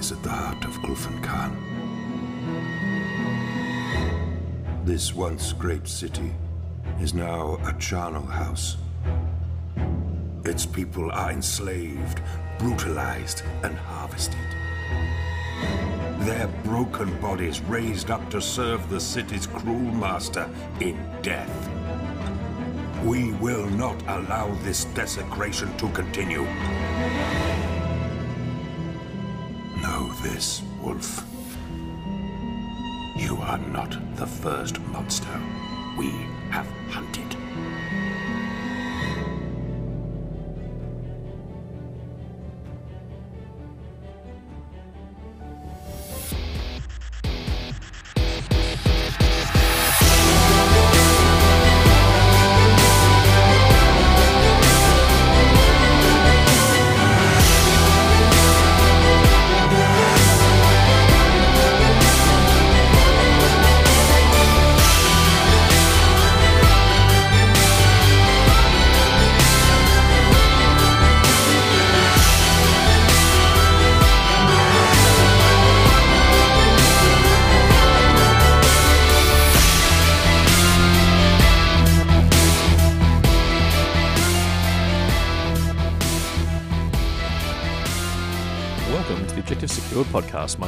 lies at the heart of Ulfenkarn. This once great city is now a charnel house. Its people are enslaved, brutalized, and harvested. Their broken bodies raised up to serve the city's cruel master in death. We will not allow this desecration to continue. This, Wolf. You are not the first monster we have hunted.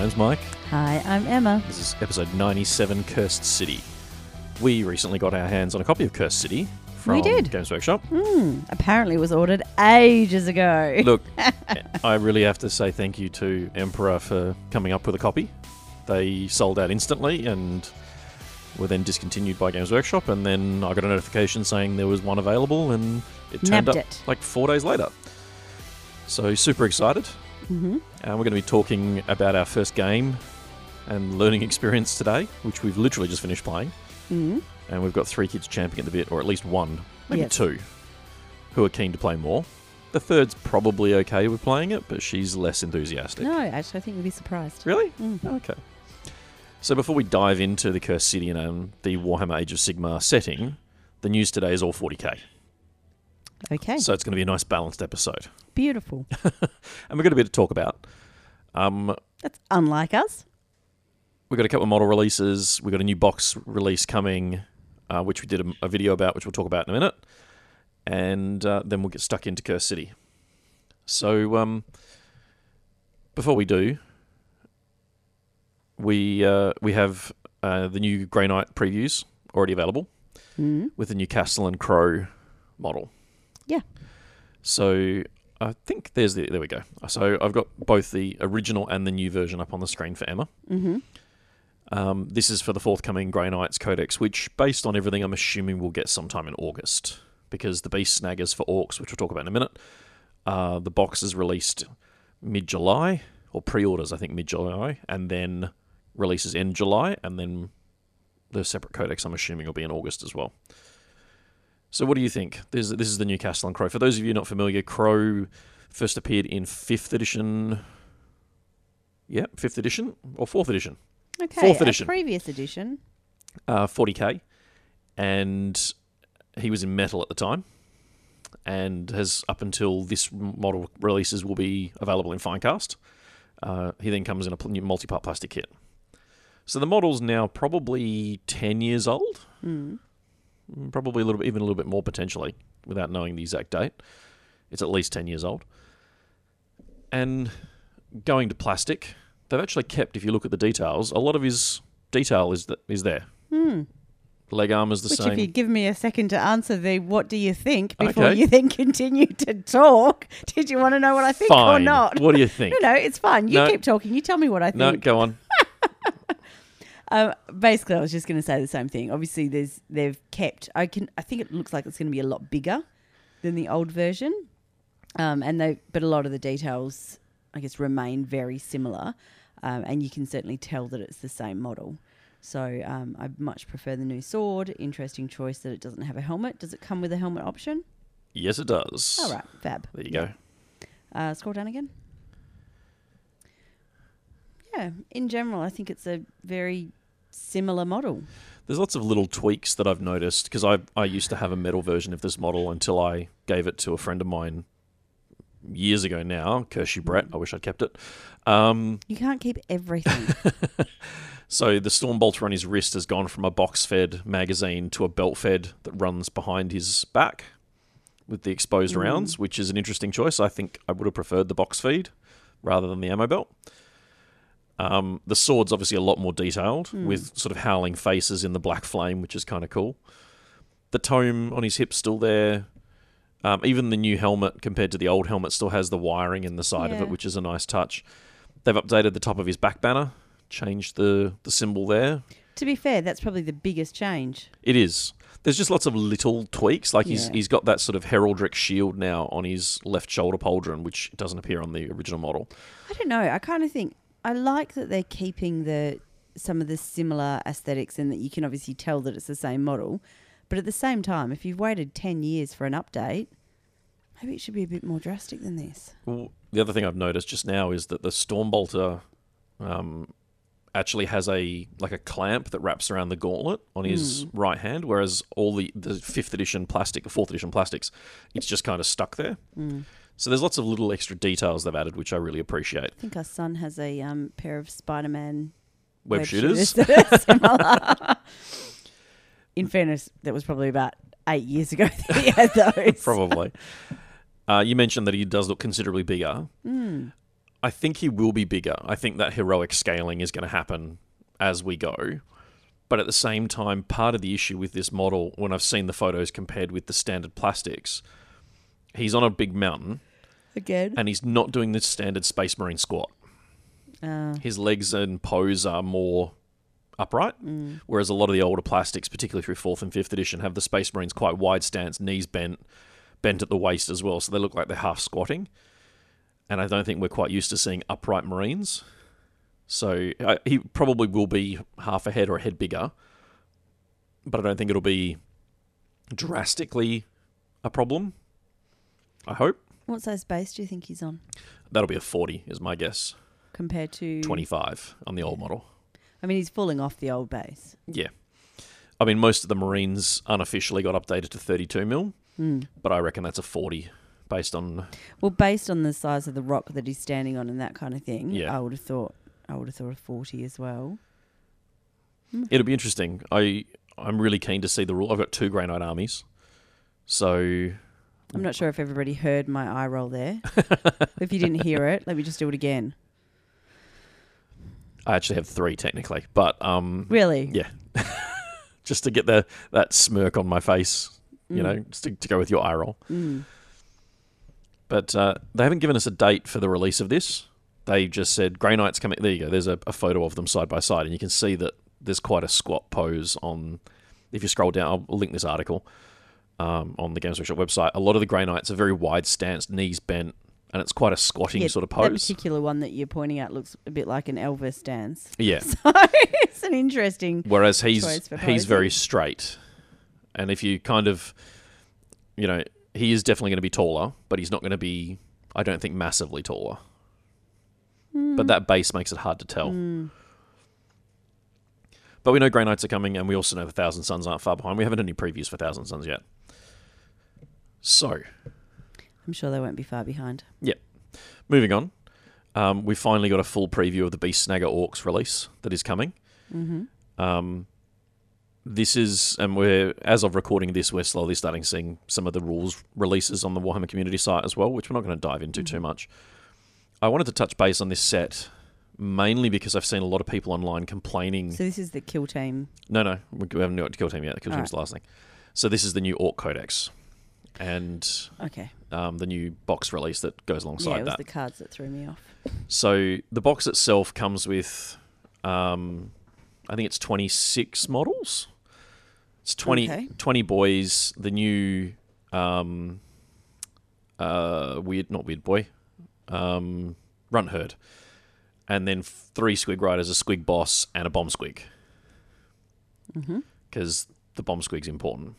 Name's Mike. Hi, I'm Emma. This is episode 97 Cursed City. We recently got our hands on a copy of Cursed City from We did. Games Workshop. Hmm, apparently, it was ordered ages ago. Look, I really have to say thank you to Mperor for coming up with a copy. They sold out instantly and were then discontinued by Games Workshop, and then I got a notification saying there was one available, and it turned Nabbed up it. like four days later. So super excited. Hmm And we're going to be talking about our first game and learning experience today, which we've literally just finished playing. hmm And we've got three kids champing at the bit, or at least one, maybe Yes. two, who are keen to play more. The third's probably okay with playing it, but she's less enthusiastic. No, actually, I think you'd be surprised. Really? Mm. Okay. So before we dive into the Cursed City and um, the Warhammer Age of Sigmar setting, the news today is all 40k. Okay, So it's going to be a nice balanced episode. beautiful. And we've got a bit to talk about. Um, That's unlike us. We've got a couple of model releases. We've got a new box release coming, uh, which we did a, a video about, which we'll talk about in a minute. And uh, then we'll get stuck into Curse City. So, um, before we do, we uh, we have uh, the new Grey Knight previews already available Mm. with the new Castellan Crowe model. Yeah. So I think there's the there we go. So I've got both the original and the new version up on the screen for Emma. hmm Um, this is for the forthcoming Grey Knights Codex, which, based on everything, I'm assuming we'll get sometime in August because the Beast Snaggas for Orcs, which we'll talk about in a minute, uh, the box is released mid July or pre-orders, I think mid July, and then releases in July, and then the separate codex, I'm assuming, will be in August as well. So, what do you think? This, this is the new Castellan Crowe. For those of you not familiar, Crowe first appeared in fifth edition. Yeah, fifth edition or fourth edition. Okay, Fourth edition. previous edition. uh, 40k, and he was in metal at the time, and has up until this model releases will be available in Finecast. Uh, he then comes in a new multi-part plastic kit. So the model's now probably 10 years old, Mm. Probably a little bit, even a little bit more potentially, without knowing the exact date. It's at least 10 years old. And going to plastic, they've actually kept, if you look at the details, a lot of his detail is, th- is there. Hmm. Leg armor's the Which, same. if you give me a second to answer the "What do you think?" before Okay. you then continue to talk, did you want to know what I think or Fine. not? What do you think? No, no, it's fine. You No. keep talking. You tell me what I think. no, go on. Um, basically, I was just going to say the same thing. Obviously, there's they've kept. I can. I think it looks like it's going to be a lot bigger than the old version, um, and they. But a lot of the details, I guess, remain very similar, um, and you can certainly tell that it's the same model. So um, I much prefer the new sword. Interesting choice that it doesn't have a helmet. Does it come with a helmet option? Yes, it does. All right, fab. There you Yeah. go. Uh, scroll down again. Yeah, in general, I think it's a very similar model. There's lots of little tweaks that I've noticed because I I used to have a metal version of this model until I gave it to a friend of mine years ago now. Curse you, Brett. I wish I'd kept it. Um, You can't keep everything. so the storm bolter on his wrist has gone from a box fed magazine to a belt fed that runs behind his back with the exposed rounds, which is an interesting choice. I think I would have preferred the box feed rather than the ammo belt. Um, the sword's obviously a lot more detailed with sort of howling faces in the black flame, which is kind of cool. The tome on his hip's still there. Um, even the new helmet compared to the old helmet still has the wiring in the side of it, which is a nice touch. They've updated the top of his back banner, changed the, the symbol there. to be fair, that's probably the biggest change. It is. There's just lots of little tweaks. Like he's he's got that sort of heraldric shield now on his left shoulder pauldron, which doesn't appear on the original model. I don't know. I kind of think I like that they're keeping the some of the similar aesthetics and that you can obviously tell that it's the same model. But at the same time, if you've waited 10 years for an update, maybe it should be a bit more drastic than this. Well, the other thing I've noticed just now is that the Stormbolter um, actually has a like a clamp that wraps around the gauntlet on his right hand, whereas all the the fifth edition plastic, fourth edition plastics, it's just kind of stuck there. So there's lots of little extra details they've added, which I really appreciate. I think our son has a um, pair of Spider Man Web, shooters, that are similar. In fairness, that was probably about eight years ago that he had those. probably. Uh, you mentioned that he does look considerably bigger. I think he will be bigger. I think that heroic scaling is going to happen as we go. But at the same time, part of the issue with this model, when I've seen the photos compared with the standard plastics, he's on a big mountain Again. and he's not doing the standard Space Marine squat. Uh, His legs and pose are more upright, whereas a lot of the older plastics, particularly through fourth and fifth edition, have the Space Marines quite wide stance, knees bent, bent at the waist as well, so they look like they're half squatting. And I don't think we're quite used to seeing upright Marines. So uh, he probably will be half a head or a head bigger, but I don't think it'll be drastically a problem. I hope what size base do you think he's on that'll be a 40, is my guess. compared to 25 on the old model. I mean, he's falling off the old base. Yeah. I mean, most of the Marines unofficially got updated to 32 mil, hmm. but I reckon that's a 40 based on. Well, based on the size of the rock that he's standing on and that kind of thing, Yeah. I would have thought I would have thought a forty as well. Hmm. It'll be interesting. I I'm really keen to see the rule. I've got two Grey Knight armies, so I'm not sure if everybody heard my eye roll there. if you didn't hear it, let me just do it again. I actually have three technically. But um, Really? yeah, just to get the that smirk on my face, you know, just to, to go with your eye roll. Mm. But uh, they haven't given us a date for the release of this. They just said Grey Knight's coming. There you go. There's a, a photo of them side by side, and you can see that there's quite a squat pose on. If you scroll down, I'll link this article um, on the Games Workshop website. A lot of the Grey Knights are very wide stance, knees bent, and it's quite a squatting Yeah, sort of pose. That particular one that you're pointing out looks a bit like an Elvis dance. Yeah. So it's an interesting. Whereas he's he's very straight, and if you kind of, you know, he is definitely going to be taller, but he's not going to be. I don't think massively taller. But that base makes it hard to tell. But we know Grey Knights are coming, and we also know the Thousand Suns aren't far behind. We haven't had any previews for Thousand Suns yet. So, I'm sure they won't be far behind. Yep. Moving on, um, we finally got a full preview of the Beast Snagga Orks release that is coming. Um, this is, and we're as of recording this, we're slowly starting seeing some of the rules releases on the Warhammer community site as well, which we're not going to dive into too much. I wanted to touch base on this set mainly because I've seen a lot of people online complaining. So this is the kill team. No, no, we haven't got the Kill Team yet. The kill All Team's the last thing. So this is the new Orc Codex, and Okay. um, the new box release that goes alongside yeah, it was that. the cards that threw me off. So the box itself comes with, um, I think it's 26 models. It's 20, Okay. 20 boys. The new, um, uh, weird, not weird boy, um, runt herd, and then three squig riders, a squig boss, and a bomb squig. Because the bomb squig's important.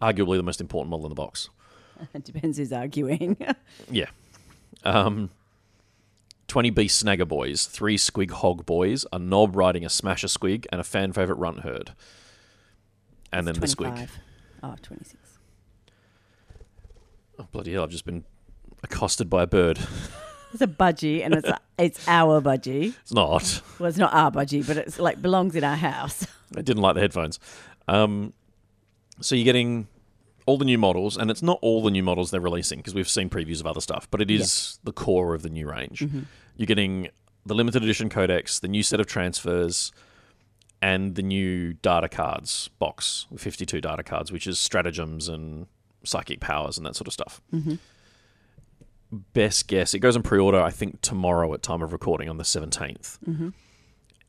Arguably the most important model in the box. it depends who's arguing. Yeah. Um, 20B snagger boys, three squig hog boys, a Nob riding a smasher squig, and a fan favourite runt herd. And then the squig. 25. Oh, 26. Oh, bloody hell, I've just been accosted by a bird. It's a budgie, and it's it's our budgie. It's not. Well, it's not our budgie, but it's like belongs in our house. I didn't like the headphones. Um, so you're getting all the new models, and it's not all the new models they're releasing because we've seen previews of other stuff, but it is the core of the new range. Mm-hmm. You're getting the limited edition codex, the new set of transfers, and the new data cards box with 52 data cards, which is stratagems and psychic powers and that sort of stuff. Mm-hmm. Best guess, it goes on pre order, I think, tomorrow at time of recording on the 17th.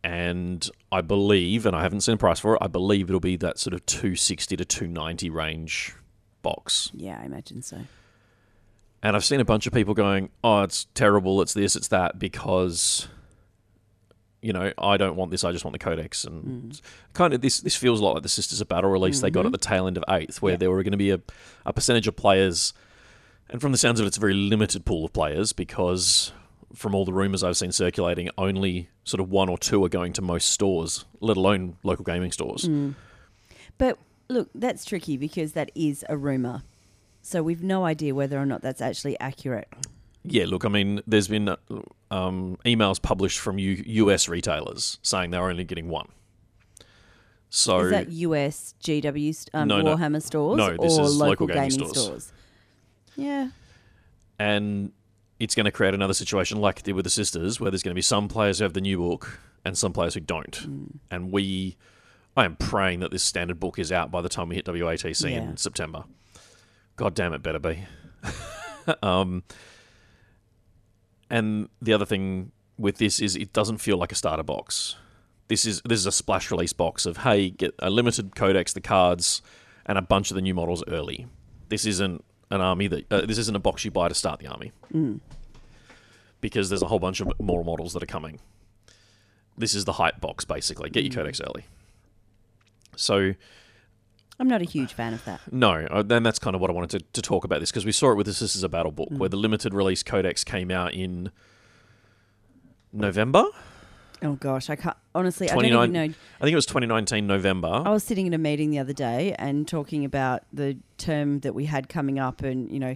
And I believe, and I haven't seen a price for it, I believe it'll be that sort of 260 to 290 range box. Yeah, I imagine so. And I've seen a bunch of people going, "Oh, it's terrible. It's this. It's that," because you know I don't want this. I just want the codex. And mm. kind of this. This feels a lot like the Sisters of Battle release they got at mm-hmm. the tail end of eighth, where Yeah. there were going to be a, a percentage of players, and from the sounds of it, it's a very limited pool of players because from all the rumors I've seen circulating, only sort of one or two are going to most stores, let alone local gaming stores. But look, that's tricky because that is a rumor. So we've no idea whether or not that's actually accurate. Yeah, look, I mean, there's been um, emails published from U- US retailers saying they're only getting one. So is that US GW um, No, no. Warhammer stores No, this or is local, local gaming gaming, stores. stores? Yeah. and it's going to create another situation like it did with the sisters, where there's going to be some players who have the new book and some players who don't. Mm. And we, I am praying that this standard book is out by the time we hit WATC Yeah. in September. God damn it, better be. um, and the other thing with this is it doesn't feel like a starter box. This is this is a splash release box of hey, get a limited codex, the cards, and a bunch of the new models early. This isn't an army that uh, this isn't a box you buy to start the army because there's a whole bunch of more models that are coming. This is the hype box basically. Get your codex early. So I'm not a huge fan of that. no, uh, then that's kind of what I wanted to, to talk about this because we saw it with this. This is a battle book where the limited release codex came out in November. Oh gosh, I can't honestly. I don't even know. I think it was 2019 November. I was sitting in a meeting the other day and talking about the term that we had coming up and, you know,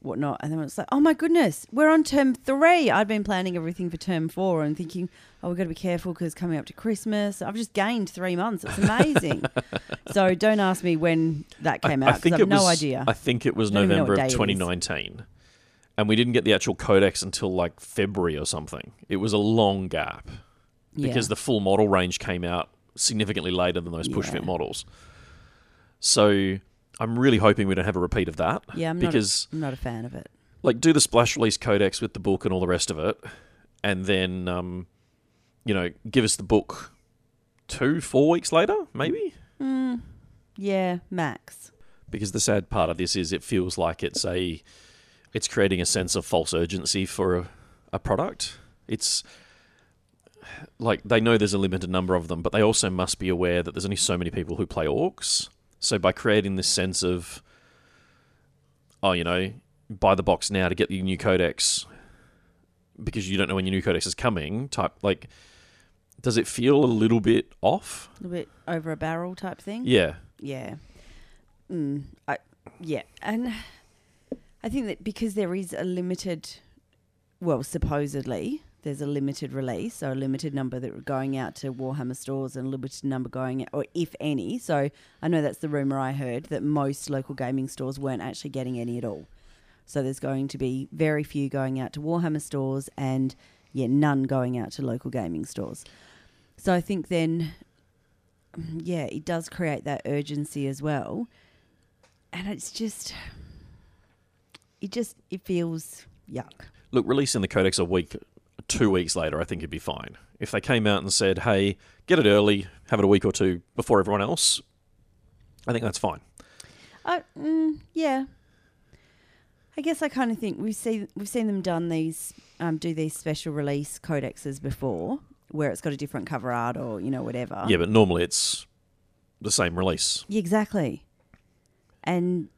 whatnot. And then it's like, oh my goodness, we're on term three. I'd been planning everything for term four and thinking, oh, we've got to be careful because coming up to Christmas. I've just gained three months. It's amazing. so don't ask me when that came out because I, have no was, idea. I think it was November of day it is. 2019, and we didn't get the actual codex until like February or something. It was a long gap because Yeah. the full model range came out significantly later than those push fit Yeah. models. So I'm really hoping we don't have a repeat of that. yeah, I'm not, because a, I'm not a fan of it. like do the splash release codex with the book and all the rest of it, and then um, you know give us the book two four weeks later maybe. Yeah, max. because the sad part of this is it feels like it's a it's creating a sense of false urgency for a, a product it's like they know there's a limited number of them but they also must be aware that there's only so many people who play orcs so by creating this sense of oh you know buy the box now to get the new codex because you don't know when your new codex is coming type like does it feel a little bit off A little bit over a barrel type thing. yeah Yeah. Mm, I, yeah. And I think that because there is a limited, well, supposedly, there's a limited release, so a limited number that are going out to Warhammer stores and a limited number going, or if any. So I know that's the rumor I heard that most local gaming stores weren't actually getting any at all. So there's going to be very few going out to Warhammer stores and, yeah, none going out to local gaming stores. So I think then yeah, it does create that urgency as well. And it's just, it just, it feels yuck. Look, releasing the codex a week, two weeks later, I think it'd be fine. If they came out and said, "Hey, get it early, have it a week or two before everyone else," I think that's fine. I, mm, yeah. I guess I kind of think we've seen we've seen them done these um, do these special release codexes before, where it's got a different cover art or you know whatever. Yeah, but normally it's the same release. Yeah, exactly. And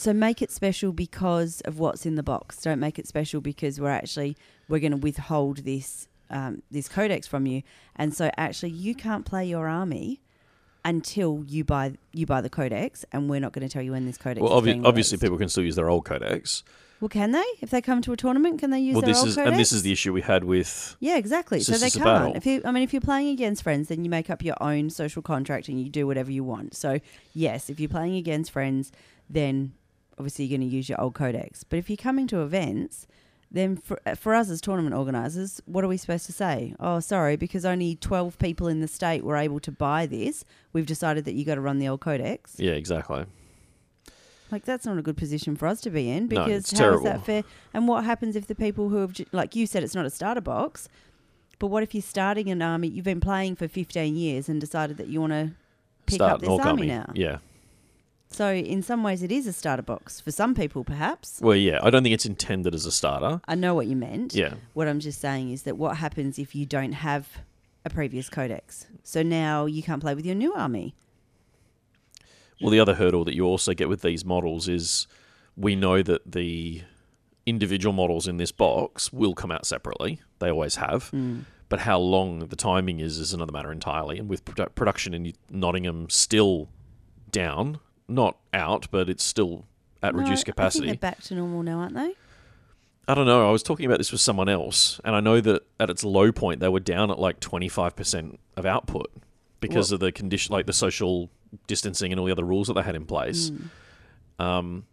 so make it special because of what's in the box. Don't make it special because we're actually we're going to withhold this um, this codex from you, and so actually you can't play your army until you buy you buy the codex, and we're not going to tell you when this codex. Well, is obvi- obviously, people can still use their old codex. Well, can they? If they come to a tournament, can they use Well, their this old is codex? and this is the issue we had with Yeah, exactly. So they can't. If you, I mean, if you're playing against friends, then you make up your own social contract and you do whatever you want. So yes, if you're playing against friends, then obviously you're going to use your old codex. But if you're coming to events, then for, uh, for us as tournament organisers, what are we supposed to say? Oh, sorry, because only 12 people in the state were able to buy this, we've decided that you got to run the old codex. yeah, exactly. Like that's not a good position for us to be in No, because it's how is terrible. that fair? And what happens if the people who have, like you said, it's not a starter box, but what if you're starting an army? You've been playing for 15 years and decided that you want to pick Start up this army now. Yeah. So in some ways, it is a starter box for some people, perhaps. Well, yeah. I don't think it's intended as a starter. I know what you meant. Yeah. What I'm just saying is that what happens if you don't have a previous codex? So now you can't play with your new army. Well, the other hurdle that you also get with these models is we know that the individual models in this box will come out separately. They always have. Mm. But how long the timing is is another matter entirely. And with produ- production in Nottingham still down, not out, but it's still at No, reduced I capacity. think they're back to normal now, aren't they? I don't know. I was talking about this with someone else, and I know that at its low point they were down at like twenty five percent of output because Well- of the condition, like the social distancing and all the other rules that they had in place. Um,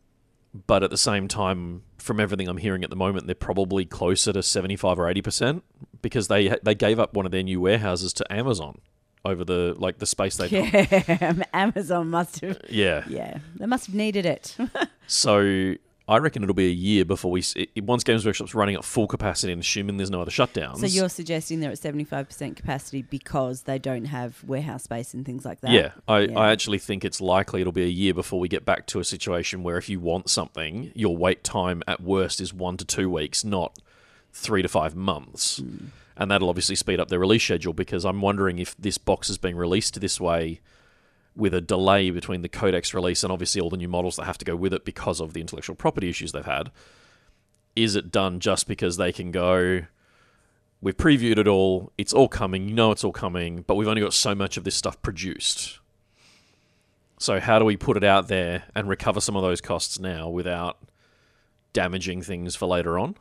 but at the same time, from everything I'm hearing at the moment, they're probably closer to seventy five or eighty percent because they they gave up one of their new warehouses to Amazon over the like the space they Yeah, Amazon must have. yeah. Yeah, they must have needed it. So I reckon it'll be a year before we see, once Games Workshop's running at full capacity and assuming there's no other shutdowns. So you're suggesting they're at seventy five percent capacity because they don't have warehouse space and things like that. Yeah, I, Yeah. I actually think it's likely it'll be a year before we get back to a situation where if you want something, your wait time at worst is one to two weeks, not three to five months. Hmm. And that'll obviously speed up their release schedule because I'm wondering if this box is being released this way with a delay between the codex release and obviously all the new models that have to go with it because of the intellectual property issues they've had. Is it done just because they can go, we've previewed it all, it's all coming, you know it's all coming, but we've only got so much of this stuff produced. So how do we put it out there and recover some of those costs now without damaging things for later on?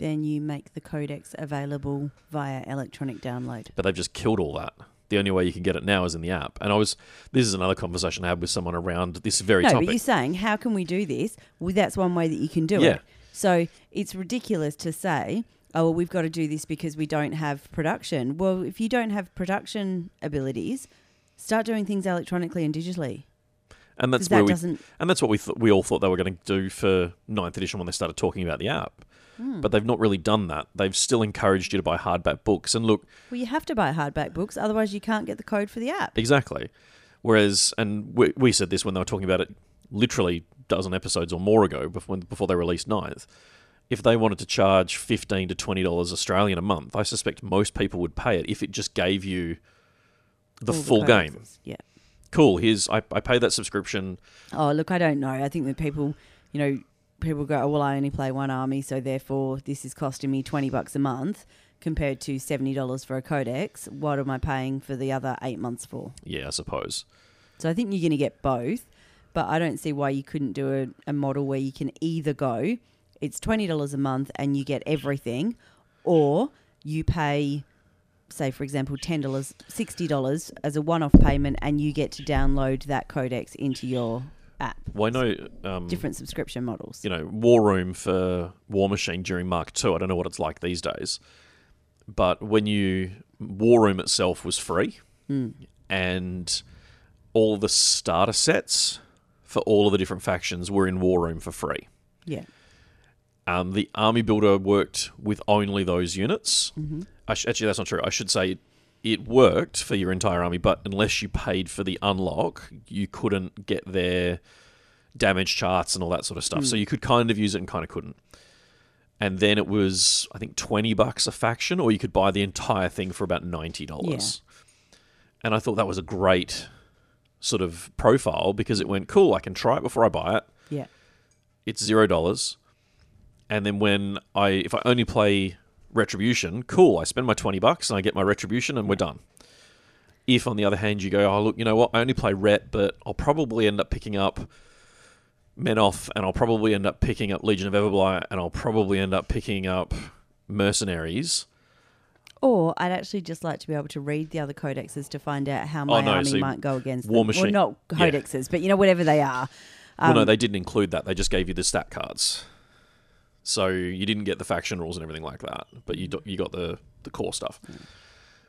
Then you make the codex available via electronic download. But they've just killed all that. The only way you can get it now is in the app. And I was this is another conversation I had with someone around this very no, topic. but you're saying how can we do this? Well, that's one way that you can do Yeah. it. So it's ridiculous to say, oh, well, we've got to do this because we don't have production. Well, if you don't have production abilities, start doing things electronically and digitally. And that's where that we doesn't. and that's what we th- we all thought they were going to do for 9th edition when they started talking about the app. Hmm. But they've not really done that. They've still encouraged you to buy hardback books. And look, Well, you have to buy hardback books, otherwise you can't get the code for the app. Exactly. Whereas, and we, we said this when they were talking about it literally dozen episodes or more ago before, before they released Ninth. If they wanted to charge fifteen to twenty dollars Australian a month, I suspect most people would pay it if it just gave you the All full game. Yeah. Cool. Here's I, I pay that subscription. Oh, look, I don't know. I think that people, you know, people go, oh, well, I only play one army, so therefore this is costing me 20 bucks a month compared to $70 for a codex. What am I paying for the other eight months for? Yeah, I suppose. So I think you're going to get both, but I don't see why you couldn't do a, a model where you can either go, it's $20 a month and you get everything, or you pay, say, for example, $10, $60 as a one off payment and you get to download that codex into your app. Well, I know um, Different subscription models. you know, War Room for Warmachine during Mark II. I don't know what it's like these days, but when you War Room itself was free, and all the starter sets for all of the different factions were in War Room for free. Yeah. Um, the Army Builder worked with only those units. Mm-hmm. Sh- actually, that's not true. I should say it worked for your entire army, but unless you paid for the unlock, you couldn't get their damage charts and all that sort of stuff. So Hmm. you could kind of use it and kind of couldn't. And then it was, I think, twenty bucks a faction, or you could buy the entire thing for about ninety dollars. And I thought that was a great sort of profile because it went cool. I can try it before I buy it Yeah. it's zero dollars. And then when I if I only play retribution, cool, I spend my twenty bucks and I get my retribution and we're done. If, on the other hand, you go, oh, look, you know what, I only play Ret, but I'll probably end up picking up Menoth, and I'll probably end up picking up Legion of Everblight, and I'll probably end up picking up Mercenaries. Or I'd actually just like to be able to read the other codexes to find out how my Oh, no, army so might go against War them. Machine- Well, not yeah. codexes, but you know whatever they are. well, Um, no, they didn't include that. They just gave you the stat cards. So you didn't get the faction rules and everything like that, but you mm. do, you got the the core stuff.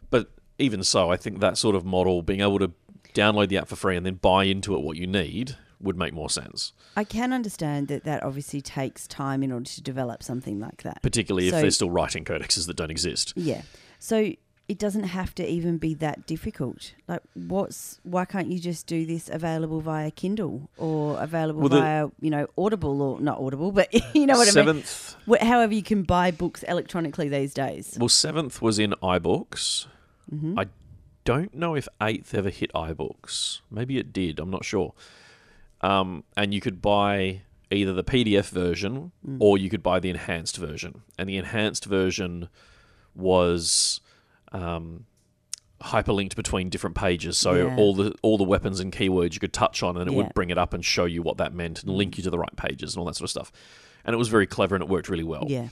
But even so, I think that sort of model, being able to download the app for free and then buy into it what you need, would make more sense. I can understand that that obviously takes time in order to develop something like that. Particularly if they're still writing codexes that don't exist. Yeah. So it doesn't have to even be that difficult. Like, what's why can't you just do this available via Kindle or available Well, via you know Audible or not Audible, but you know what I mean. Seventh, However, you can buy books electronically these days. well, seventh was in iBooks. Mm-hmm. I don't know if eighth ever hit iBooks. Maybe it did. I'm not sure. Um, and you could buy either the PDF version Mm. or you could buy the enhanced version. And the enhanced version was um, hyperlinked between different pages, so Yeah. all the all the weapons and keywords you could touch on, and it Yeah. would bring it up and show you what that meant and link you to the right pages and all that sort of stuff. And it was very clever and it worked really well Yeah.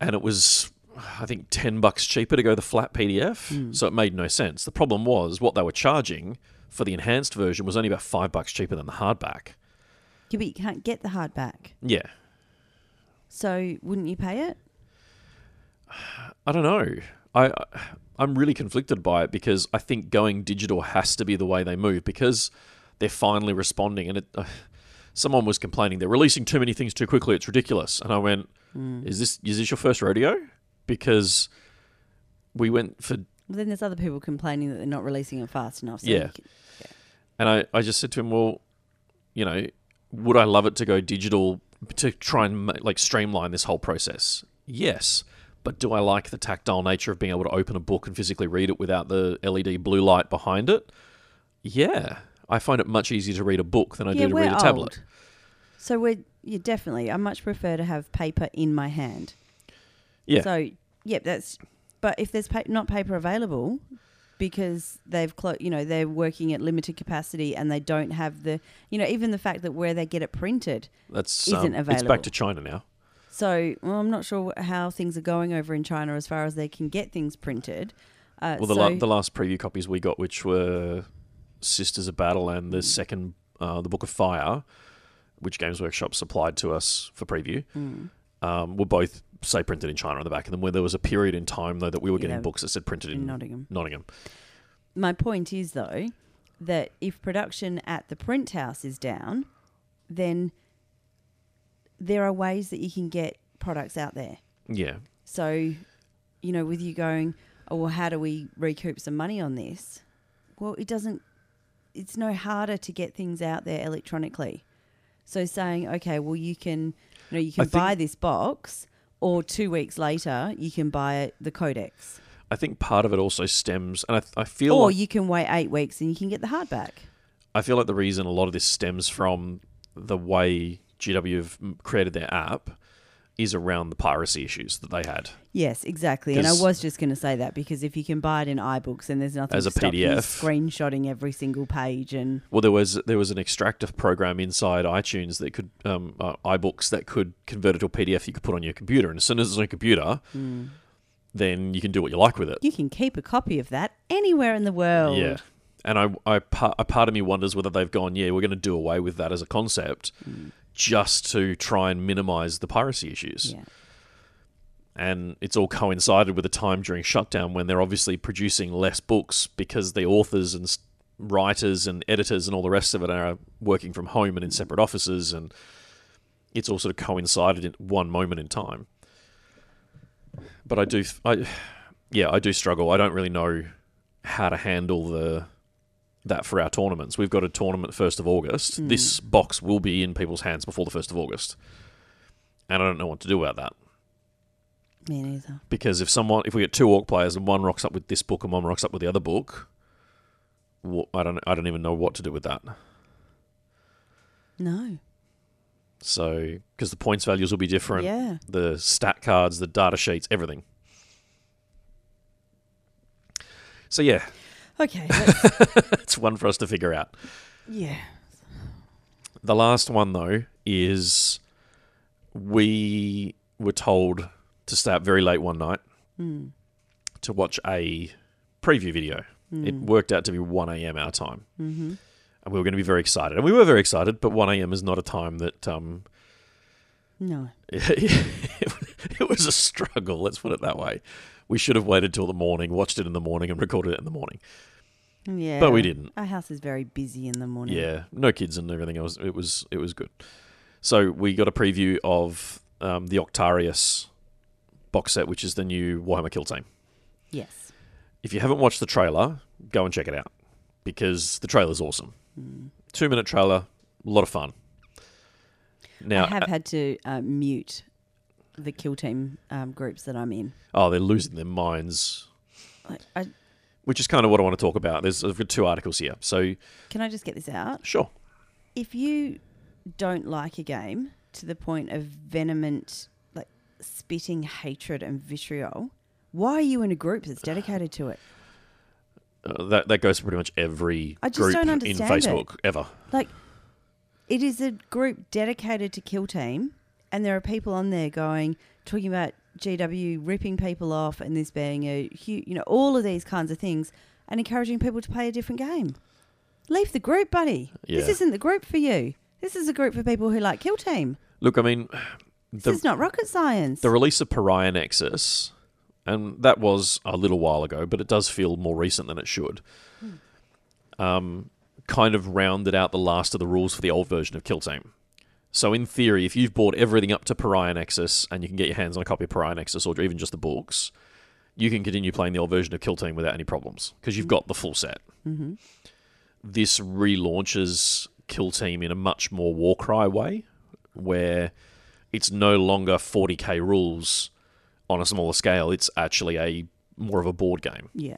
and it was I think 10 bucks cheaper to go the flat PDF, Hmm. so it made no sense. The problem was what they were charging for the enhanced version was only about 5 bucks cheaper than the hardback. Yeah, but you can't get the hardback. Yeah. So wouldn't you pay it? I don't know. I I'm really conflicted by it because I think going digital has to be the way they move because they're finally responding and it uh, someone was complaining they're releasing too many things too quickly it's ridiculous and I went Hmm. is this is this your first rodeo because we went for Well, then there's other people complaining that they're not releasing it fast enough. So Yeah. can- And I, I just said to him, well, you know, would I love it to go digital to try and like streamline this whole process? Yes. But do I like the tactile nature of being able to open a book and physically read it without the LED blue light behind it? Yeah. I find it much easier to read a book than I yeah, do to read a tablet. old. So we're yeah, definitely. I much prefer to have paper in my hand. Yeah. So yep, that's. But if there's pa- not paper available, because they've clo- you know they're working at limited capacity and they don't have the you know even the fact that where they get it printed. That's isn't um, It's back to China now. So well, I'm not sure how things are going over in China as far as they can get things printed. Uh, Well, the, so, la- the last preview copies we got, which were Sisters of Battle and Mm. the second, uh, the Book of Fire, which Games Workshop supplied to us for preview, Mm. um, were both say printed in China on the back of them. Where there was a period in time though that we were Yeah, getting books that said printed in, in Nottingham. Nottingham. My point is though that if production at the print house is down, then there are ways that you can get products out there. Yeah, So, you know, with you going, oh, well, how do we recoup some money on this? Well, it doesn't, it's no harder to get things out there electronically. So saying, okay, well, you can, you know, you can think- buy this box, or two weeks later, you can buy the codex. I think part of it also stems, and I, I feel Or like, you can wait eight weeks and you can get the hardback. I feel like the reason a lot of this stems from the way GW have created their app is around the piracy issues that they had. Yes, exactly. And I was just going to say that because if you can buy it in iBooks and there's nothing As to a stop you PDF. screenshotting every single page and Well, there was there was an extractive program inside iTunes that could um, uh, iBooks that could convert it to a PDF you could put on your computer, and as soon as it's on your computer, then you can do what you like with it. you can keep a copy of that anywhere in the world. Yeah, and I, I, a part of me wonders whether they've gone, yeah, we're going to do away with that as a concept, just to try and minimise the piracy issues. Yeah. And it's all coincided with a time during shutdown when they're obviously producing less books because the authors and writers and editors and all the rest of it are working from home and in separate offices, and it's all sort of coincided in one moment in time. But I do, I, yeah, I do struggle. I don't really know how to handle the that for our tournaments. We've got a tournament first of August. Hmm. This box will be in people's hands before the first of August, and I don't know what to do about that Me neither. because if someone, if we get two orc players and one rocks up with this book and one rocks up with the other book, I don't, I don't even know what to do with that. No. So because the points values will be different, Yeah. the stat cards, the data sheets, everything. So yeah, Okay. It's one for us to figure out. yeah. The last one, though, is we were told to stay up very late one night to watch a preview video. It worked out to be 1 a.m. our time. Mm-hmm. And we were going to be very excited. And we were very excited, but 1 a.m. is not a time that. Um, No. it was a struggle, let's put it that way. We should have waited till the morning, watched it in the morning, and recorded it in the morning. Yeah. But we didn't. Our house is very busy in the morning. Yeah, no kids and everything else. It was it was good. So we got a preview of um, the Octarius box set, which is the new Warhammer Kill Team. Yes. If you haven't watched the trailer, go and check it out because the trailer's awesome. Two minute trailer, a lot of fun. Now, I have uh, had to uh, mute the kill team um, groups that I'm in. oh, they're losing their minds, I, I, which is kind of what I want to talk about. There's I've got two articles here, so can I just get this out? sure. If you don't like a game to the point of venomant, like spitting hatred and vitriol, why are you in a group that's dedicated to it? Uh, that that goes for pretty much every I just group don't in understand it. Facebook ever. Like, it is a group dedicated to Kill Team, and there are people on there going, talking about GW ripping people off and this being a huge, you know, all of these kinds of things, and encouraging people to play a different game. Leave the group, buddy. This isn't the group for you. This is a group for people who like Kill Team. Look, I mean, This the, is not rocket science. the release of Pariah Nexus, and that was a little while ago, but it does feel more recent than it should. Um, kind of rounded out the last of the rules for the old version of Kill Team. So in theory, if you've bought everything up to Pariah Nexus and you can get your hands on a copy of Pariah Nexus or even just the books, you can continue playing the old version of Kill Team without any problems because you've got the full set. Mm-hmm. This relaunches Kill Team in a much more Warcry way, where it's no longer 40k rules on a smaller scale. It's actually a more of a board game. yeah.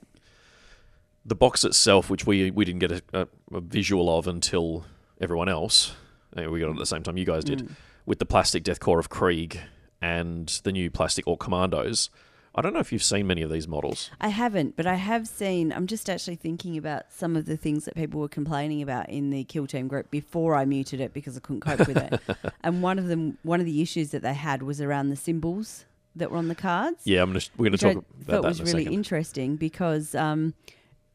The box itself, which we we didn't get a, a, a visual of until everyone else, we got it at the same time you guys did, with the plastic Death Korps of Krieg and the new plastic Ork Kommandos. I don't know if you've seen many of these models. I haven't, but I have seen. I'm just actually thinking about some of the things that people were complaining about in the Kill Team group before I muted it because I couldn't cope with it. and one of them, one of the issues that they had was around the symbols that were on the cards. Yeah, I'm gonna, we're going to I talk about thought that was in a really second. interesting because um,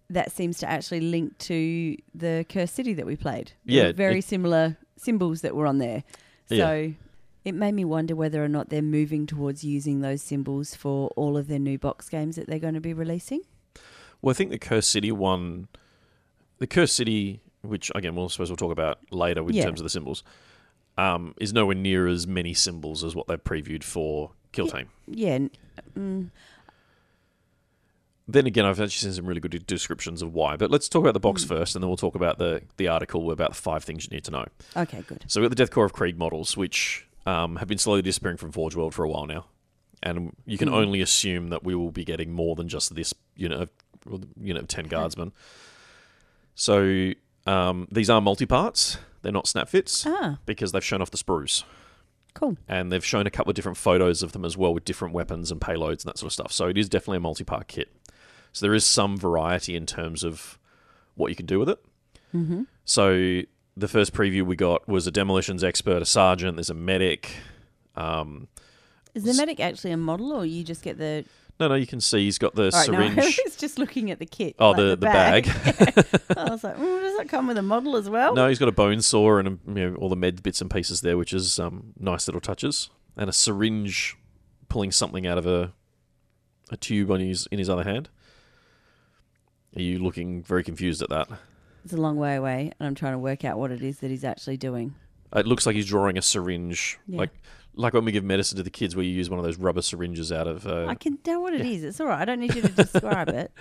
that seems to actually link to the Curse City that we played. Yeah, very it- similar symbols that were on there. So Yeah. it made me wonder whether or not they're moving towards using those symbols for all of their new box games that they're going to be releasing. Well, I think the Curse City one, the Curse City, which again, we'll suppose we'll talk about later in Yeah. terms of the symbols, um, is nowhere near as many symbols as what they've previewed for Kill. Team. Yeah, mm, Then again, I've actually seen some really good descriptions of why. But let's talk about the box Mm. first, and then we'll talk about the the article about the five things you need to know. okay, good. So we've got the Death Korps of Krieg models, which um, have been slowly disappearing from Forge World for a while now, and you can Hmm. only assume that we will be getting more than just this unit of unit of ten guardsmen. So um, these are multi parts; they're not snap fits Ah, because they've shown off the sprues, cool. and they've shown a couple of different photos of them as well with different weapons and payloads and that sort of stuff. So it is definitely a multi part kit. So there is some variety in terms of what you can do with it. Mm-hmm. So the first preview we got was a demolitions expert, a sergeant. There's a medic. Um, Is the medic actually a model, or you just get the? no, no, you can see he's got the right, no, I syringe. was just looking at the kit. oh, like the, the bag. I was like, mm, does that come with a model as well? no, he's got a bone saw and you know, all the med bits and pieces there, which is um, nice little touches. And a syringe pulling something out of a a tube on his in his other hand. Are you looking very confused at that? It's a long way away, and I'm trying to work out what it is that he's actually doing. It looks like he's drawing a syringe, Yeah. like like when we give medicine to the kids, where you use one of those rubber syringes out of. Uh, I can tell what it yeah. is. It's all right. I don't need you to describe it.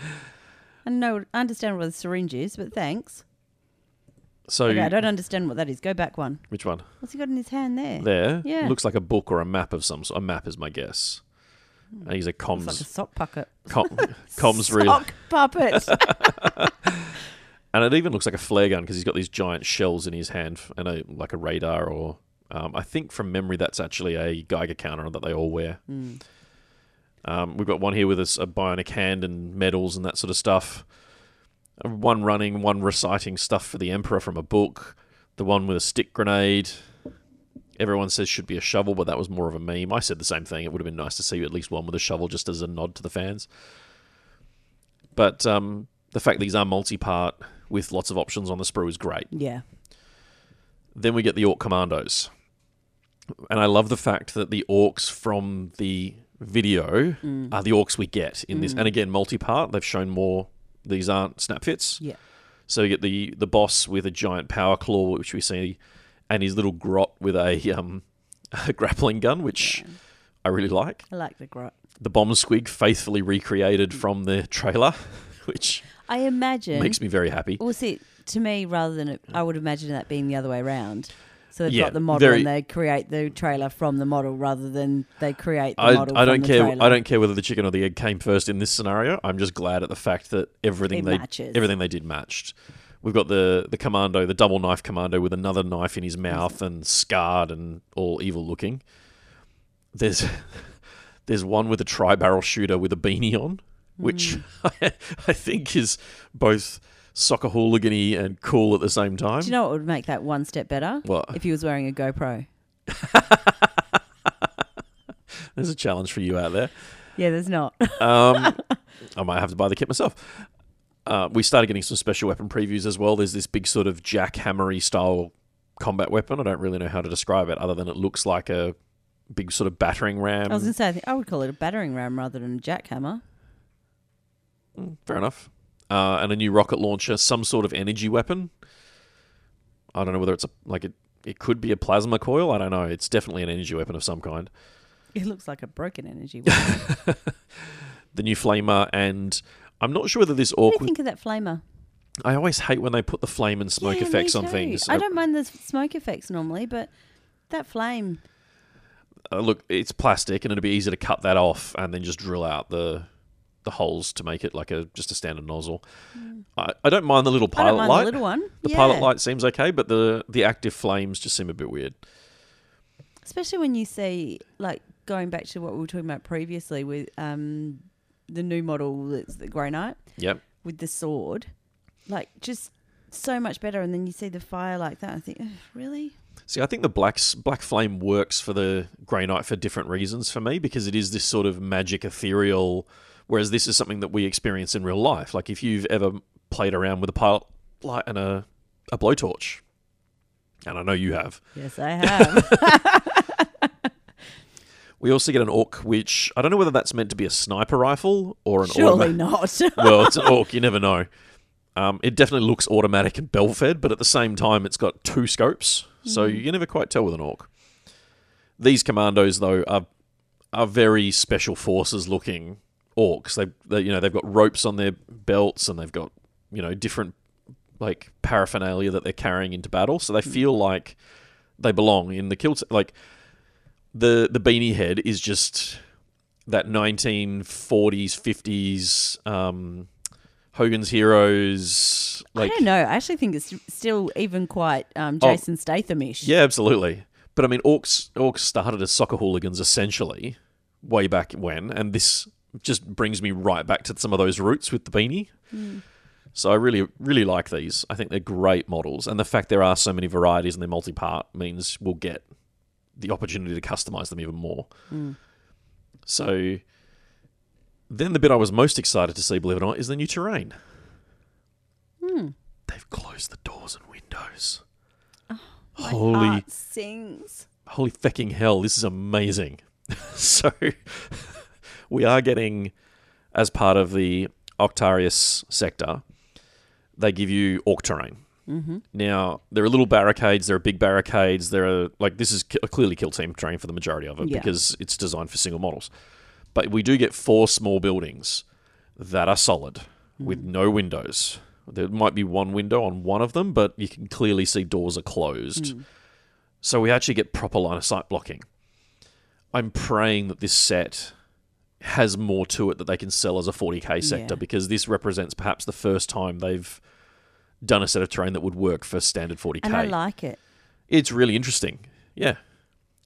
I know, I understand what a syringe is, but thanks. so okay, I don't understand what that is. Go back one. which one? What's he got in his hand there? There, Yeah. looks like a book or a map of some sort. A map is my guess. And he's a It's comms like a sock puppet. com, comms Sock puppet. and it even looks like a flare gun because he's got these giant shells in his hand and a like a radar or. Um, I think from memory that's actually a Geiger counter that they all wear. Mm. Um, we've got one here with a bionic hand and medals and that sort of stuff. One running, one reciting stuff for the Emperor from a book. The one with a stick grenade. Everyone says should be a shovel, but that was more of a meme. I said the same thing. It would have been nice to see at least one with a shovel just as a nod to the fans. But um, the fact these are multi part with lots of options on the sprue is great. Yeah. Then we get the Ork Kommandos. And I love the fact that the orcs from the video are the orcs we get in this. And again, multi part, they've shown more. These aren't snap fits. Yeah. So you get the, the boss with a giant power claw, which we see, and his little grot with a, um, a grappling gun, which I really like. I like the grot. The bomb squig faithfully recreated from the trailer, which I imagine. makes me very happy. Well, see, to me, rather than it, I would imagine that being the other way around. So they've Yeah, got the model very- and they create the trailer from the model rather than they create the I, model. I don't care. Trailer. I don't care whether the chicken or the egg came first in this scenario. I'm just glad at the fact that everything It they matches. everything they did matched. We've got the the commando, the double knife commando with another knife in his mouth and scarred and all evil looking. There's there's one with a tri barrel shooter with a beanie on, which Hmm. I, I think is both soccer hooligany and cool at the same time. Do you know what would make that one step better? What? If he was wearing a GoPro. There's a challenge for you out there. Yeah, there's not. Um, I might have to buy the kit myself. Uh, we started getting some special weapon previews as well. There's this big sort of jackhammery style combat weapon. I don't really know how to describe it other than it looks like a big sort of battering ram. I was going to say, I, think I would call it a battering ram rather than a jackhammer. Fair enough. Uh, and a new rocket launcher, some sort of energy weapon. I don't know whether it's a like it. It could be a plasma coil. I don't know. It's definitely an energy weapon of some kind. It looks like a broken energy. weapon. The new flamer, and I'm not sure whether this what do you awkward. think of that flamer? I always hate when they put the flame and smoke Yeah, effects on things. I don't mind the smoke effects normally, but that flame. uh, look, it's plastic, and it'd be easy to cut that off and then just drill out the the holes to make it like a just a standard nozzle. I, I don't mind the little. I pilot don't mind light. the little one. The yeah. pilot light seems okay, but the the active flames just seem a bit weird. Especially when you see, like, going back to what we were talking about previously with um, the new model that's the Grey Knight Yep. with the sword. Like, just so much better. And then you see the fire like that. I think, really? See, I think the black black flame works for the Grey Knight for different reasons for me because it is this sort of magic ethereal, whereas this is something that we experience in real life. Like if you've ever played around with a pilot light and a a blowtorch, and I know you have. Yes, I have. We also get an orc, which I don't know whether that's meant to be a sniper rifle or an Surely automa- not. well, it's an orc. You never know. Um, it definitely looks automatic and bell fed, but at the same time, it's got two scopes, so you never quite tell with an orc. These commandos, though, are are very special forces looking orcs. They, they, you know, they've got ropes on their belts and they've got you know different like paraphernalia that they're carrying into battle, so they feel like they belong in the kill. Like the the beanie head is just that 1940s 50s um, Hogan's Heroes like I don't know. I actually think it's still even quite um, Oh. Jason Statham-ish. yeah absolutely but I mean orcs orcs started as soccer hooligans essentially way back when and this just brings me right back to some of those roots with the beanie so I really really like these I think they're great models and the fact there are so many varieties and they're multi-part means we'll get the opportunity to customize them even more mm. So then the bit I was most excited to see, believe it or not, is the new terrain. Hmm. They've closed the doors and windows. Oh, my holy, sings. holy fecking hell! This is amazing. so we are getting, as part of the Octarius sector, they give you orc terrain. Mm-hmm. Now there are little barricades. There are big barricades. There are like this is a clearly kill team terrain for the majority of it Yeah. because it's designed for single models. But we do get four small buildings that are solid with no windows. There might be one window on one of them, but you can clearly see doors are closed. So we actually get proper line of sight blocking. I'm praying that this set has more to it that they can sell as a 40k sector Yeah. because this represents perhaps the first time they've done a set of terrain that would work for standard 40k. And I like it. it's really interesting. Yeah.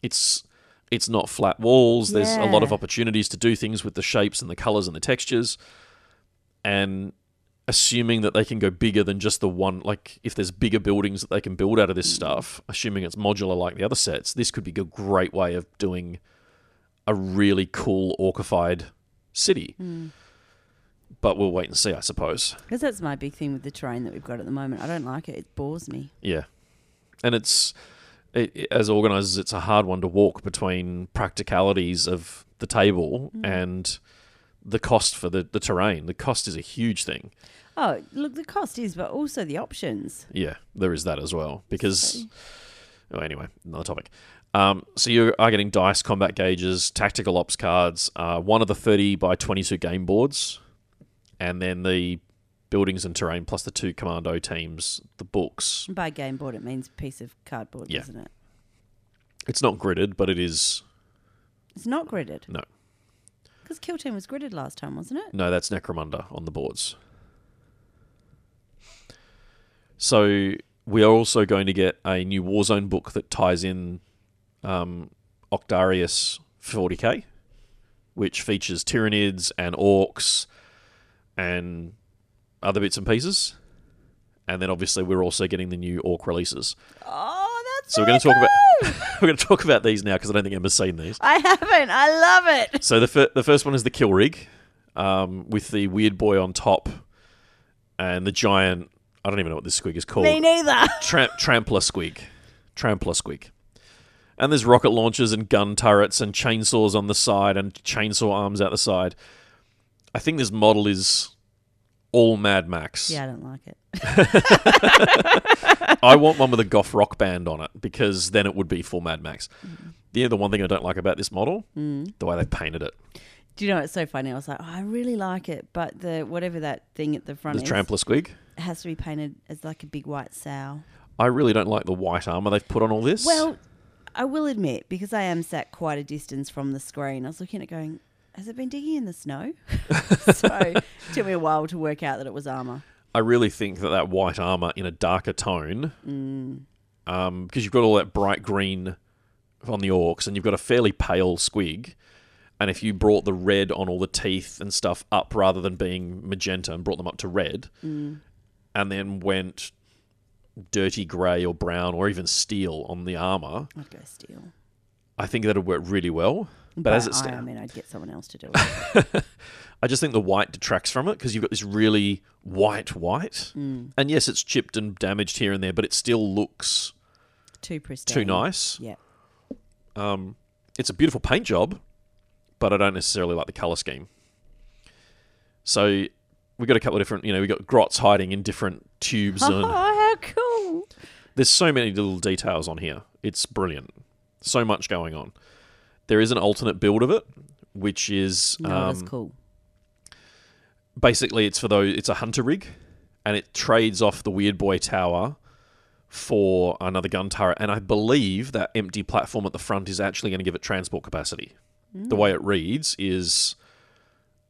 It's it's not flat walls. There's a lot of opportunities to do things with the shapes and the colors and the textures. And assuming that they can go bigger than just the one. Like if there's bigger buildings that they can build out of this stuff, assuming it's modular like the other sets, this could be a great way of doing a really cool orcified city. Hmm. But we'll wait and see, I suppose. Because that's my big thing with the terrain that we've got at the moment. I don't like it. It bores me. Yeah, and it's it, it- as organisers, it's a hard one to walk between practicalities of the table and the cost for the, the terrain. The cost is a huge thing. Oh, look, the cost is, but also the options. Yeah, there is that as well. Because, oh, anyway, another topic. Um, so you are getting dice, combat gauges, tactical ops cards, uh, one of the 30 by 22 game boards, and then the buildings and terrain plus the two commando teams, the books. By game board, it means piece of cardboard, Yeah. doesn't it? It's not gridded, but it is. It's not gridded. No. Because Kill Team was gridded last time, wasn't it? No, that's Necromunda on the boards. So we are also going to get a new Warzone book that ties in um, Octarius 40k, which features Tyranids and Orcs and other bits and pieces. And then obviously we're also getting the new Orc releases. Oh, that's So we're going to talk about we're going to talk about these now because I don't think Emma's seen these. I haven't. I love it. So the fir- the first one is the kill rig, um, with the weird boy on top, and the giant. I don't even know what this squig is called. Me neither. Tramp trampler squig, trampler squig. And there's rocket launchers and gun turrets and chainsaws on the side and chainsaw arms out the side. I think this model is all Mad Max. Yeah, I don't like it. I want one with a goth rock band on it because then it would be full Mad Max. Yeah, the one thing I don't like about this model, mm. the way they painted it. Do you know it's so funny? I was like, oh, I really like it, but the whatever that thing at the front The is trampler squig. It has to be painted as like a big white sow. I really don't like the white armor they've put on all this. Well, I will admit because I am sat quite a distance from the screen, I was looking at it going, has it been digging in the snow? so it took me a while to work out that it was armor. I really think that that white armor in a darker tone, Mm. um, because you've got all that bright green on the orcs, and you've got a fairly pale squig. And if you brought the red on all the teeth and stuff up rather than being magenta and brought them up to red, Mm. and then went dirty grey or brown or even steel on the armor, I'd go steel. I think that would work really well. But, as it I, I mean, I'd get someone else to do it. I just think the white detracts from it because you've got this really white white, Mm. and yes, it's chipped and damaged here and there, but it still looks Too pristine. too nice. Yeah. Um, it's a beautiful paint job, but I don't necessarily like the color scheme. So we got a couple of different, you know, we got grots hiding in different tubes, Oh, and how cool! there's so many little details on here. It's brilliant. So much going on. There is an alternate build of it, which is No, um, that's cool. basically it's for those. It's a Hunta Rig, and it trades off the Weird Boy Tower for another gun turret. And I believe that empty platform at the front is actually going to give it transport capacity. The way it reads is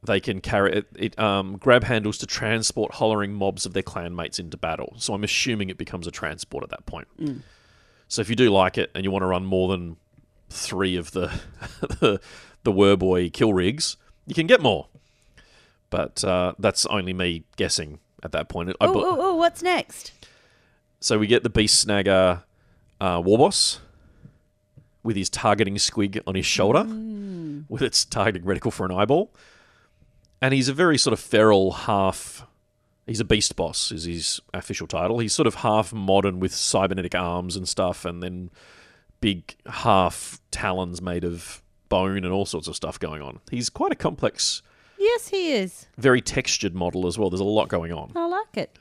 they can carry it, it um, grab handles to transport hollering mobs of their clanmates into battle. So I'm assuming it becomes a transport at that point. So if you do like it and you want to run more than three of the the, the Wurrboy kill rigs, you can get more. But uh, that's only me guessing at that point. Oh, bu- what's next? so we get the Beast Snagga uh, Warboss with his targeting squig on his shoulder, with its targeting reticle for an eyeball. And he's a very sort of feral half. He's a beast boss, is his official title. He's sort of half modern with cybernetic arms and stuff, and then big half talons made of bone and all sorts of stuff going on. He's quite a complex, Yes, he is. very textured model as well. There's a lot going on. I like it.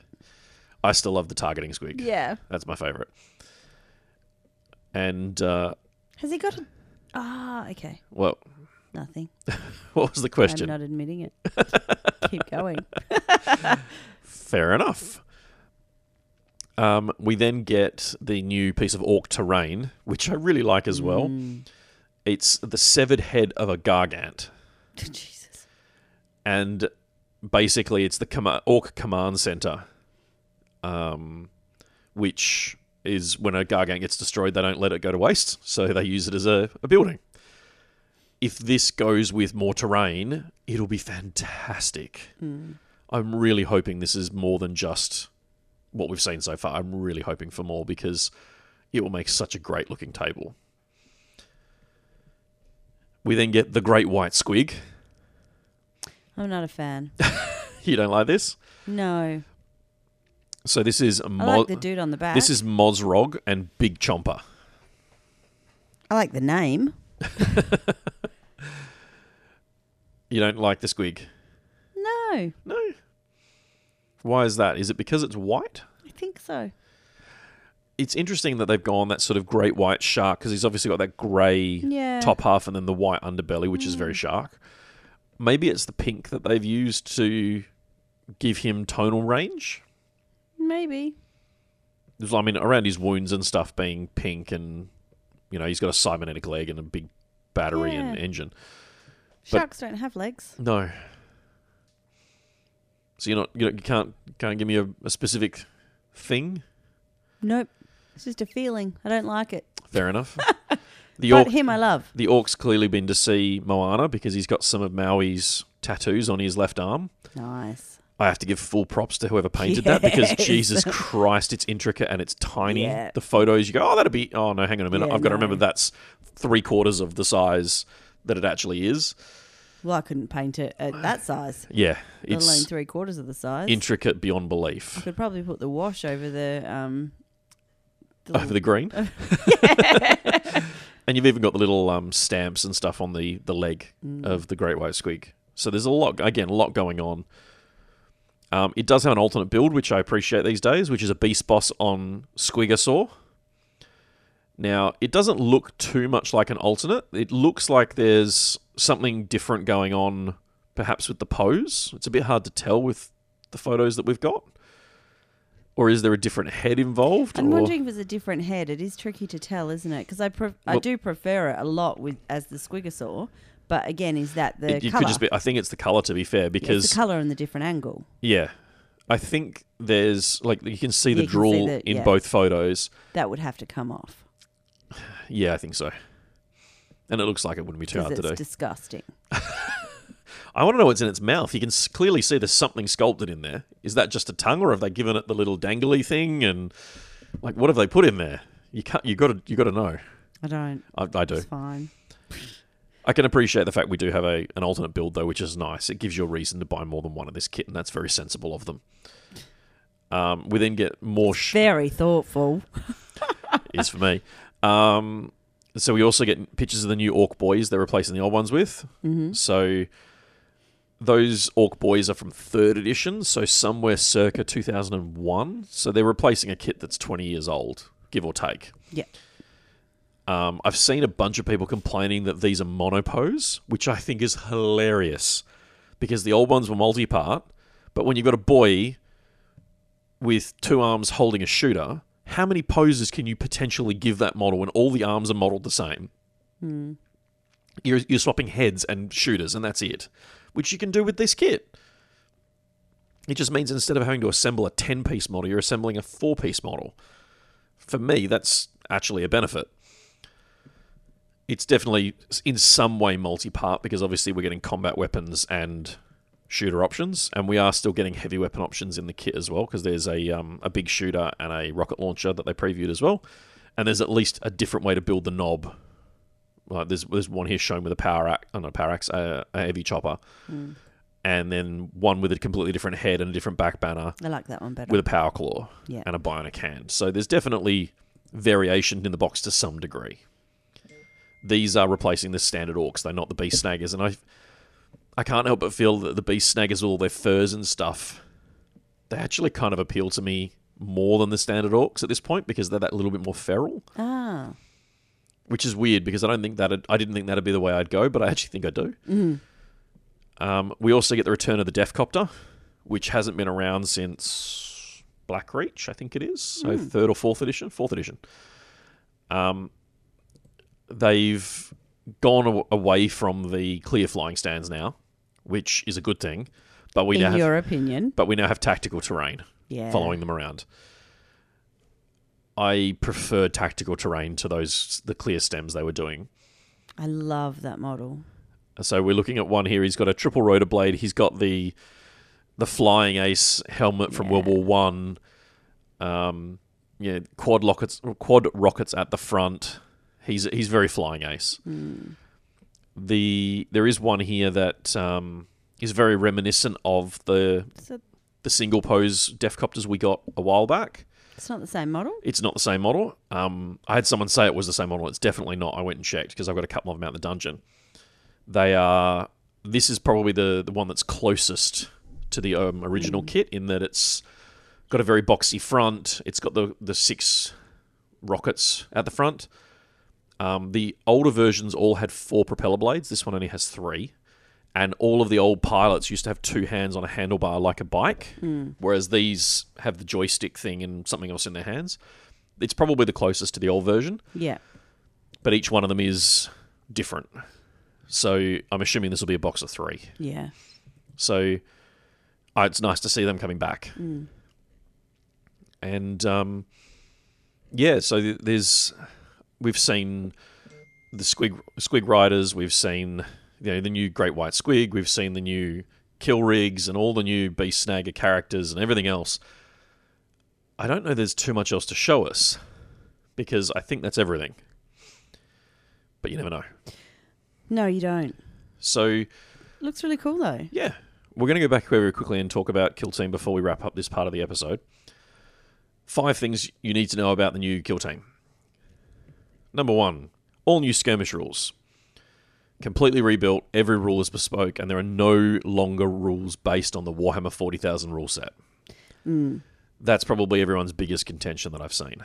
I still love the targeting squig. Yeah. That's my favorite. And uh, Has he got a. Ah, okay. well, Nothing. what was the I'm question? not admitting it. Keep going. Fair enough. Um, we then get the new piece of orc terrain, which I really like as well. Mm. It's the severed head of a gargant, Jesus. and basically it's the com- orc command center, um, which is when a gargant gets destroyed, they don't let it go to waste, so they use it as a, a building. If this goes with more terrain, it'll be fantastic. I'm really hoping this is more than just what we've seen so far. I'm really hoping for more because it will make such a great looking table. We then get the Great White Squig. I'm not a fan. You don't like this? No. So this is I like the dude on the back. this is Mozrog and Big Chompa. I like the name. You don't like the squig? No, No. Why is that? Is it because it's white? I think so. It's interesting that they've gone that sort of great white shark because he's obviously got that grey Yeah. top half and then the white underbelly, which is very mm. shark. Maybe it's the pink that they've used to give him tonal range. Maybe. I mean, around his wounds and stuff being pink, and you know he's got a cybernetic leg and a big battery and engine. Sharks don't have legs. No. So you're not you, you can't can't give me a, a specific thing. Nope. It's just a feeling. I don't like it. Fair enough. The But orc, him I love. the orc's clearly been to see Moana because he's got some of Maui's tattoos on his left arm. Nice. I have to give full props to whoever painted that because Jesus Christ, it's intricate and it's tiny. Yeah. The photos you go, oh, that'd be. Oh no, hang on a minute. Yeah, I've got to remember that's three quarters of the size that it actually is. Well, I couldn't paint it at that size. Yeah, Let alone it's three quarters of the size. intricate beyond belief. I could probably put the wash over the um. The Over the green. and you've even got the little um, stamps and stuff on the, the leg Mm. of the Great White Squig. So there's a lot, again, a lot going on. Um, it does have an alternate build, which I appreciate these days, which is a Beast Boss on Squigosaur. Now, it doesn't look too much like an alternate. It looks like there's something different going on, perhaps with the pose. It's a bit hard to tell with the photos that we've got. Or is there a different head involved? I'm or- wondering if it's a different head. It is tricky to tell, isn't it? Because I pre- I do prefer it a lot with as the Squigosaur. But again, is that the it, it color? could just be. I think it's the color, to be fair, it's because the color and the different angle. yeah, I think there's like you can see the you can see drool the- in yeah. both photos. That would have to come off Yeah, I think so. And it looks like it wouldn't be too hard to do. disgusting. I want to know what's in its mouth. You can clearly see there's something sculpted in there. Is that just a tongue, or have they given it the little dangly thing? And like, what have they put in there? You can't. You got to. You got to know. I don't. I, I do. It's fine. I can appreciate the fact we do have a an alternate build though, which is nice. It gives you a reason to buy more than one of this kit, and that's very sensible of them. Um, we then get more sh- Very thoughtful. is for me. Um, so we also get pictures of the new Orc boys they're replacing the old ones with. Mm-hmm. So those Orc boys are from third edition, so somewhere circa 2001. So they're replacing a kit that's 20 years old, give or take. Yeah. Um, I've seen a bunch of people complaining that these are monopose, which I think is hilarious because the old ones were multi part, but when you've got a boy with two arms holding a shooter, how many poses can you potentially give that model when all the arms are modeled the same? Hmm. You're, you're swapping heads and shooters, and that's it, which you can do with this kit. It just means instead of having to assemble a 10 piece model, you're assembling a 4 piece model. For me, that's actually a benefit. It's definitely in some way multi part because obviously we're getting combat weapons and shooter options, and we are still getting heavy weapon options in the kit as well because there's a, um, a big shooter and a rocket launcher that they previewed as well. And there's at least a different way to build the Nob. Like there's, there's one here shown with a power axe, oh, not a power axe, a, a heavy chopper, and then one with a completely different head and a different back banner I like that one better. with a power claw Yeah. and a bionic hand. So there's definitely variation in the box to some degree. These are replacing the standard orcs; they're not the beast snaggas, and I, I can't help but feel that the beast snaggas, with all their furs and stuff, they actually kind of appeal to me more than the standard orcs at this point because they're that little bit more feral, ah. which is weird because I don't think that I didn't think that'd be the way I'd go, but I actually think I do. Um, we also get the return of the Deathcopter, which hasn't been around since Blackreach, I think it is. So third or fourth edition, fourth edition. Um, they've gone away from the clear flying stands now, which is a good thing. But we now In have, your opinion. but we now have tactical terrain Yeah. following them around. I prefer tactical terrain to those the clear stems they were doing. I love that model. So we're looking at one here. He's got a triple rotor blade. He's got the the flying ace helmet from World War One. Um, yeah, quad rockets, quad rockets at the front. He's he's very flying ace. The there is one here that um, is very reminiscent of the the single pose Deffkoptas we got a while back. it's not the same model. It's not the same model. Um, I had someone say it was the same model. It's definitely not. I went and checked because I've got a couple of them out in the dungeon. They are. This is probably the the one that's closest to the um, original kit in that it's got a very boxy front. It's got the the six rockets at the front. Um, the older versions all had four propeller blades. This one only has three. And all of the old pilots used to have two hands on a handlebar like a bike, whereas these have the joystick thing and something else in their hands. It's probably the closest to the old version, Yeah. but each one of them is different. So I'm assuming this will be a box of three. Yeah. So it's nice to see them coming back. And um, yeah, so th- there's we've seen the squig squig riders, we've seen you know the new great white squig, we've seen the new kill rigs and all the new beast snagga characters and everything else. I don't know there's too much else to show us because I think that's everything. But you never know. No, you don't. So Looks really cool though. Yeah. We're going to go back very quickly and talk about Kill Team before we wrap up this part of the episode. Five things you need to know about the new Kill Team. Number one, all new skirmish rules. Completely rebuilt, every rule is bespoke, and there are no longer rules based on the Warhammer 40,000 rule set. That's probably everyone's biggest contention that I've seen.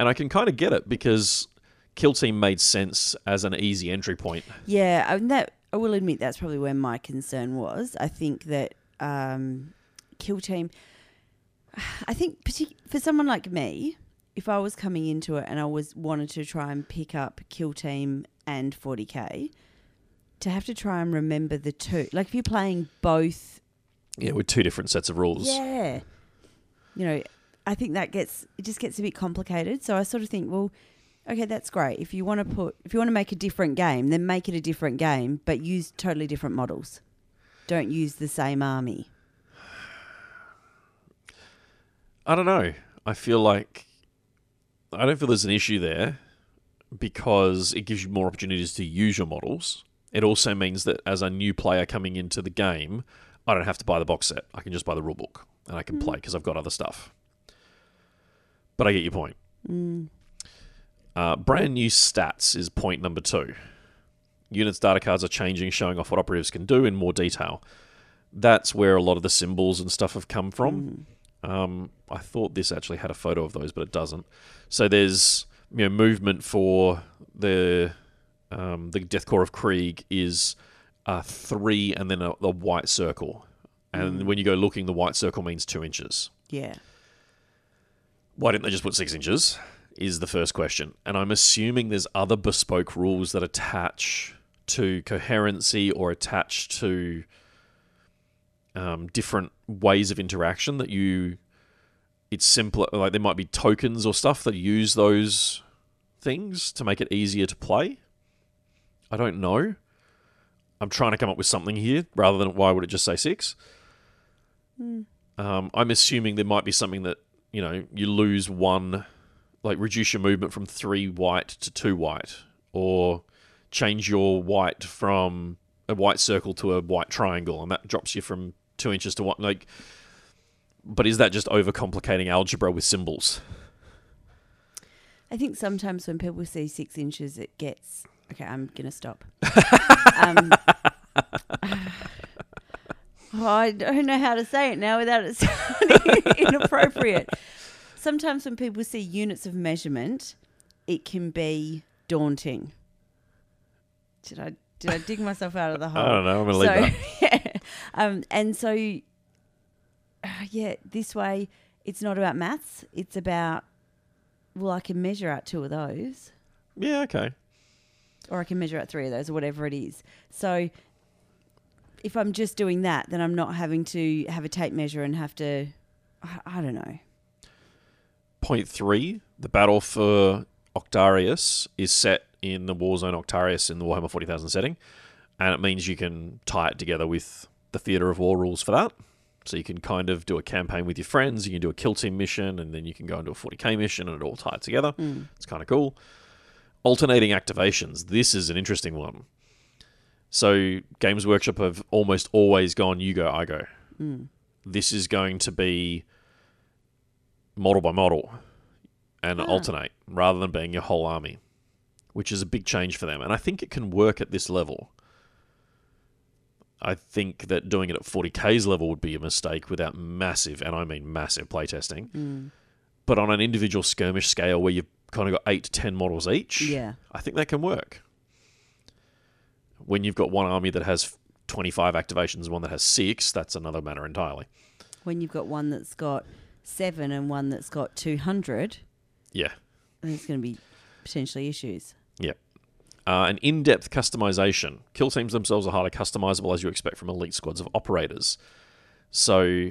And I can kind of get it because Kill Team made sense as an easy entry point. Yeah, I mean, that I will admit that's probably where my concern was. I think that um, Kill Team. I think partic- for someone like me, if I was coming into it and I was wanted to try and pick up Kill Team and 40k, to have to try and remember the two, like if you're playing both, Yeah, with two different sets of rules. yeah, you know, I think that gets it just gets a bit complicated. So I sort of think, well, okay, that's great. If you want to put, if you want to make a different game, then make it a different game, but use totally different models. Don't use the same army. I don't know. I feel like I don't feel there's an issue there because it gives you more opportunities to use your models. It also means that as a new player coming into the game, I don't have to buy the box set. I can just buy the rulebook and I can mm. play because I've got other stuff. But I get your point. Mm. Uh, brand new stats is point number two. Units data cards are changing, showing off what operatives can do in more detail. That's where a lot of the symbols and stuff have come from. Mm. Um, I thought this actually had a photo of those, but it doesn't. So there's you know movement for the um, the Death Korps of Krieg is a three and then a, a white circle, and when you go looking, the white circle means two inches. Yeah. Why didn't they just put six inches? Is the first question, and I'm assuming there's other bespoke rules that attach to coherency or attach to um, different ways of interaction that you. It's simpler, like there might be tokens or stuff that use those things to make it easier to play. I don't know. I'm trying to come up with something here rather than why would it just say six? Um, I'm assuming there might be something that you know you lose one, like reduce your movement from three white to two white, or change your white from a white circle to a white triangle, and that drops you from two inches to one. Like, but is that just overcomplicating algebra with symbols? I think sometimes when people see six inches, it gets. Okay, I'm gonna stop. um, oh, I don't know how to say it now without it sounding inappropriate. Sometimes when people see units of measurement, it can be daunting. Did I did I dig myself out of the hole? I don't know. I'm gonna leave that. Um, and so, yeah, this way it's not about maths. It's about well, I can measure out two of those, Yeah, okay. or I can measure out three of those, or whatever it is. So, if I'm just doing that, then I'm not having to have a tape measure and have to. I, I don't know. Point three: the battle for Octarius is set in the Warzone Octarius in the Warhammer Forty Thousand setting, and it means you can tie it together with the theatre of war rules for that. So you can kind of do a campaign with your friends. You can do a kill team mission, and then you can go into a 40k mission, and it all tied together. Mm. It's kind of cool. Alternating activations. This is an interesting one. So Games Workshop have almost always gone you go, I go. Mm. This is going to be model by model and ah. alternate rather than being your whole army, which is a big change for them. And I think it can work at this level. I think that doing it at 40k's level would be a mistake without massive, and I mean massive playtesting. Mm. But on an individual skirmish scale where you've kind of got eight to ten models each, Yeah. I think that can work. When you've got one army that has 25 activations one that has six, that's another matter entirely. When you've got one that's got seven and one that's got 200, Yeah. there's going to be potentially issues. Yep. Uh, an in depth customization. Kill teams themselves are highly customizable as you expect from elite squads of operators. So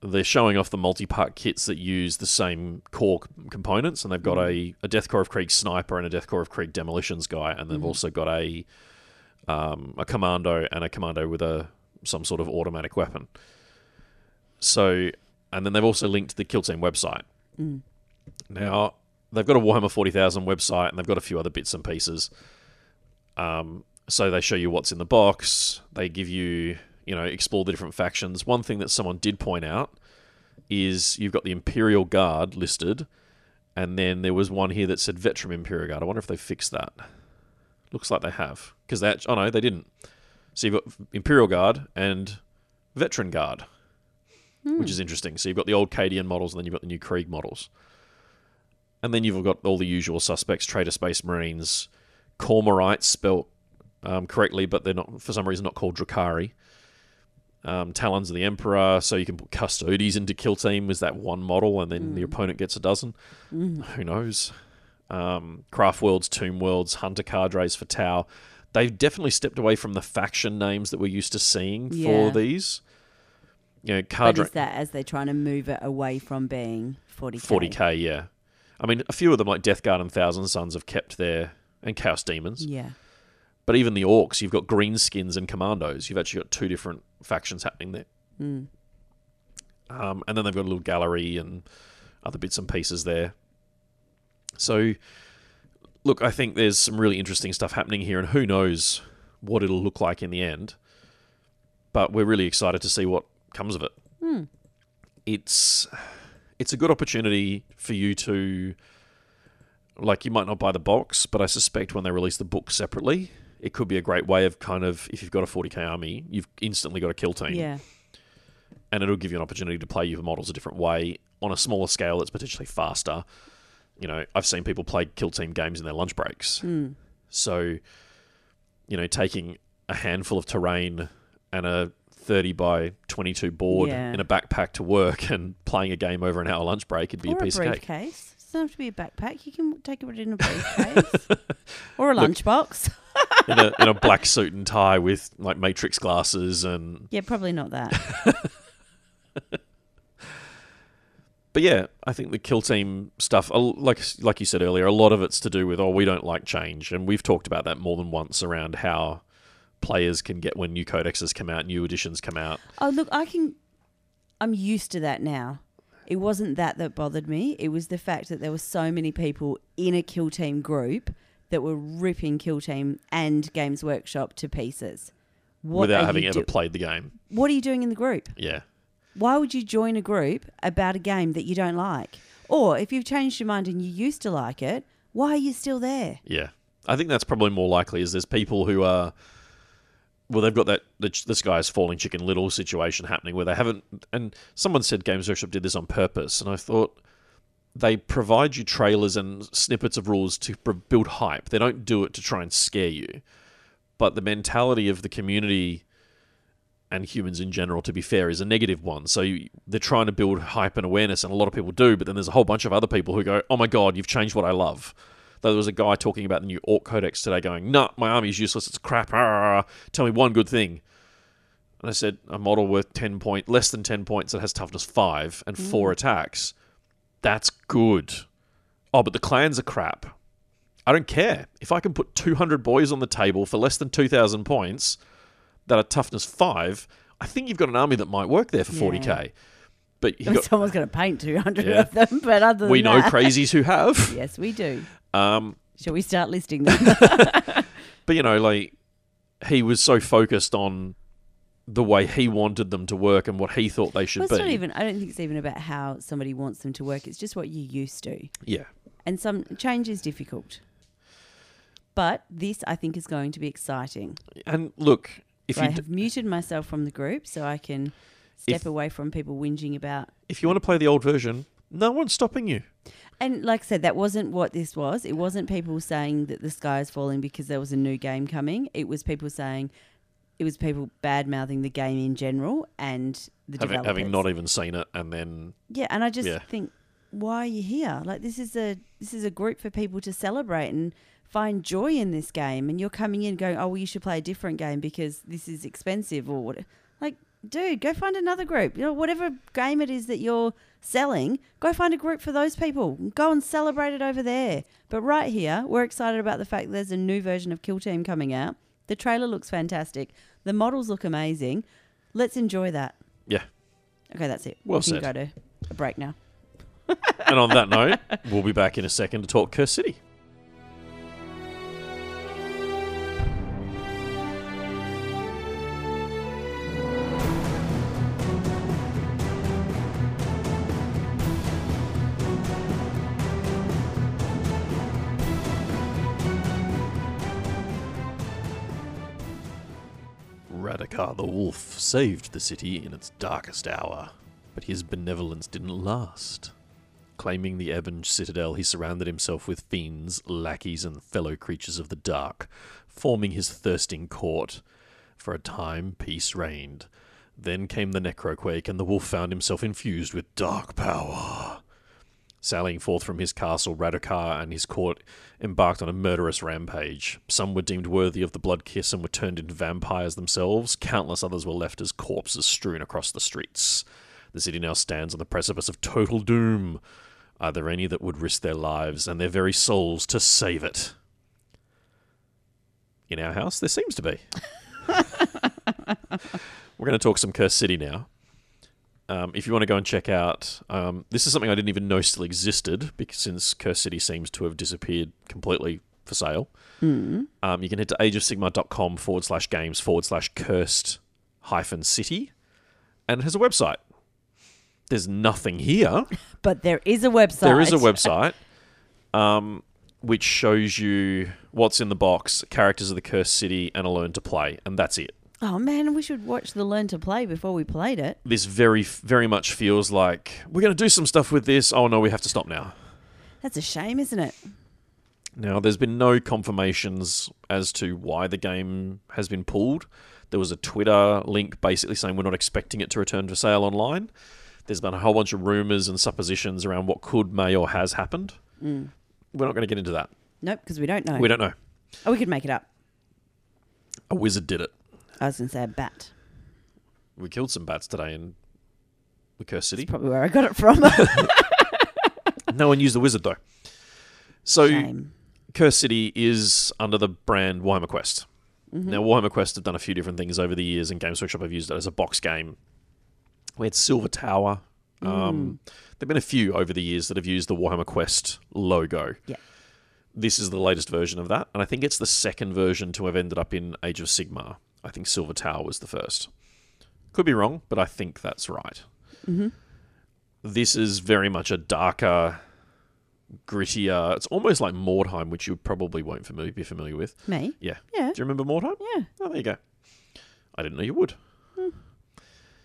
they're showing off the multi part kits that use the same core c- components, and they've got a, a Death Korps of Krieg sniper and a Death Korps of Krieg demolitions guy, and they've also got a um, a commando and a commando with a some sort of automatic weapon. So, and then they've also linked the Kill Team website. Now, they've got a Warhammer 40,000 website and they've got a few other bits and pieces. Um, so they show you what's in the box. They give you, you know, explore the different factions. One thing that someone did point out is you've got the Imperial Guard listed, and then there was one here that said Veteran Imperial Guard. I wonder if they fixed that. Looks like they have because that. Oh no, they didn't. So you've got Imperial Guard and Veteran Guard, which is interesting. So you've got the old Cadian models, and then you've got the new Krieg models. And then you've got all the usual suspects: Traitor Space Marines, Commorites, spelt um, correctly, but they're not for some reason not called Drukhari. Um, Talons of the Emperor, so you can put Custodes into Kill Team with that one model, and then the opponent gets a dozen. Who knows? Um, Craft Worlds, Tomb Worlds, Hunter Cadres for Tau. They've definitely stepped away from the faction names that we're used to seeing Yeah. for these. You know, Cadre. is that as they're trying to move it away from being 40k? 40k, yeah. I mean, a few of them, like Death Guard and Thousand Sons, have kept their. And Chaos Daemons. Yeah. But even the Orcs, you've got Greenskins and Commandos. You've actually got two different factions happening there. Mm. Um, and then they've got a little gallery and other bits and pieces there. So, look, I think there's some really interesting stuff happening here, and who knows what it'll look like in the end. But we're really excited to see what comes of it. It's it's a good opportunity for you to like you might not buy the box, but I suspect when they release the book separately, it could be a great way of kind of if you've got a 40k army, you've instantly got a kill team Yeah. and it'll give you an opportunity to play your models a different way on a smaller scale that's potentially faster. You know, I've seen people play kill team games in their lunch breaks. Hmm. So, you know, taking a handful of terrain and a 30 by 22 board Yeah. in a backpack to work and playing a game over an hour lunch break would be or a piece of cake. briefcase. It doesn't have to be a backpack. You can take it in a briefcase or a lunchbox. in, a, in a black suit and tie with like matrix glasses and Yeah, probably not that. but yeah, I think the kill team stuff, like like you said earlier, a lot of it's to do with oh, we don't like change, and we've talked about that more than once around how players can get when new codexes come out, new editions come out. Oh, look, I can. I'm used to that now. It wasn't that that bothered me. It was the fact that there were so many people in a kill team group that were ripping kill team and Games Workshop to pieces. What without having ever do- played the game. What are you doing in the group? Yeah, Why would you join a group about a game that you don't like? Or if you've changed your mind and you used to like it, why are you still there? yeah. I think that's probably more likely. Is there's people who are well, they've got that this guy's falling chicken little situation happening where they haven't. And someone said Games Workshop did this on purpose, and I thought they provide you trailers and snippets of rules to build hype. They don't do it to try and scare you. But the mentality of the community and humans in general, to be fair, is a negative one. So you, they're trying to build hype and awareness, and a lot of people do. But then there's a whole bunch of other people who go, "Oh my god, you've changed what I love." Though there was a guy talking about the new Orc Codex today, going, "Nah, my army's useless. It's crap. Ah, ah, ah, tell me one good thing." And I said, "A model worth ten point, less than ten points that has toughness five and mm. four attacks. That's good." Oh, but the clans are crap. I don't care if I can put two hundred boys on the table for less than two thousand points that are toughness five. I think you've got an army that might work there for Yeah. forty k. But I mean, got, someone's going to paint 200 Yeah. of them, but other than we know that, crazies who have. Yes, we do. Um, Shall we start listing them? but you know, like he was so focused on the way he wanted them to work and what he thought they should well, it's be. not even. I don't think it's even about how somebody wants them to work. It's just what you used to, yeah, and some change is difficult. But this, I think, is going to be exciting. and look, if So you I d- have muted myself from the group so I can step If- away from people whinging about. if you want to play the old version, no one's stopping you. And like I said, that wasn't what this was. It wasn't people saying that the sky is falling because there was a new game coming. It was people saying, it was people bad mouthing the game in general and the Having, developers. having not even seen it, and then Yeah, and I just Yeah. think, why are you here? Like this is a this is a group for people to celebrate and find joy in this game, and you're coming in going, oh well, you should play a different game because this is expensive or what? Like, dude, go find another group. You know, whatever game it is that you're selling, go find a group for those people. Go and celebrate it over there. But right here, we're excited about the fact that there's a new version of Kill Team coming out. The trailer looks fantastic. The models look amazing. Let's enjoy that. yeah. Okay, that's it. Well we can said. go to a break now. And on that note, we'll be back in a second to talk Cursed City. The Wolf saved the city in its darkest hour, but his benevolence didn't last. Claiming the Ebon citadel, he surrounded himself with fiends, lackeys, and fellow creatures of the dark, forming his thirsting court. For a time, peace reigned. Then came the Necroquake, and the wolf found himself infused with dark power. Sallying forth from his castle, Radukar and his court embarked on a murderous rampage. Some were deemed worthy of the blood kiss and were turned into vampires themselves. Countless others were left as corpses strewn across the streets. The city now stands on the precipice of total doom. Are there any that would risk their lives and their very souls to save it? In our house, there seems to be. We're going to talk some Cursed City now. Um, if you want to go and check out, um, this is something I didn't even know still existed because since Cursed City seems to have disappeared completely for sale. Um, you can head to ageofsigmar.com forward slash games forward slash cursed hyphen city, and it has a website. There's nothing here. But there is a website. There is a website um, which shows you what's in the box, characters of the Cursed City, and a learn to play, and that's it. Oh man, we should watch the Learn to Play before we played it. This very, very much feels like we're going to do some stuff with this. Oh no, we have to stop now. That's a shame, isn't it? Now, there's been no confirmations as to why the game has been pulled. There was a Twitter link basically saying we're not expecting it to return for sale online. There's been a whole bunch of rumors and suppositions around what could, may, or has happened. Mm. We're not going to get into that. Nope, because we don't know. We don't know. Oh, we could make it up. A wizard did it. I was going to say a bat. We killed some bats today in the Cursed City. Probably where I got it from. No one used the wizard though. So Shame. Cursed City is under the brand Warhammer Quest. Mm-hmm. Now, Warhammer Quest have done a few different things over the years, and Games Workshop have used it as a box game. We had Silver Tower. Mm. Um, There've been a few over the years that have used the Warhammer Quest logo. Yeah. This is the latest version of that, and I think it's the second version to have ended up in Age of Sigmar. I think Silver Tower was the first. Could be wrong, but I think that's right. Mm-hmm. This is very much a darker, grittier. It's almost like Mordheim, which you probably won't familiar, be familiar with. Me? Yeah. Yeah. Do you remember Mordheim? Yeah. Oh, there you go. I didn't know you would.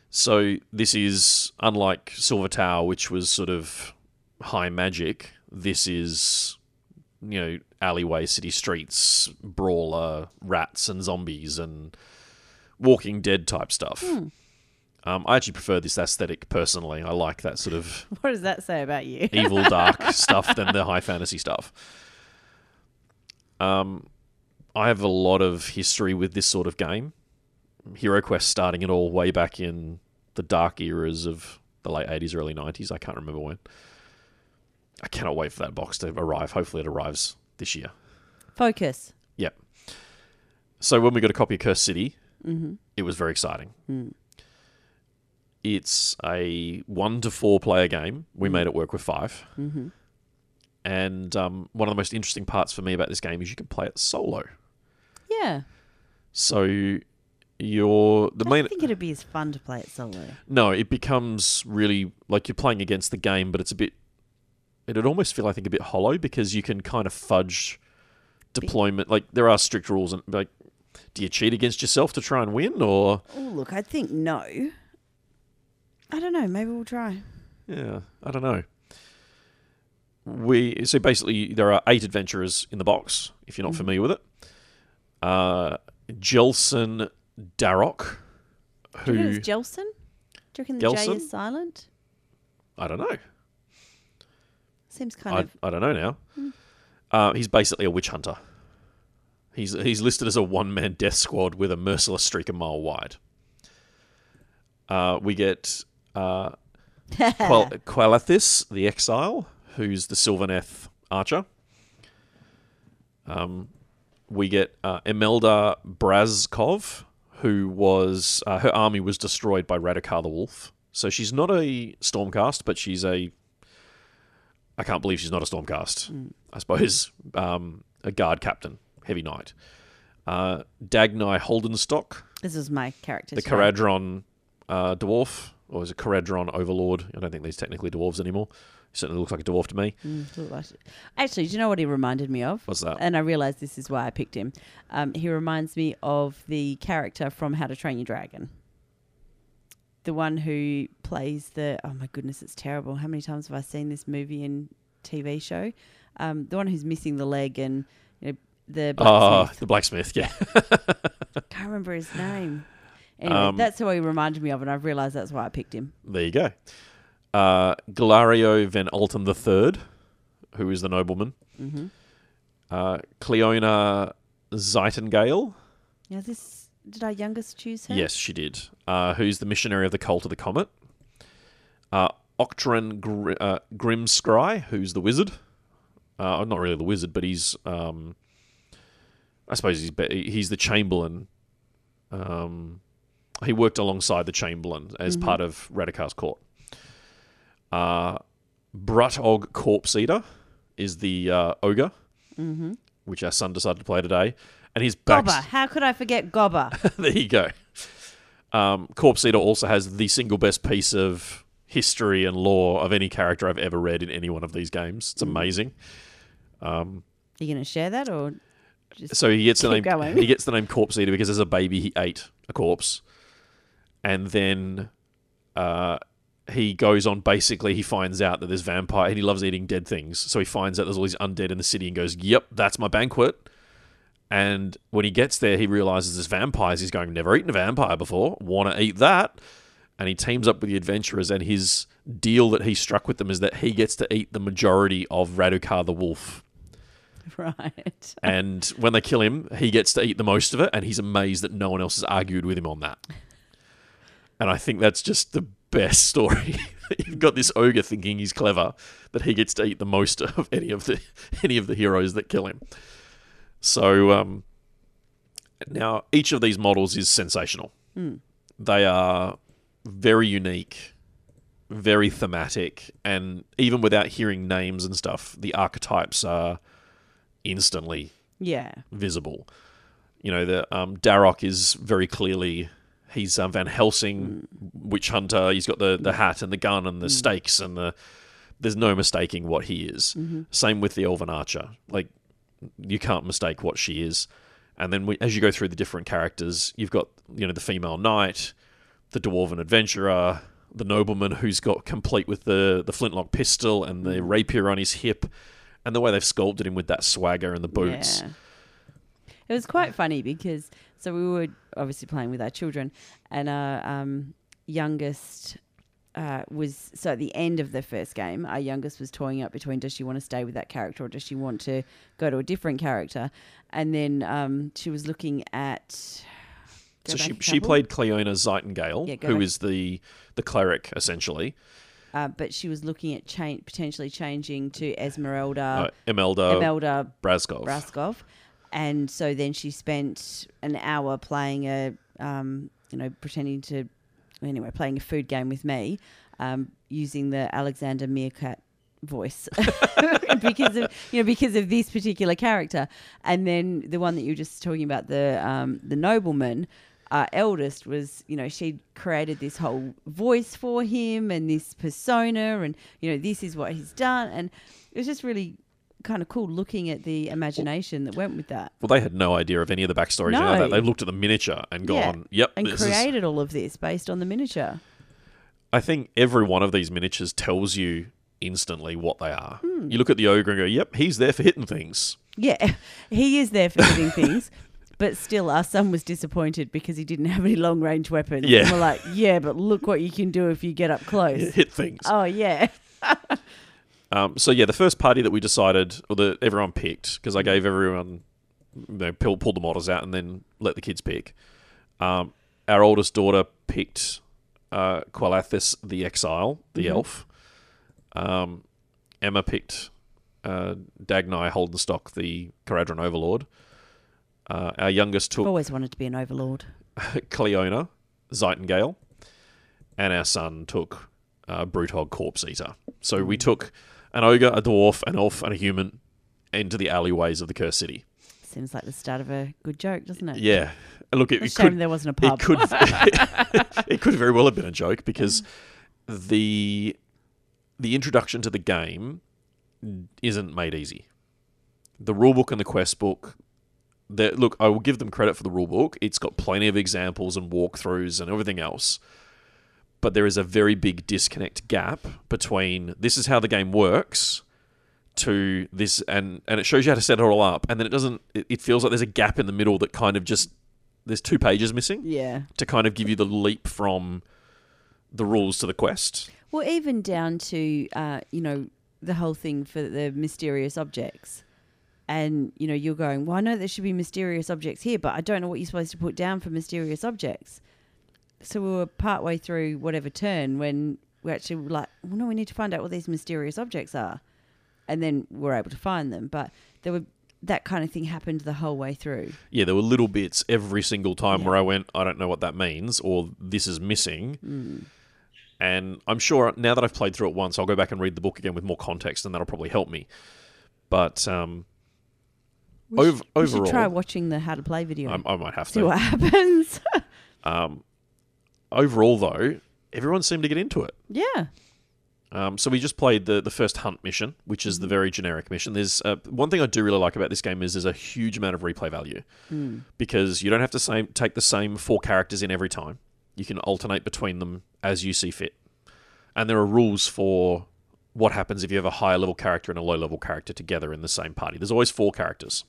So this is unlike Silver Tower, which was sort of high magic. This is, you know, alleyway, city streets, brawler, rats and zombies and Walking Dead type stuff. Um, I actually prefer this aesthetic personally. I like that sort of What does that say about you? evil, dark stuff than the high fantasy stuff. Um, I have a lot of history with this sort of game. Hero Quest starting it all way back in the dark eras of the late 80s, early 90s. I can't remember when. I cannot wait for that box to arrive. Hopefully, it arrives this year. Focus. Yep. So when we got a copy of Cursed City, it was very exciting. it's a one to four player game. We made it work with 5 mm-hmm. And um, one of the most interesting parts for me about this game is you can play it solo. Yeah. So you're the I main. don't think it'd be as fun to play it solo. No, it becomes really like you're playing against the game, but it's a bit. It'd almost feel, I think, a bit hollow because you can kind of fudge deployment. Like there are strict rules, and like, do you cheat against yourself to try and win, or Oh, look, I think no. I don't know. Maybe we'll try. yeah, I don't know. We so basically there are eight adventurers in the box. If you're not familiar with it, uh, Jelsen Darrock, Do reckon who it's Jelson? Do you reckon the J is silent? I don't know. Seems kind I, of. I don't know now. Uh, he's basically a witch hunter. He's he's listed as a one man death squad with a merciless streak a mile wide. Uh, we get uh, Qual- Qualathis, the exile, who's the Sylvaneth archer. Um, we get uh, Imelda Braskov, who was uh, her army was destroyed by Radukar the Wolf. So she's not a Stormcast, but she's a I can't believe she's not a Stormcast. I suppose um, a guard captain, heavy knight. Uh, Dagnai Holdenstock, This is my character. the Kharadron uh, dwarf, or is it Kharadron overlord? I don't think these technically dwarves anymore. He certainly looks like a dwarf to me. Actually, do you know what he reminded me of? What's that? And I realised this is why I picked him. Um, he reminds me of the character from How to Train Your Dragon. The one who plays the. Oh my goodness, it's terrible. How many times have I seen this movie and TV show? Um, the one who's missing the leg and the Ah, blacksmith. the blacksmith. Yeah, Can't remember his name. Anyway, Um, that's who he reminded me of, and I've realised that's why I picked him. there you go. Uh, Galario van Alten the Third, who is the nobleman. Mm-hmm. Uh, Cleona Zeitengale. Now, this did our youngest choose her? Yes, she did. Uh, who's the missionary of the cult of the comet? Uh, Octran Gr- uh, Grimscry, who's the wizard. Uh, not really the wizard, but he's. Um, I suppose he's be- he's the chamberlain. Um, he worked alongside the chamberlain as part of Radukar's court. Uh, Brutogg Corpse Eater is the uh, ogre, which our son decided to play today, and his back. Gobber. How could I forget Gobber? there you go. Um, Corpse Eater also has the single best piece of history and lore of any character I've ever read in any one of these games. It's amazing. Are you going to share that or just So he gets the name. going. He gets the name Corpse Eater because as a baby he ate a corpse, and then uh, he goes on. Basically, he finds out that there's vampire, and he loves eating dead things. So he finds out there's all these undead in the city, and goes, "Yep, that's my banquet." And when he gets there, he realizes there's vampires. He's going, "Never eaten a vampire before. Want to eat that?" And he teams up with the adventurers, and his deal that he struck with them is that he gets to eat the majority of Radukar the wolf. right? And when they kill him, he gets to eat the most of it, and he's amazed that no one else has argued with him on that. And I think that's just the best story. You've got this ogre thinking he's clever, that he gets to eat the most of any of the any of the heroes that kill him. So um, now each of these models is sensational. They are very unique, very thematic, and even without hearing names and stuff, the archetypes are instantly Yeah. visible. You know, the um, Darrock is very clearly he's um, Van Helsing, witch hunter. He's got the the hat and the gun and the stakes and the. There's no mistaking what he is. Same with the Elven Archer. Like you can't mistake what she is. And then we, as you go through the different characters, you've got you know the female knight, the dwarven adventurer, the nobleman who's got complete with the the flintlock pistol and the rapier on his hip, and the way they've sculpted him with that swagger and the boots. Yeah. It was quite funny because so we were obviously playing with our children, and our um, youngest uh, was so at the end of the first game, our youngest was toying up between does she want to stay with that character or does she want to go to a different character, and then um, she was looking at. So Go back she she played Cleona Zeitengale, Yeah, who back. is the the cleric essentially. Uh, but she was looking at potentially changing to Uh, Esmeralda, Imelda Imelda Braskov. Raskov, and so then she spent an hour playing a, um, you know, pretending to anyway, playing a food game with me, um, using the Alexander Meerkat voice because of you know because of this particular character, and then the one that you were just talking about the um, the nobleman. Our eldest was, you know, she'd created this whole voice for him and this persona, and you know, this is what he's done, and it was just really kind of cool looking at the imagination that went with that. Well, they had no idea of any of the backstories. No. They looked at the miniature and Yeah. gone, "Yep." and this is- created all of this based on the miniature. I think every one of these miniatures tells you instantly what they are. Hmm. You look at the ogre and go, "Yep, he's there for hitting things." Yeah, he is there for hitting things, but still, our son was disappointed because he didn't have any long range weapons. Yeah. And we're like, yeah, but look what you can do if you get up close. Hit things. Oh yeah, Um, so yeah, the first party that we decided, or that everyone picked, because I gave everyone, you know, pull, pulled the models out and then let the kids pick. Um, our oldest daughter picked uh, Qualathis the Exile, the elf. Um, Emma picked uh, Dagnai Holdenstock, the Kharadron Overlord. Uh, our youngest I've took always wanted to be an overlord. Cleona, Zeitengale, and our son took uh, Brutogg Corpse Eater. So we took an ogre, a dwarf, an elf, and a human into the alleyways of the Cursed City. Seems like the start of a good joke, doesn't it? Yeah, look, it, It's it shame could there wasn't a pub. it could it could very well have been a joke because the the introduction to the game isn't made easy. The rulebook and the quest book. The, look, I will give them credit for the rulebook. It's got plenty of examples and walkthroughs and everything else. But there is a very big disconnect gap between this is how the game works to this and and it shows you how to set it all up and then it doesn't it, it feels like there's a gap in the middle that kind of just there's two pages missing yeah. to kind of give you the leap from the rules to the quest. Well, even down to uh, you know the whole thing for the mysterious objects, and you know you're going, well, I know there should be mysterious objects here, but I don't know what you're supposed to put down for mysterious objects. So we were partway through whatever turn when we actually were like, well, no, we need to find out what these mysterious objects are, and then we're able to find them. But there were that kind of thing happened the whole way through. Yeah, there were little bits every single time Yeah. where I went, I don't know what that means, or this is missing. Hmm. And I'm sure now that I've played through it once, I'll go back and read the book again with more context, and that'll probably help me. But um, We, Ov- should, we should try watching the how to play video. I, I might have to. see to. what happens. Um, overall, though, everyone seemed to get into it. yeah. Um, so we just played the, the first hunt mission, which is the very generic mission. There's uh, one thing I do really like about this game is there's a huge amount of replay value because you don't have to same, take the same four characters in every time. You can alternate between them as you see fit, and there are rules for what happens if you have a higher level character and a low level character together in the same party. There's always four characters.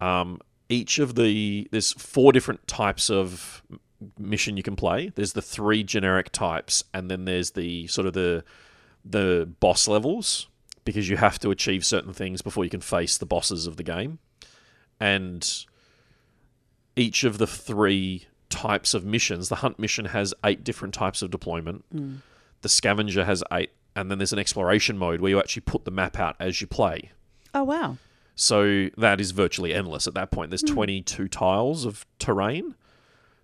Um, each of the there's four different types of mission you can play. There's the three generic types, and then there's the sort of the the boss levels because you have to achieve certain things before you can face the bosses of the game. And each of the three types of missions, the hunt mission has eight different types of deployment. The scavenger has eight, and then there's an exploration mode where you actually put the map out as you play. Oh wow. So that is virtually endless at that point. There's 22 tiles of terrain.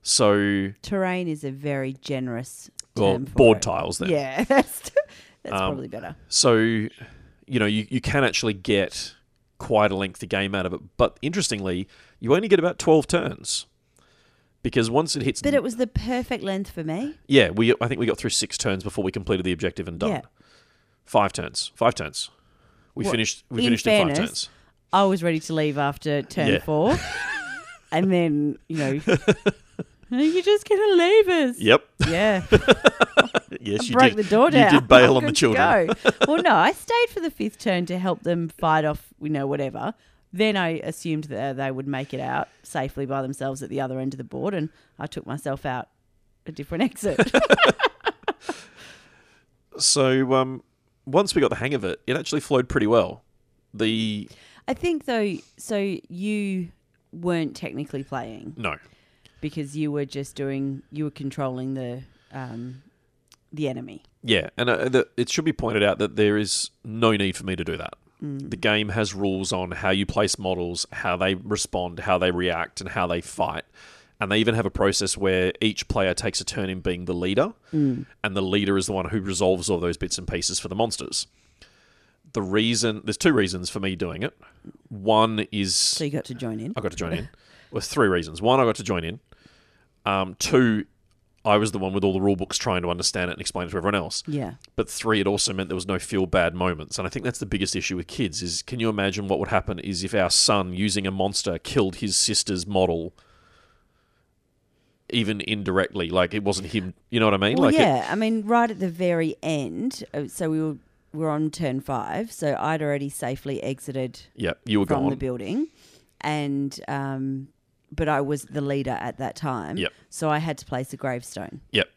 So, Terrain is a very generous well, board it. tiles then. Yeah, that's that's Um, probably better. So, you know, you, you can actually get quite a lengthy game out of it. But interestingly, you only get about 12 turns. Because once it hits. But it was the perfect length for me. yeah, we I think we got through six turns before we completed the objective and done. Yeah. Five turns. Five turns. We Well, finished we in finished in five turns. I was ready to leave after turn Yeah. four, and then you know, you're just gonna leave us. Yep. Yeah, Yes, you broke did. the door down. You did bail I'm on the children. go. well, no, I stayed for the fifth turn to help them fight off, you know, whatever. Then I assumed that they would make it out safely by themselves at the other end of the board, and I took myself out a different exit. So um, once we got the hang of it, it actually flowed pretty well. The I think though, so you weren't technically playing no, because you were just doing, you were controlling the um, the enemy. yeah, and uh, the, it should be pointed out that there is no need for me to do that. The game has rules on how you place models, how they respond, how they react, and how they fight. And they even have a process where each player takes a turn in being the leader, and the leader is the one who resolves all those bits and pieces for the monsters. The reason there's two reasons for me doing it. One is So you got to join in. I got to join in. With three reasons. One, I got to join in. Um, two, I was the one with all the rule books trying to understand it and explain it to everyone else. Yeah. But three, it also meant there was no feel bad moments. And I think that's the biggest issue with kids is can you imagine what would happen is if our son using a monster killed his sister's model even indirectly, like it wasn't him you know what I mean? Well, like it- yeah. I mean, right at the very end. uh, So we were we were on turn five. So I'd already safely exited yeah, you were from gone. the building, and um, but I was the leader at that time. Yep. So I had to place a gravestone, Yep.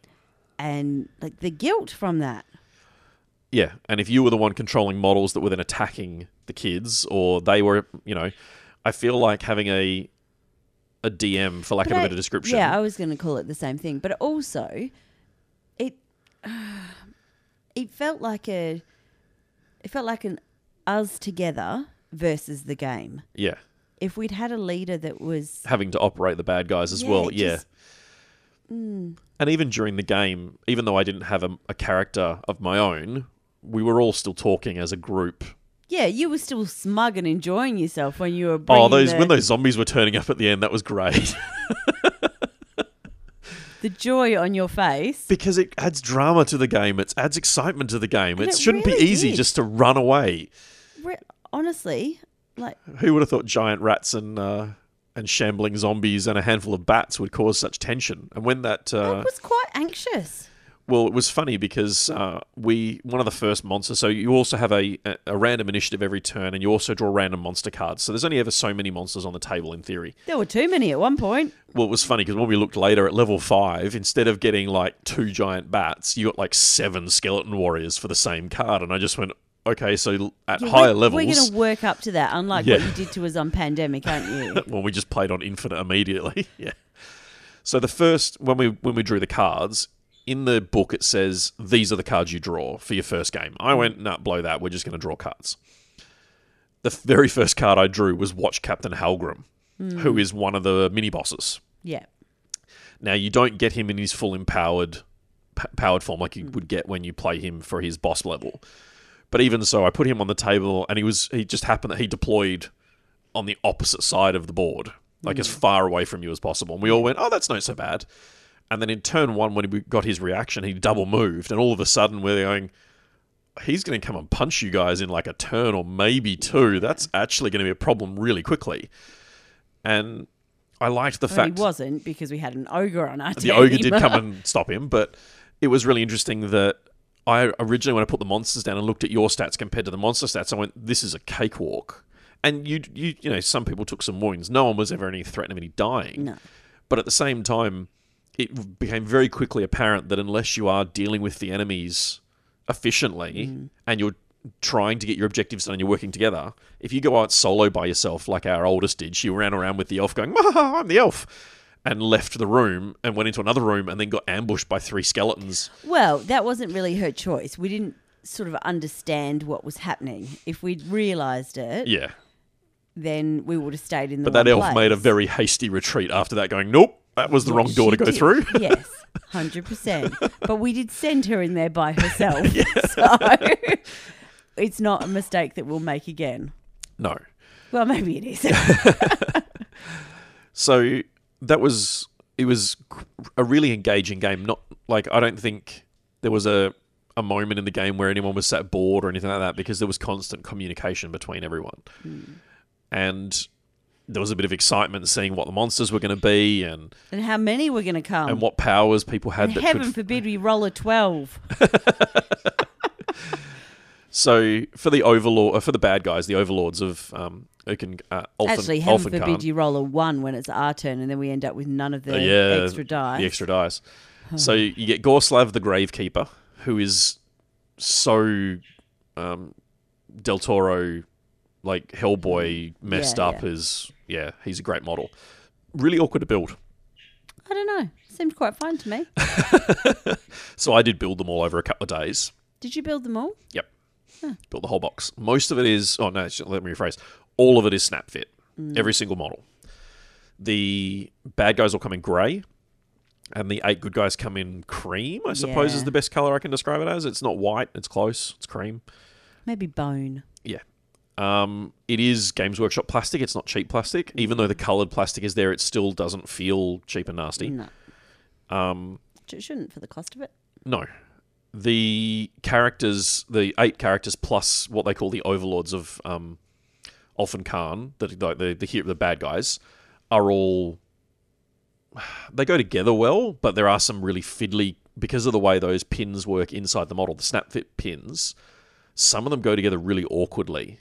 and like the guilt from that. Yeah, and if you were the one controlling models that were then attacking the kids, or they were, you know, I feel like having a a DM, for lack But of a I- better description. Yeah, I was going to call it the same thing, but also, it it felt like a it felt like an us together versus the game. yeah, If we'd had a leader that was having to operate the bad guys as Yeah, well. Yeah, just- mm. and even during the game, even though I didn't have a, a character of my own, we were all still talking as a group. Yeah, you were still smug and enjoying yourself when you were. Oh, those the, when those zombies were turning up at the end, that was great the joy on your face. because it adds drama to the game. It adds excitement to the game. It, it shouldn't really be easy did. just to run away. Re- honestly, like Who would have thought giant rats and uh, and shambling zombies and a handful of bats would cause such tension? And when that, I uh, was quite anxious. Well, it was funny because uh, we one of the first monsters. So you also have a, a random initiative every turn, and you also draw random monster cards. So there's only ever so many monsters on the table in theory. There were too many at one point. Well, it was funny because when we looked later at level five, instead of getting like two giant bats, you got like seven skeleton warriors for the same card, and I just went. Okay, so at Yeah, higher we're, levels, We're going to work up to that, unlike Yeah. what you did to us on Pandemic, aren't you? well, we just played on infinite immediately. yeah. So the first when we when we drew the cards in the book, it says these are the cards you draw for your first game. I went, nah, blow that. We're just going to draw cards. The very first card I drew was Watch Captain Halgrim, hmm. who is one of the mini bosses. yeah. Now you don't get him in his full empowered p- powered form like you would get when you play him for his boss level. But even so, I put him on the table, and he was he just happened that he deployed on the opposite side of the board, like as hmm. far away from you as possible. And we all went, "Oh, that's not so bad." And then in turn one, when he got his reaction, he double moved, and all of a sudden we're going, "He's going to come and punch you guys in like a turn or maybe two. That's actually going to be a problem really quickly." And I liked the Well, fact he wasn't because we had an ogre on our the team. ogre did come and stop him, but it was really interesting that I originally when I put the monsters down and looked at your stats compared to the monster stats, I went, "This is a cakewalk." And you, you, you know, some people took some wounds. No one was ever any threat of any dying. No. But at the same time, it became very quickly apparent that unless you are dealing with the enemies efficiently Mm. and you're trying to get your objectives done and you're working together, if you go out solo by yourself, like our oldest did, she ran around with the elf going, "Ah, I'm the elf. And left the room and went into another room and then got ambushed by three skeletons. Well, that wasn't really her choice. We didn't sort of understand what was happening. If we'd realised it, Yeah. then we would have stayed in the But that elf made a very hasty retreat after that, going, Nope, that was the wrong door to go did. through. yes, hundred percent. But we did send her in there by herself, so it's not a mistake that we'll make again. no. Well, maybe it is. So that was it was a really engaging game. Not like I don't think there was a a moment in the game where anyone was sat bored or anything like that because there was constant communication between everyone, mm. and there was a bit of excitement seeing what the monsters were going to be and and how many were going to come? and what powers people had And that heaven could. forbid we roll a twelve. So for the overlord, uh, for the bad guys, the overlords of um, Oaken, uh, Ulfen, Actually, heaven Ulfenkarn. forbid you roll a one when it's our turn, and then we end up with none of the Uh, yeah, extra dice. The extra dice. so you get Gorslav the Gravekeeper, who is so um, Del Toro, like Hellboy, messed Yeah, up yeah. as yeah, he's a great model. Really awkward to build. I don't know. Seemed quite fine to me. So I did build them all over a couple of days. Did you build them all? Yep. Built the whole box. Most of it is. Oh no, let me rephrase. All of it is snap fit. Mm. Every single model. The bad guys all come in grey, and the eight good guys come in cream. I suppose is the best color I can describe it as. It's not white. It's close. It's cream. Maybe bone. Yeah. Um, it is Games Workshop plastic. It's not cheap plastic. Even though the coloured plastic is there, it still doesn't feel cheap and nasty. No. Um, It shouldn't for the cost of it. no. The characters, the eight characters plus what they call the overlords of um, Ulfenkarn, the the the, the, the bad guys, are all they go together well, but there are some really fiddly because of the way those pins work inside the model, the snap fit pins. Some of them go together really awkwardly.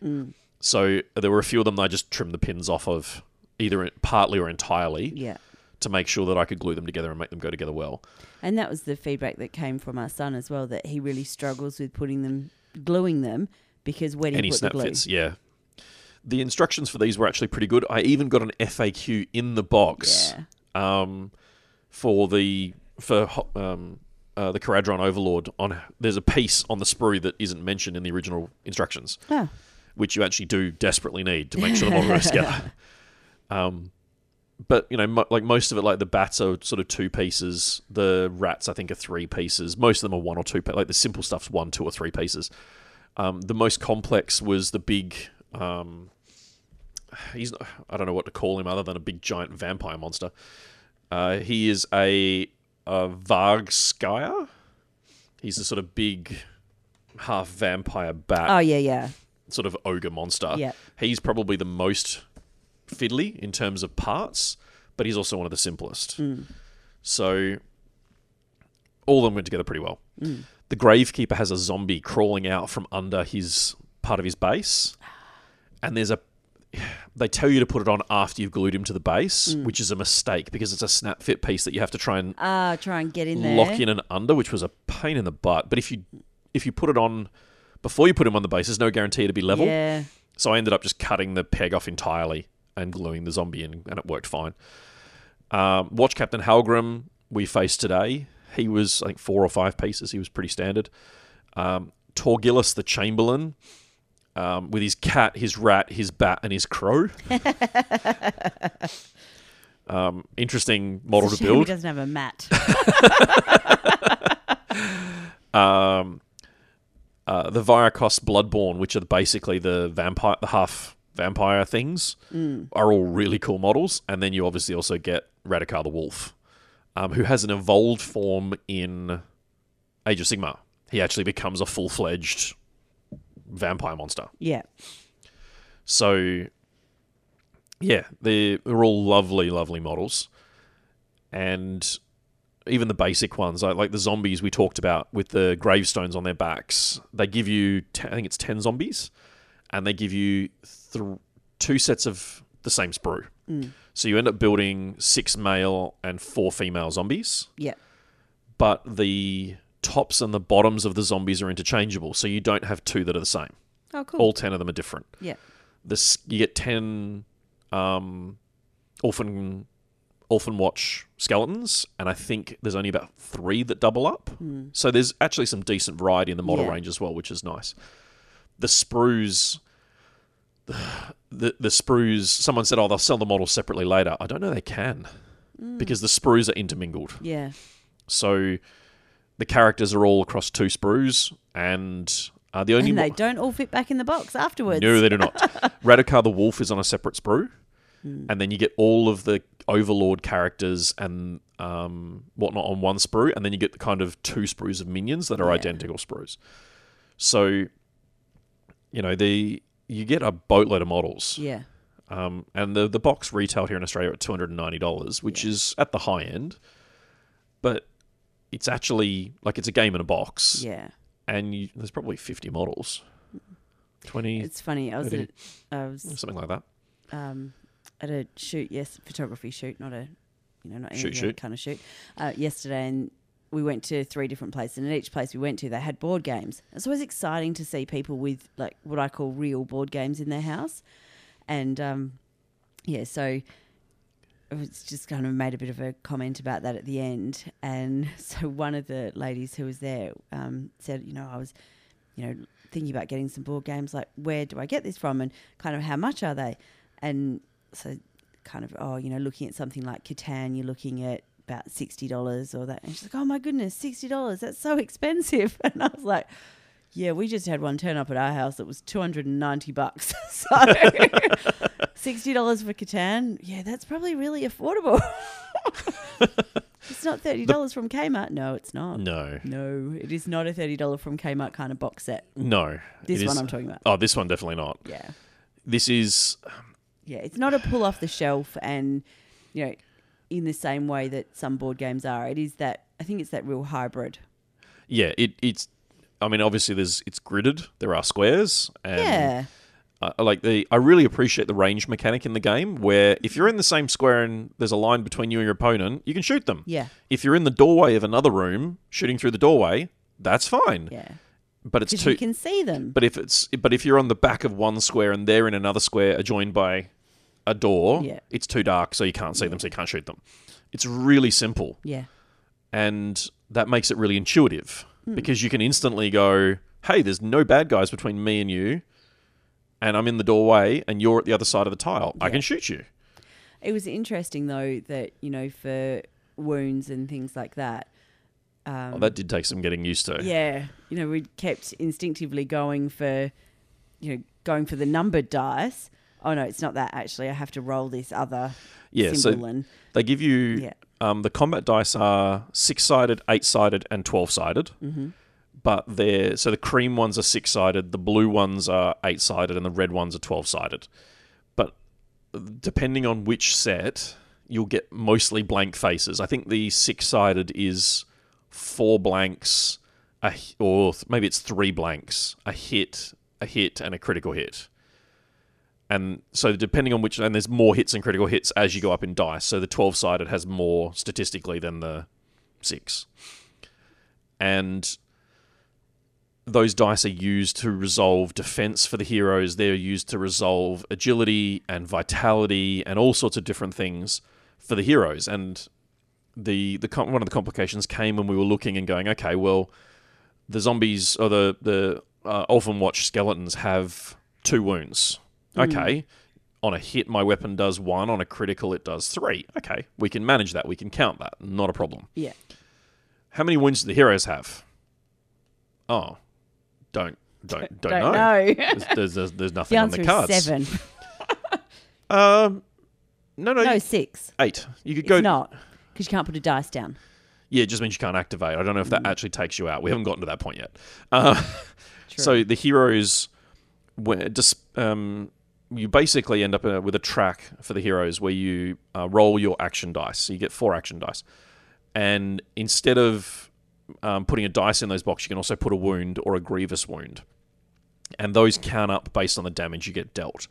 So there were a few of them that I just trimmed the pins off of, either partly or entirely, Yeah. to make sure that I could glue them together and make them go together well. And that was the feedback that came from our son as well, that he really struggles with putting them, gluing them, because when he Any put the snap glue, fits, yeah. The instructions for these were actually pretty good. I even got an FAQ in the box yeah, um, for the for um, uh, the Kharadron Overlord. On there's a piece on the sprue that isn't mentioned in the original instructions, oh, which you actually do desperately need to make sure the model goes together. Um, but you know, mo- like most of it, like the bats are sort of two pieces. The rats, I think, are three pieces. Most of them are one or two. Like the simple stuff's one, two, or three pieces. Um, the most complex was the big. Um, he's not, I don't know what to call him other than a big giant vampire monster. Uh, he is a, Uh, a Vargskyr. He's a sort of big half vampire bat oh yeah, yeah, sort of ogre monster. Yeah. He's probably the most fiddly in terms of parts, but he's also one of the simplest. Mm. So all of them went together pretty well. Mm. The Gravekeeper has a zombie crawling out from under his part of his base, and there's a. They tell you to put it on after you've glued him to the base, which is a mistake because it's a snap fit piece that you have to try and ah, try and get in there. lock in and under, which was a pain in the butt. But if you if you put it on before you put him on the base, there's no guarantee to be level. Yeah, So I ended up just cutting the peg off entirely and gluing the zombie in, and it worked fine. Um, Watch Captain Halgrim we faced today. He was, I think, four or five pieces. He was pretty standard. Um, Torgillius the Chamberlain um, with his cat, his rat, his bat, and his crow. um, interesting model to shame He doesn't have a mat. um, uh, the Vyrkos Blood-born, which are basically the vampire, the half vampire things, are all really cool models. And then you obviously also get Radukar the Wolf, um, who has an evolved form in Age of Sigmar. He actually becomes a full fledged vampire monster. yeah, So, yeah, they're, they're all lovely, lovely models. And even the basic ones, like, like the zombies we talked about with the gravestones on their backs, they give you, te- I think it's 10 zombies, and they give you th- two sets of the same sprue. Mm. So you end up building six male and four female zombies, yeah, but the tops and the bottoms of the zombies are interchangeable, so you don't have two that are the same. oh cool. All 10 of them are different. Yeah, this you get 10 um orphan Ulfenwatch skeletons and i think there's only about three that double up. So there's actually some decent variety in the model Yeah. range as well which is nice. The sprues the the sprues someone said oh they'll sell the model separately later. I don't know they can because the sprues are intermingled. Yeah, so the characters are all across two sprues and uh, the only and mo- they don't all fit back in the box afterwards. no, they do not. Radukar the Wolf is on a separate sprue, Hmm. and then you get all of the Overlord characters and um, whatnot on one sprue, and then you get the kind of two sprues of minions that are Yeah. identical sprues. So, you know, the you get a boatload of models, yeah, um, and the the box retailed here in Australia at two hundred and ninety dollars, which Yeah. is at the high end, but it's actually like it's a game in a box, yeah. and you, there's probably fifty models, twenty It's funny. I was at, I was something like that. um, at a shoot, yes, photography shoot, not a, you know, not any Shoot, shoot. kind of shoot. Uh, yesterday, and we went to three different places, and at each place we went to, they had board games. It's always exciting to see people with like what I call real board games in their house, and um, yeah, so. I was just kind of made a bit of a comment about that at the end, and so one of the ladies who was there um, said, you know, I was, you know, thinking about getting some board games. Like, where do I get this from, and kind of how much are they? And so kind of oh you know looking at something like Catan, you're looking at about sixty dollars or that, and she's like, oh my goodness, sixty dollars, that's so expensive, and I was like. Yeah, we just had one turn up at our house that was two hundred and ninety bucks. So sixty dollars for Catan, yeah, that's probably really affordable. it's not thirty dollars from Kmart. No, it's not. No, No, it is not a thirty dollar from Kmart kind of box set. no. This one is- I'm talking about. Oh, this one definitely not. Yeah, This is yeah, it's not a pull off the shelf, and you know, in the same way that some board games are. It is that I think it's that real hybrid. yeah. It it's. I mean, obviously, there's it's gridded. There are squares, and yeah, I I like the. I really appreciate the range mechanic in the game, where if you're in the same square and there's a line between you and your opponent, you can shoot them. yeah, If you're in the doorway of another room, shooting through the doorway, that's fine. yeah, But it's too. you can see them. But if it's but if you're on the back of one square and they're in another square adjoined by a door, Yeah. it's too dark, so you can't see them, so you can't shoot them. It's really simple, yeah, and that makes it really intuitive Hmm. because you can instantly go, "Hey, there's no bad guys between me and you." And I'm in the doorway, and you're at the other side of the tile. I can shoot you. It was interesting though that you know for wounds and things like that. Um, Oh, that did take some getting used to. Yeah, you know, we kept instinctively going for, you know, going for the numbered dice. Oh no, it's not that actually. I have to roll this other Yeah, so symbol and they give you yeah, um, the combat dice are six sided, eight sided, and twelve sided. mm-hmm. but they're so the cream ones are six sided, the blue ones are eight sided, and the red ones are twelve sided. But depending on which set, you'll get mostly blank faces. I think the six sided is four blanks, a, or maybe it's three blanks, a hit, a hit, and a critical hit. And so, depending on which, and there's more hits and critical hits as you go up in dice. So the twelve sided has more statistically than the six, and those dice are used to resolve defense for the heroes. They're used to resolve agility and vitality and all sorts of different things for the heroes. And the the one of the complications came when we were looking and going, okay, well, the zombies or the the uh, Ulfenwatch skeletons have two wounds. Okay. On a hit, my weapon does one. On a critical, it does three. Okay, we can manage that. We can count that. Not a problem. yeah, How many wounds do the heroes have? Oh, don't don't don't, don't know. know. There's, there's, there's, there's the nothing on the cards. seven. Um, no, no, No, six. eight. You could It's go. not because you can't put a dice down. Yeah, it just means you can't activate. I don't know if Mm. that actually takes you out. We haven't gotten to that point yet. Uh, True. so the heroes, when, um, you basically end up uh, with a track for the heroes where you uh, roll your action dice. So you get four action dice, and instead of um, putting a dice in those boxes, you can also put a wound or a grievous wound, and those count up based on the damage you get dealt.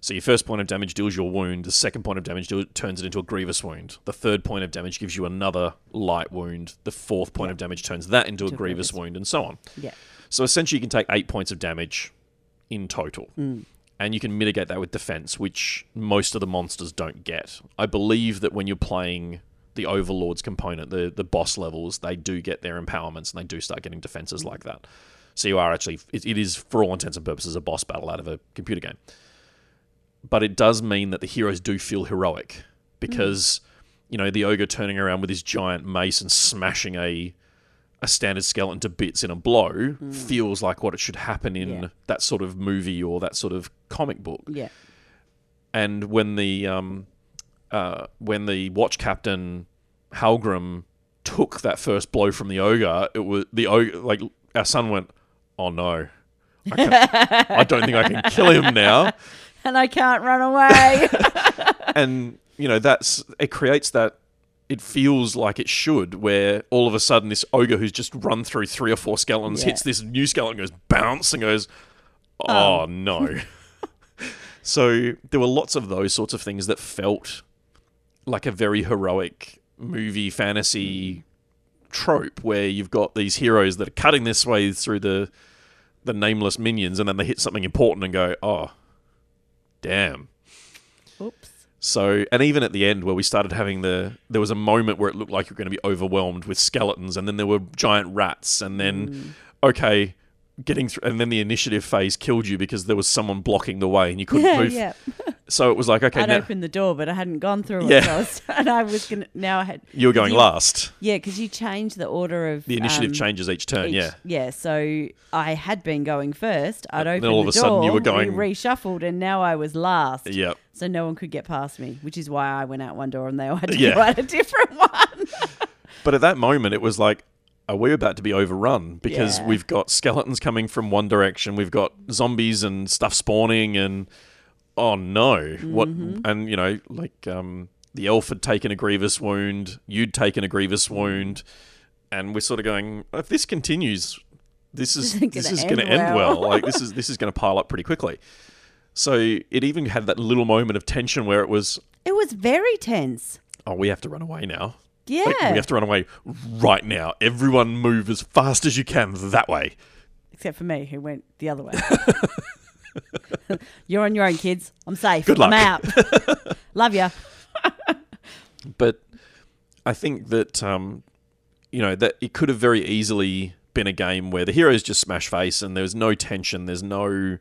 So your first point of damage deals your wound. The second point of damage turns it into a grievous wound. The third point of damage gives you another light wound. The fourth point of damage turns that into a a grievous grievous. wound, and so on. Yeah, So essentially, you can take eight points of damage in total, and you can mitigate that with defense, which most of the monsters don't get. I believe that when you're playing the Overlords component, the the boss levels, they do get their empowerments and they do start getting defenses like that. So you are actually, it, it is for all intents and purposes, a boss battle out of a computer game. But it does mean that the heroes do feel heroic because, you know, the ogre turning around with his giant mace and smashing a a standard skeleton to bits in a blow feels like what it should happen in Yeah. that sort of movie or that sort of comic book. yeah, And when the um, uh, when the watch captain Halgrim took that first blow from the ogre, it was the ogre like our son went, "Oh no, I, I don't think I can kill him now." and I can't run away. and you know that's it creates that it feels like it should where all of a sudden this ogre who's just run through three or four skeletons Yeah. hits this new skeleton goes bounce and goes oh, oh. no so there were lots of those sorts of things that felt like a very heroic movie fantasy trope where you've got these heroes that are cutting this way through the the nameless minions and then they hit something important and go oh damn Oops. So, and even at the end where we started having the, there was a moment where it looked like you were going to be overwhelmed with skeletons, and then there were giant rats, and then, mm. okay, getting through, and then the initiative phase killed you because there was someone blocking the way and you couldn't Yeah, move. yeah. So it was like, okay, I'd now opened the door, but I hadn't gone through Yeah. it. So I was, and I was gonna. Now I had. you were going you- last. Yeah, because you changed the order of The initiative um, changes each turn. each- yeah. Yeah. So I had been going first. I'd And opened then all the of a sudden you were going- we reshuffled, and now I was last. Yep. So no one could get past me, which is why I went out one door and they all had to Yeah. go out a different one. But at that moment, it was like, are we about to be overrun? Because Yeah. we've got skeletons coming from one direction, we've got zombies and stuff spawning, and oh no, what? Mm-hmm. And you know, like um, the elf had taken a grievous wound, you'd taken a grievous wound, and we're sort of going, if this continues, this is this is going to end end well." well. like this is this is going to pile up pretty quickly. So it even had that little moment of tension where it was, It was very tense. oh, we have to run away now. Yeah. Like, we have to run away right now. Everyone move as fast as you can that way. Except for me, who went the other way. You're on your own, kids. I'm safe. Good I'm luck. out. Love you. But I think that um, you know that it could have very easily been a game where the heroes just smash face and there's no tension. There's no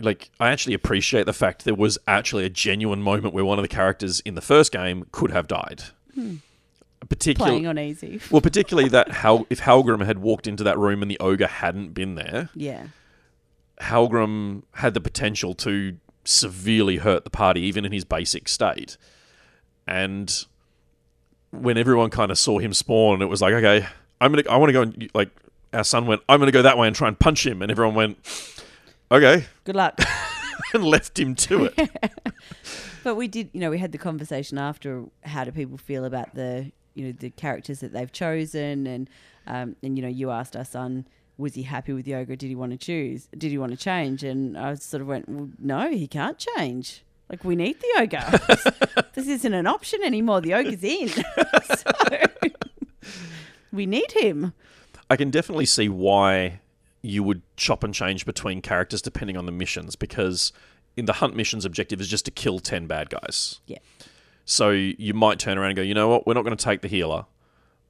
like I actually appreciate the fact there was actually a genuine moment where one of the characters in the first game could have died. Hmm. Particularly, Playing on easy. well, particularly that Hal, if Halgrim had walked into that room and the ogre hadn't been there, Yeah. Halgrim had the potential to severely hurt the party, even in his basic state. And when everyone kind of saw him spawn, it was like, okay, I'm gonna, I want to go and like our son went, I'm gonna go that way and try and punch him, and everyone went, okay, Good luck. and left him to it. But we did, you know, we had the conversation after. How do people feel about the, you know, the characters that they've chosen, and um, and you know, you asked our son, was he happy with the ogre? Did he want to choose? Did he want to change? And I sort of went, well, no, he can't change. Like we need the ogre. this, this isn't an option anymore. The ogre's in, so we need him. I can definitely see why you would chop and change between characters depending on the missions, because in the hunt missions, objective is just to kill ten bad guys. Yeah. So you might turn around and go, you know what? We're not going to take the healer.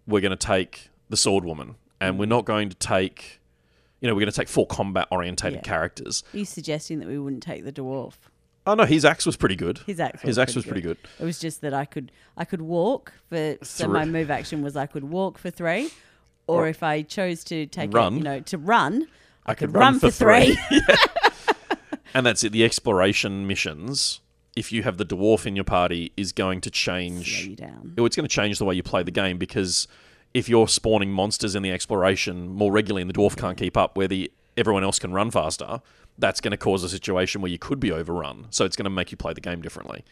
We're going to take the sword woman, and we're mm. not going to take, you know, we're going to take full combat orientated Yeah. characters. Are you suggesting that we wouldn't take the dwarf? Oh no, his axe was pretty good. His axe. His was axe pretty was pretty good. It was just that I could I could walk for so my move action was I could walk for three, or, Or- if I chose to take Run. A, you know to run, I, could could, run run, for for three. And that's it. The exploration missions, if you have the dwarf in your party, is going to Slow change. you down. Oh, It's going to change the way you play the game because if you're spawning monsters in the exploration more regularly and the dwarf can't keep up, where the everyone else can run faster, that's going to cause a situation where you could be overrun. So it's going to make you play the game differently.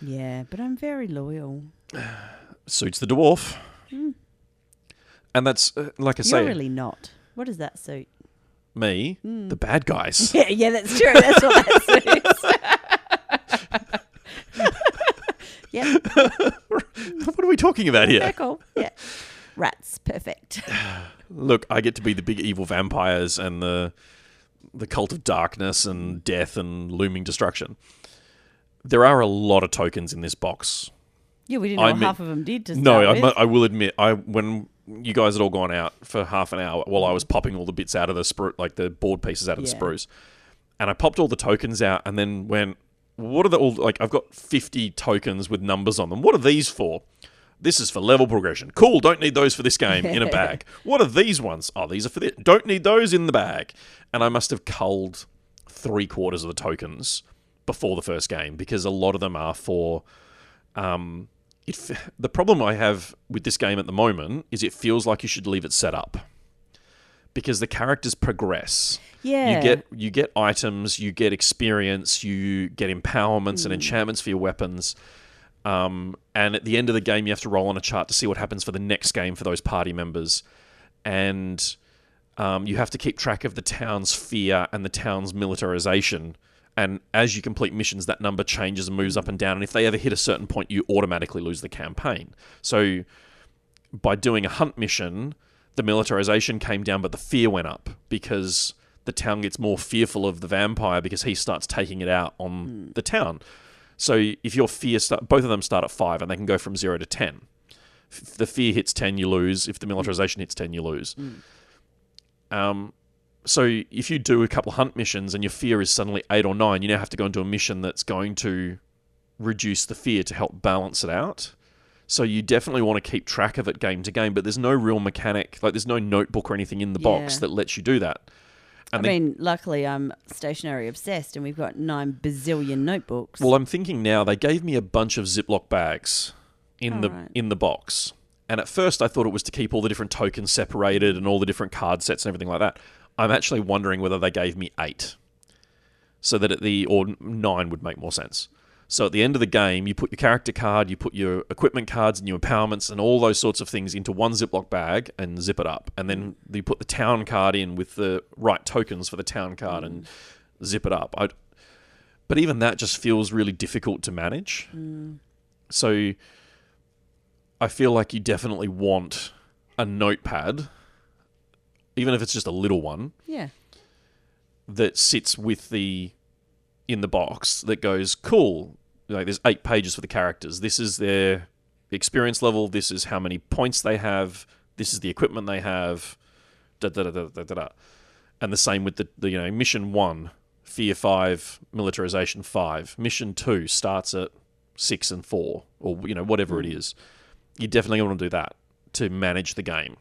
Yeah, but I'm very loyal. Suits the dwarf, and that's uh, like I say, You're really not. What does that suit? Me, hmm. the bad guys. Yeah, yeah, that's true. That's what that suits. yep, what are we talking about here? cool. Yeah, rats, perfect. Look, I get to be the big evil vampires and the the cult of darkness and death and looming destruction. There are a lot of tokens in this box. Yeah, we didn't know I what mean- half of them did. To No, I, mu- I will admit, I when you guys had all gone out for half an hour while I was popping all the bits out of the spru- like the board pieces out of the Yeah. sprues, and I popped all the tokens out, and then went, "What are the all like? I've got fifty tokens with numbers on them. What are these for?" This is for level progression. Cool. Don't need those for this game in a bag. What are these ones? Oh, these are for this. Don't need those in the bag. And I must have culled three quarters of the tokens before the first game because a lot of them are for um, it, f- the problem I have with this game at the moment is it feels like you should leave it set up because the characters progress. yeah, You get you get items, you get experience, you get empowerments and enchantments for your weapons. Um, and at the end of the game, you have to roll on a chart to see what happens for the next game for those party members, and um, you have to keep track of the town's fear and the town's militarization. And as you complete missions, that number changes and moves up and down. And if they ever hit a certain point, you automatically lose the campaign. So by doing a hunt mission, the militarization came down, but the fear went up because the town gets more fearful of the vampire because he starts taking it out on hmm. the town. So if your fear start, both of them start at five, and they can go from zero to ten. If the fear hits ten, you lose. If the hmm. militarization hits ten, you lose. Hmm. Um, so if you do a couple of hunt missions and your fear is suddenly eight or nine, you now have to go into a mission that's going to reduce the fear to help balance it out. So you definitely want to keep track of it game to game, but there's no real mechanic, like there's no notebook or anything in the box Yeah. that lets you do that. I And the- mean, luckily I'm stationary obsessed, and we've got nine bazillion notebooks. Well, I'm thinking now they gave me a bunch of Ziploc bags in the Alright. in the box. And at first I thought it was to keep all the different tokens separated and all the different card sets and everything like that. I'm actually wondering whether they gave me 8. So that at the or 9 would make more sense. So at the end of the game, you put your character card, you put your equipment cards and your empowerments and all those sorts of things into one Ziploc bag and zip it up. And then you put the town card in with the right tokens for the town card and zip it up. I, but even that just feels really difficult to manage. So I feel like you definitely want a notepad, even if it's just a little one, yeah, that sits with the in the box that goes cool. Like there's eight pages for the characters. This is their experience level. This is how many points they have. This is the equipment they have. Da da da da da da. da. And the same with the, the you know mission one, fear five, militarization five. Mission two starts at six and four, or you know whatever it hmm. is. You definitely want to do that to manage the game.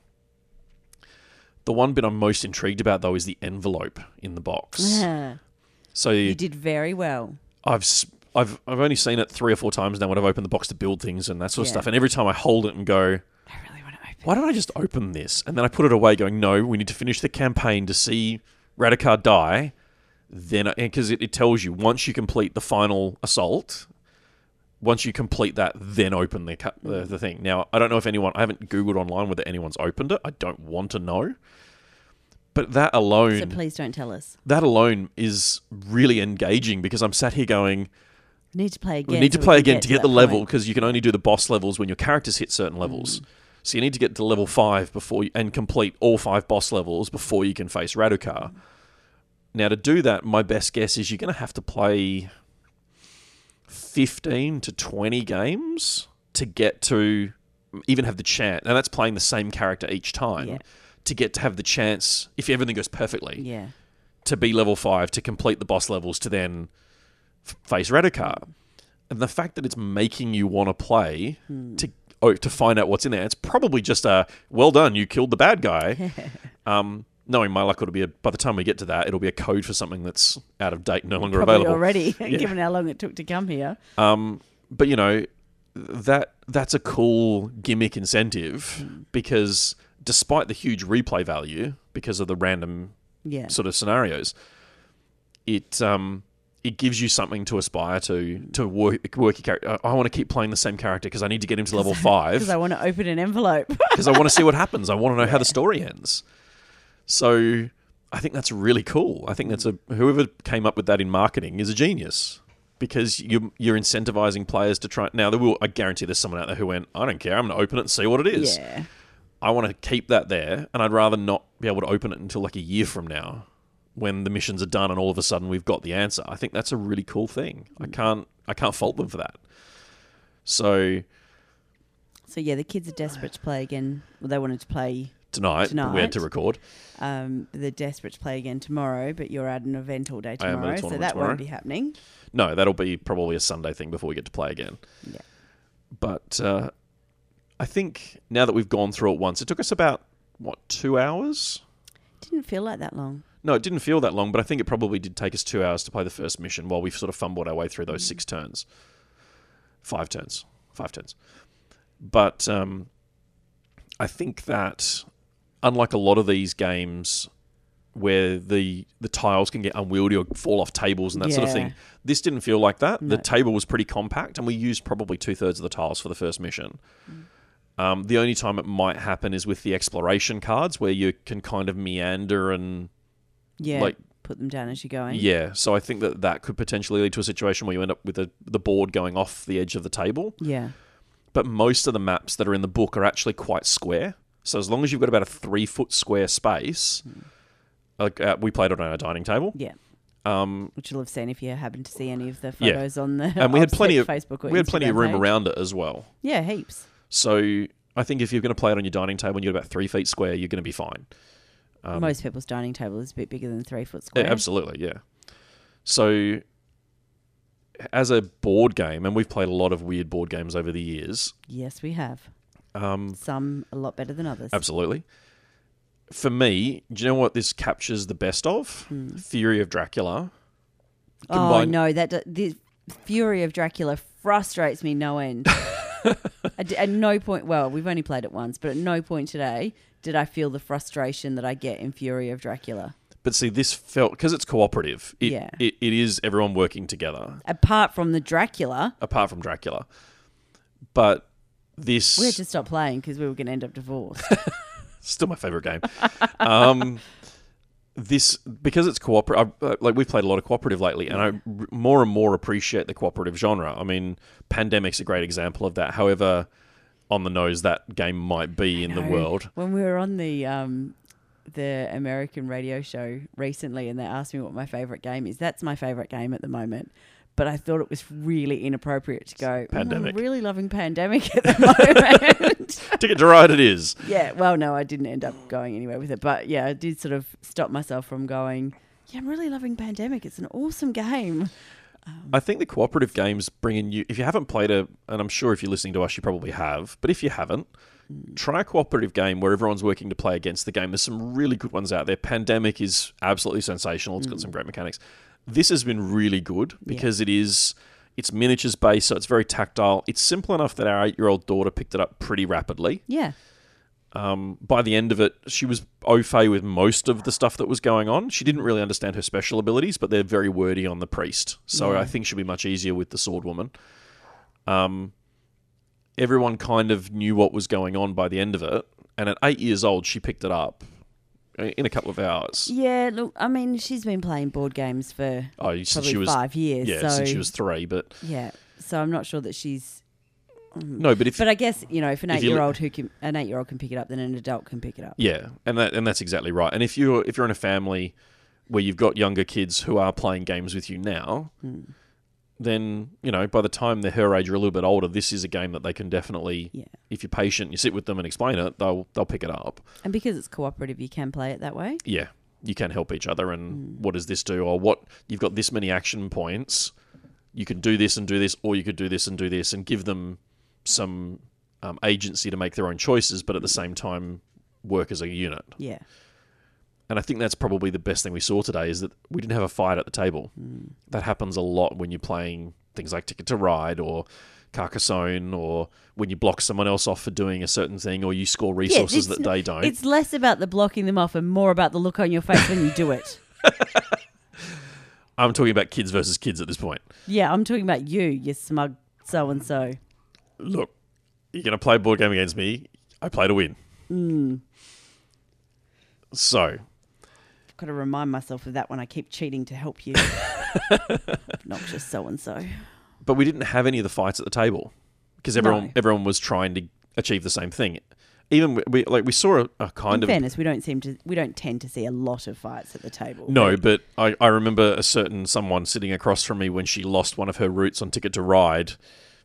The one bit I'm most intrigued about though is the envelope in the box. So you did very well. I've I've I've only seen it three or four times now when I've opened the box to build things and that sort of Yeah. stuff. And every time I hold it and go, I really want to open. why don't I just open this? And then I put it away, going, no, we need to finish the campaign to see Radukar die. Then, because it, it tells you once you complete the final assault, once you complete that, then open the, the the thing. Now, I don't know if anyone, I haven't googled online whether anyone's opened it. I don't want to know. But that alone, So please don't tell us. that alone is really engaging because I'm sat here going, We need to play again. we need to so play again to get the level because you can only do the boss levels when your characters hit certain levels. Mm. So you need to get to level five before you, and complete all five boss levels before you can face Radukar. Mm. Now to do that, my best guess is you're going to have to play fifteen to twenty games to get to even have the chance. And that's playing the same character each time. Yeah. To get to have the chance, if everything goes perfectly, Yeah. to be level five to complete the boss levels to then f- face Radukar. And the fact that it's making you want to play to oh, to find out what's in there, it's probably just a well done, you killed the bad guy. um, knowing my luck, it'll be a, by the time we get to that, it'll be a code for something that's out of date, no longer Probably available. already, given how long it took to come here. Um, but you know that that's a cool gimmick incentive because despite the huge replay value because of the random Yeah. sort of scenarios, it um it gives you something to aspire to to work work your character. I want to keep playing the same character because I need to get him to level five Because I want to open an envelope. because I want to see what happens. I want to know how the story ends. So I think that's really cool. I think that's a whoever came up with that in marketing is a genius because you you're incentivizing players to try. Now there will I guarantee there's someone out there who went, I don't care, I'm going to open it and see what it is. yeah. I want to keep that there, and I'd rather not be able to open it until like a year from now, when the missions are done and all of a sudden we've got the answer. I think that's a really cool thing. I mm. can't I can't fault them for that. So So yeah, the kids are desperate to play again. Well, they wanted to play. Tonight, we had to record. Um, they're desperate to play again tomorrow, but you're at an event all day I am at a tomorrow, so tournament that tomorrow. won't be happening. No, that'll be probably a Sunday thing before we get to play again. Yeah. But uh, I think now that we've gone through it once, it took us about what two hours. Didn't feel like that long. No, it didn't feel that long, but I think it probably did take us two hours to play the first mission while we sort of fumbled our way through those six turns. Five turns. Five turns. But um, I think that, unlike a lot of these games where the the tiles can get unwieldy or fall off tables and that sort of thing, this didn't feel like that. The table was pretty compact, and we used probably two thirds of the tiles for the first mission. Um, the only time it might happen is with the exploration cards, where you can kind of meander and Yeah. Like- put them down as you're going. yeah, so I think that that could potentially lead to a situation where you end up with the the board going off the edge of the table. Yeah. But most of the maps that are in the book are actually quite square. So as long as you've got about a three foot square space, like uh, we played it on our dining table. Yeah. Um, Which you'll have seen if you happen to see any of the Yeah. photos on the and we had plenty of Facebook we had plenty of room page. around it as well. Yeah, heaps. So I think if you're going to play it on your dining table and you're about three feet square, you're going to be fine. Most people's dining table is a bit bigger than three foot Um, Yeah, square. absolutely, yeah. So, as a board game, and we've played a lot of weird board games over the years. Yes, we have. Um, Some a lot better than others. absolutely. For me, do you know what this captures the best of? Fury of Dracula. Oh Combine- no, that the Fury of Dracula frustrates me no end. at, at no point, well, we've only played it once, but at no point today did I feel the frustration that I get in Fury of Dracula. But see, this felt because it's cooperative. It, Yeah. it, it is everyone working together, Apart from the Dracula, apart from Dracula. But this we had to stop playing because we were going to end up divorced. still my favorite game. um, this because it's cooperative. Like we've played a lot of cooperative lately, and I more and more appreciate the cooperative genre. I mean, Pandemic's a great example of that. However, on the nose that game might be in the world. When we were on the um, the American radio show recently, and they asked me what my favorite game is, that's my favorite game at the moment. But I thought it was really inappropriate to go. "Mm, Pandemic." I'm really loving Pandemic at the moment. Ticket to Ride, it is. yeah, well, no, I didn't end up going anywhere with it, but yeah, I did sort of stop myself from going. Yeah, I'm really loving Pandemic. It's an awesome game. Um, I think the cooperative games bring in you. If you haven't played a, and I'm sure if you're listening to us, you probably have. But if you haven't, mm. try a cooperative game where everyone's working to play against the game. There's some really good ones out there. Pandemic is absolutely sensational. It's got mm. some great mechanics. This has been really good because it is. It's miniatures based, so it's very tactile. It's simple enough that our eight year old daughter picked it up pretty rapidly. Yeah, Um, by the end of it, she was au fait with most of the stuff that was going on. She didn't really understand her special abilities, but they're very wordy on the priest. So Yeah. I think she'll be much easier with the sword woman. Um, everyone kind of knew what was going on by the end of it, and at eight years old, she picked it up in a couple of hours. yeah. Look, I mean, she's been playing board games for Oh, probably she was five years. yeah, so since she was three. But yeah. So I'm not sure that she's no, but if But I guess you know, if an If eight-year-old who can an eight-year-old can pick it up, then an adult can pick it up. Yeah, and that and that's exactly right. And if you're if you're in a family where you've got younger kids who are playing games with you now, Hmm. Then you know by the time they're her age or a little bit older, this is a game that they can definitely, Yeah. if you're patient, you sit with them and explain it, they'll they'll pick it up. And because it's cooperative, you can play it that way. Yeah, you can help each other. And Hmm. what does this do? Or what you've got this many action points. You can do this and do this, or you could do this and do this, and give them some um, agency to make their own choices, but at the same time work as a unit. Yeah. And I think that's probably the best thing we saw today is that we didn't have a fight at the table. Hmm. That happens a lot when you're playing things like Ticket to Ride or Carcassonne or when you block someone else off for doing a certain thing or you score resources it's- that they don't. It's less about the blocking them off and more about the look on your face when you do it. I'm talking about kids versus kids at this point. Yeah, I'm talking about you, you smug so and so. Look, you're going to play a board game against me. I play to win. Hmm. So, I've got to remind myself of that when I keep cheating to help you. Obnoxious so and so. but we didn't have any of the fights at the table because everyone No. everyone was trying to achieve the same thing. Even we, we like we saw a, a kind In of fairness, we don't seem to we don't tend to see a lot of fights at the table. No, but I, I remember a certain someone sitting across from me when she lost one of her routes on Ticket to Ride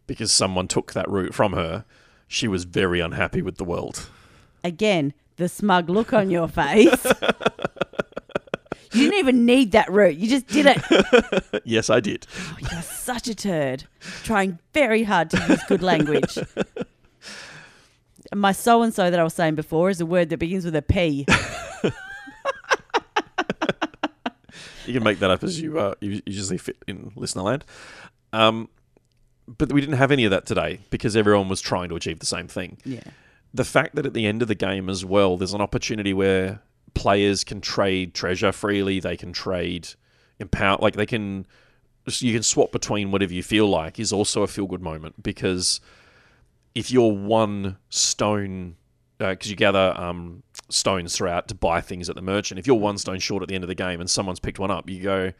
because someone took that route from her. She was very unhappy with the world. Again, the smug look on your face. you didn't even need that route. You just did it. yes, I did. Oh, you're such a turd. Trying very hard to use good language. My so and so that I was saying before is a word that begins with a P. You can make that up as you uh, you usually fit in listener land. Um, but we didn't have any of that today because everyone was trying to achieve the same thing. Yeah. the fact that at the end of the game as well, there's an opportunity where players can trade treasure freely. They can trade empower, like they can, you can swap between whatever you feel like. Is also a feel good moment because if you're one stone, because you gather um, stones throughout to buy things at the merchant. If you're one stone short at the end of the game and someone's picked one up, you go,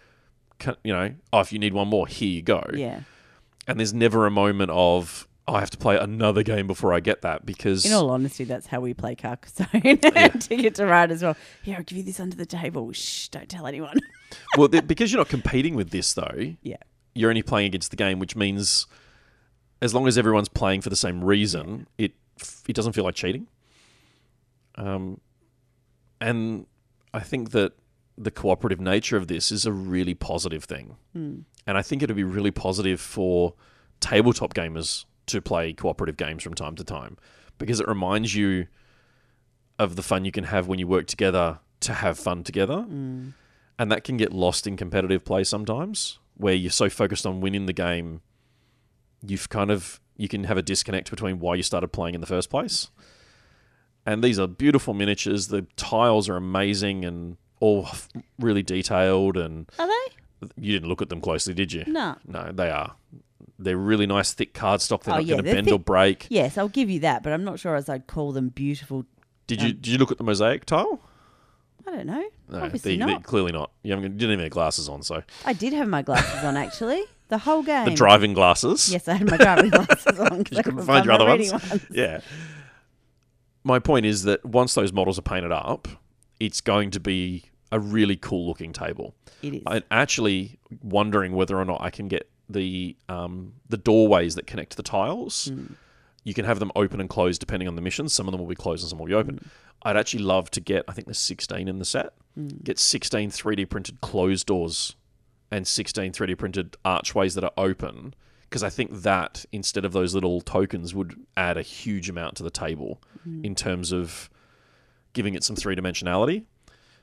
"Can- you know, oh, if you need one more, here you go Yeah. and there's never a moment of I have to play another game before I get that because In all honesty, that's how we play Carcassonne and Ticket to Ride as well. Here, I'll give you this under the table. Shh, don't tell anyone. well th- because you're not competing with this though yeah. you're only playing against the game which means as long as everyone's playing for the same reason it f- it doesn't feel like cheating um and I think that the cooperative nature of this is a really positive thing. Hmm. And I think it'd be really positive for tabletop gamers to play cooperative games from time to time because it reminds you of the fun you can have when you work together to have fun together. Hmm. And that can get lost in competitive play sometimes where you're so focused on winning the game, you've kind of you can have a disconnect between why you started playing in the first place. And these are beautiful miniatures. The tiles are amazing and all really detailed and Are they? you didn't look at them closely, did you? No. No, they are. They're really nice, thick cardstock. Oh, they're Oh, not yeah, going to bend or break. Yes, I'll give you that, but I'm not sure as I'd call them beautiful. Did you um, did you look at the mosaic tile? I don't know. No, Obviously they- they- clearly not. You, haven't, you didn't even have glasses on, so I did have my glasses on actually. The whole game. the driving glasses. Yes, I had my driving glasses on because you I couldn't find your other reading ones. Yeah. My point is that once those models are painted up, it's going to be a really cool looking table. It is. I'm actually wondering whether or not I can get the um, the doorways that connect the tiles. Hmm. You can have them open and closed depending on the missions. Some of them will be closed and some will be open. Hmm. I'd actually love to get. I think there's 16 in the set. Hmm. Get 16 3D printed closed doors and 16 3D printed archways that are open. Because I think that instead of those little tokens would add a huge amount to the table Hmm. in terms of giving it some three dimensionality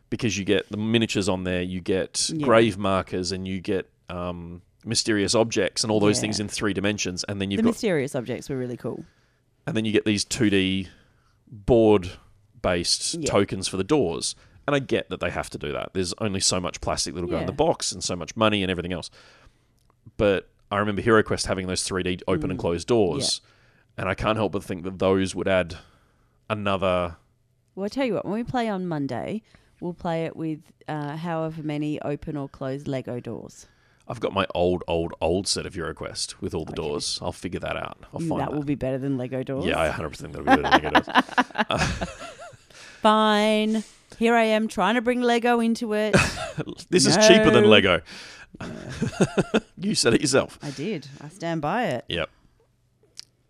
because you get the miniatures on there, you get Yeah. grave markers, and you get um, mysterious objects and all those Yeah. things in three dimensions, and then you've the got mysterious objects were really cool. and then you get these two D board based Yeah. tokens for the doors. And I get that they have to do that. There's only so much plastic that'll go in the box and so much money and everything else. But I remember HeroQuest having those 3D open Mm. and closed doors, and I can't help but think that those would add another Well, I tell you what, when we play on Monday, we'll play it with uh, however many open or closed Lego doors. I've got my old, old, old set of HeroQuest with all the Okay. doors. I'll figure that out. I'll Mm, find that that. will be better than Lego doors. yeah, I 100% that'll be better than Lego doors. Fine. Here I am trying to bring Lego into it. This is cheaper than No. Lego. you said it yourself. I did. I stand by it. Yep.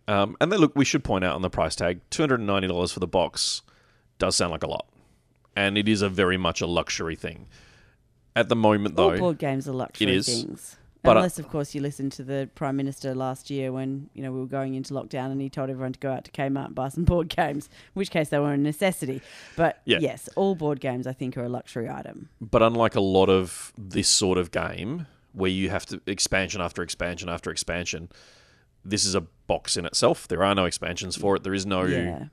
Um, and then look, we should point out on the price tag, two hundred and ninety dollars for the box does sound like a lot, and it is a very much a luxury thing. At the moment, though, All board games are luxury is. things. But, uh, Unless, of course, you listened to the Prime Minister last year when, you know, we were going into lockdown and he told everyone to go out to Kmart and buy some board games, in which case they were a necessity. But Yeah. yes, all board games, I think, are a luxury item. but unlike a lot of this sort of game where you have to expansion after expansion after expansion, this is a box in itself. There are no expansions for it. There is no. Yeah.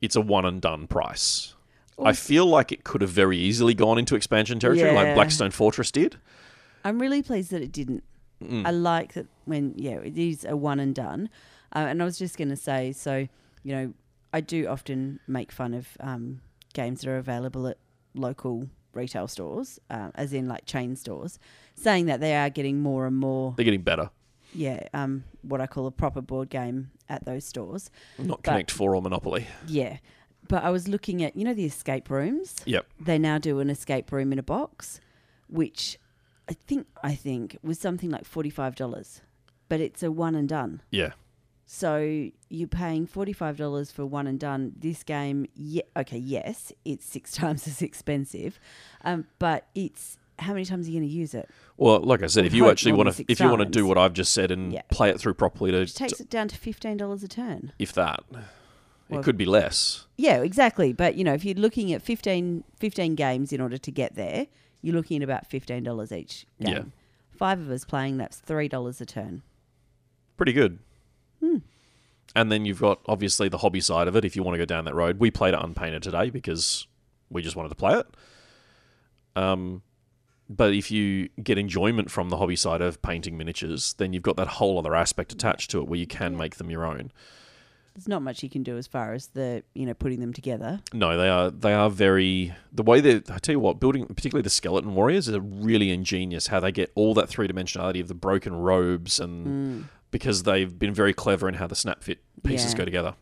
It's a one and done price. I feel like it could have very easily gone into expansion territory, like Blackstone Fortress did. I'm really pleased that it didn't. Mm. I like that when yeah, it is a one and done. Uh, and I was just going to say, so you know, I do often make fun of um, games that are available at local retail stores, uh, as in like chain stores, saying that they are getting more and more, They're getting better. yeah, um, what I call a proper board game at those stores. Not But- Connect Four or Monopoly. Yeah, but I was looking at you know the escape rooms. Yep. they now do an escape room in a box, which I think I think was something like forty five dollars, but it's a one and done. Yeah. So you're paying forty five dollars for one and done. This game, yeah, okay, yes, it's six times as expensive, um, but it's how many times are you going to use it? Well, like I said, if you actually want to, if you want to do what I've just said and Yeah. play it through properly, to, Which takes to- it down to fifteen dollars a turn. if that, Well- it could be less. Yeah, exactly. But you know, if you're looking at 15, 15 games in order to get there, you're looking at about fifteen dollars each game. Yeah. Five of us playing, that's three dollars a turn. Pretty good. Hmm. And then you've got obviously the hobby side of it. If you want to go down that road, we played it unpainted today because we just wanted to play it. Um, but if you get enjoyment from the hobby side of painting miniatures, then you've got that whole other aspect attached to it where you can Yeah. make them your own. There's not much you can do as far as the you know putting them together. No, they are they are very the way they I tell you what, building particularly the skeleton warriors is really ingenious how they get all that three dimensionality of the broken robes and because they've been very clever in how the snap fit pieces Yeah. go together.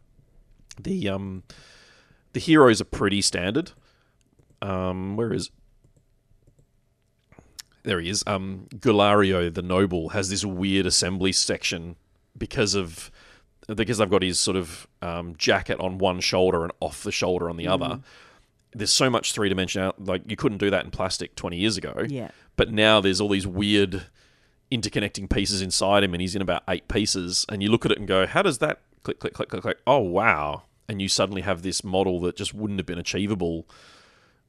The um the heroes are pretty standard. Um where is there he is. Um Glaurio the noble has this weird assembly section because of because they've got his sort of um, jacket on one shoulder and off the shoulder on the other. there's so much three dimensional. Like you couldn't do that in plastic 20 years ago. Yeah. But now there's all these weird interconnecting pieces inside him, and he's in about eight pieces. And you look at it and go, how does that click, click, click, click, click? Oh wow! And you suddenly have this model that just wouldn't have been achievable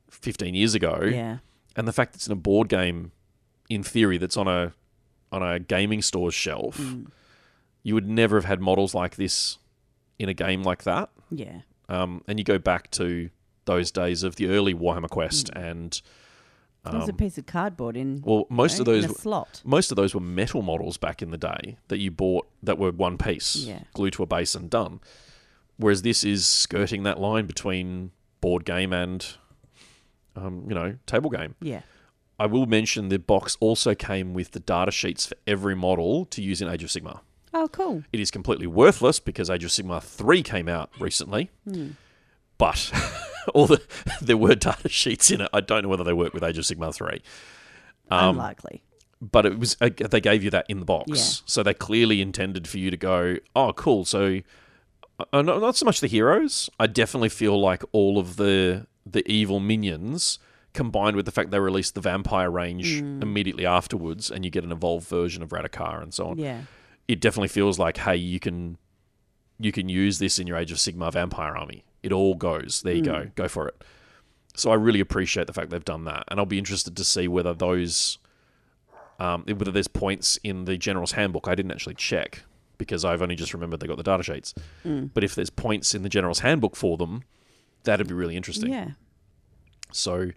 15 years ago. Yeah. And the fact that it's in a board game, in theory, that's on a on a gaming store's shelf, Mm. You would never have had models like this in a game like that. Yeah. Um, and you go back to those days of the early Warhammer Quest, and It was a piece of cardboard in. Um, well, most you of those slot. most of those were metal models back in the day that you bought that were one piece, Yeah. glued to a base and done. Whereas this is skirting that line between board game and, um, you know, table game. Yeah. I will mention the box also came with the data sheets for every model to use in Age of Sigmar. Oh, cool. It is completely worthless because Age of Sigmar 3 came out recently. But all the there were data sheets in it. I don't know whether they work with Age of Sigmar 3. Um, Unlikely. but it was uh, they gave you that in the box, Yeah. so they clearly intended for you to go, oh, cool. So, uh, not, not so much the heroes. I definitely feel like all of the the evil minions combined with the fact they released the vampire range immediately afterwards, and you get an evolved version of Radukar and so on. Yeah. It definitely feels like, hey, you can you can use this in your Age of Sigmar vampire army. It all goes. There you go. Go for it. So I really appreciate the fact they've done that, and I'll be interested to see whether those um, whether there's points in the general's handbook. I didn't actually check because I've only just remembered they got the data sheets. But if there's points in the general's handbook for them, that'd be really interesting. Yeah. So,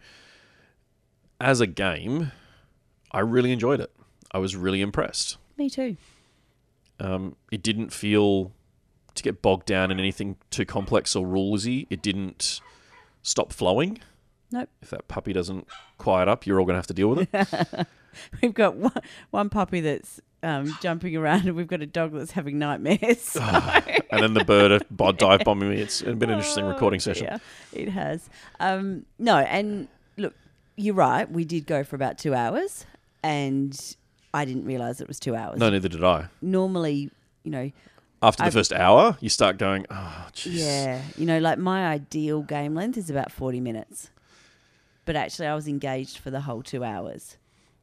as a game, I really enjoyed it. I was really impressed. Me too. Um, it didn't feel to get bogged down in anything too complex or rulesy. It didn't stop flowing. Nope. If that puppy doesn't quiet up, you're all going to have to deal with it. We've got one, one puppy that's um, jumping around, and we've got a dog that's having nightmares. and then the bird uh, bo- dive bombing me. It's been an interesting Oh, recording session. Yeah, it has. Um, no, and look, you're right. We did go for about two hours, and I didn't realize it was two hours. No, neither did I. Normally, you know, After the I've- first hour, you start going, oh, jeez. yeah, you know, like my ideal game length is about 40 minutes. But actually, I was engaged for the whole two hours.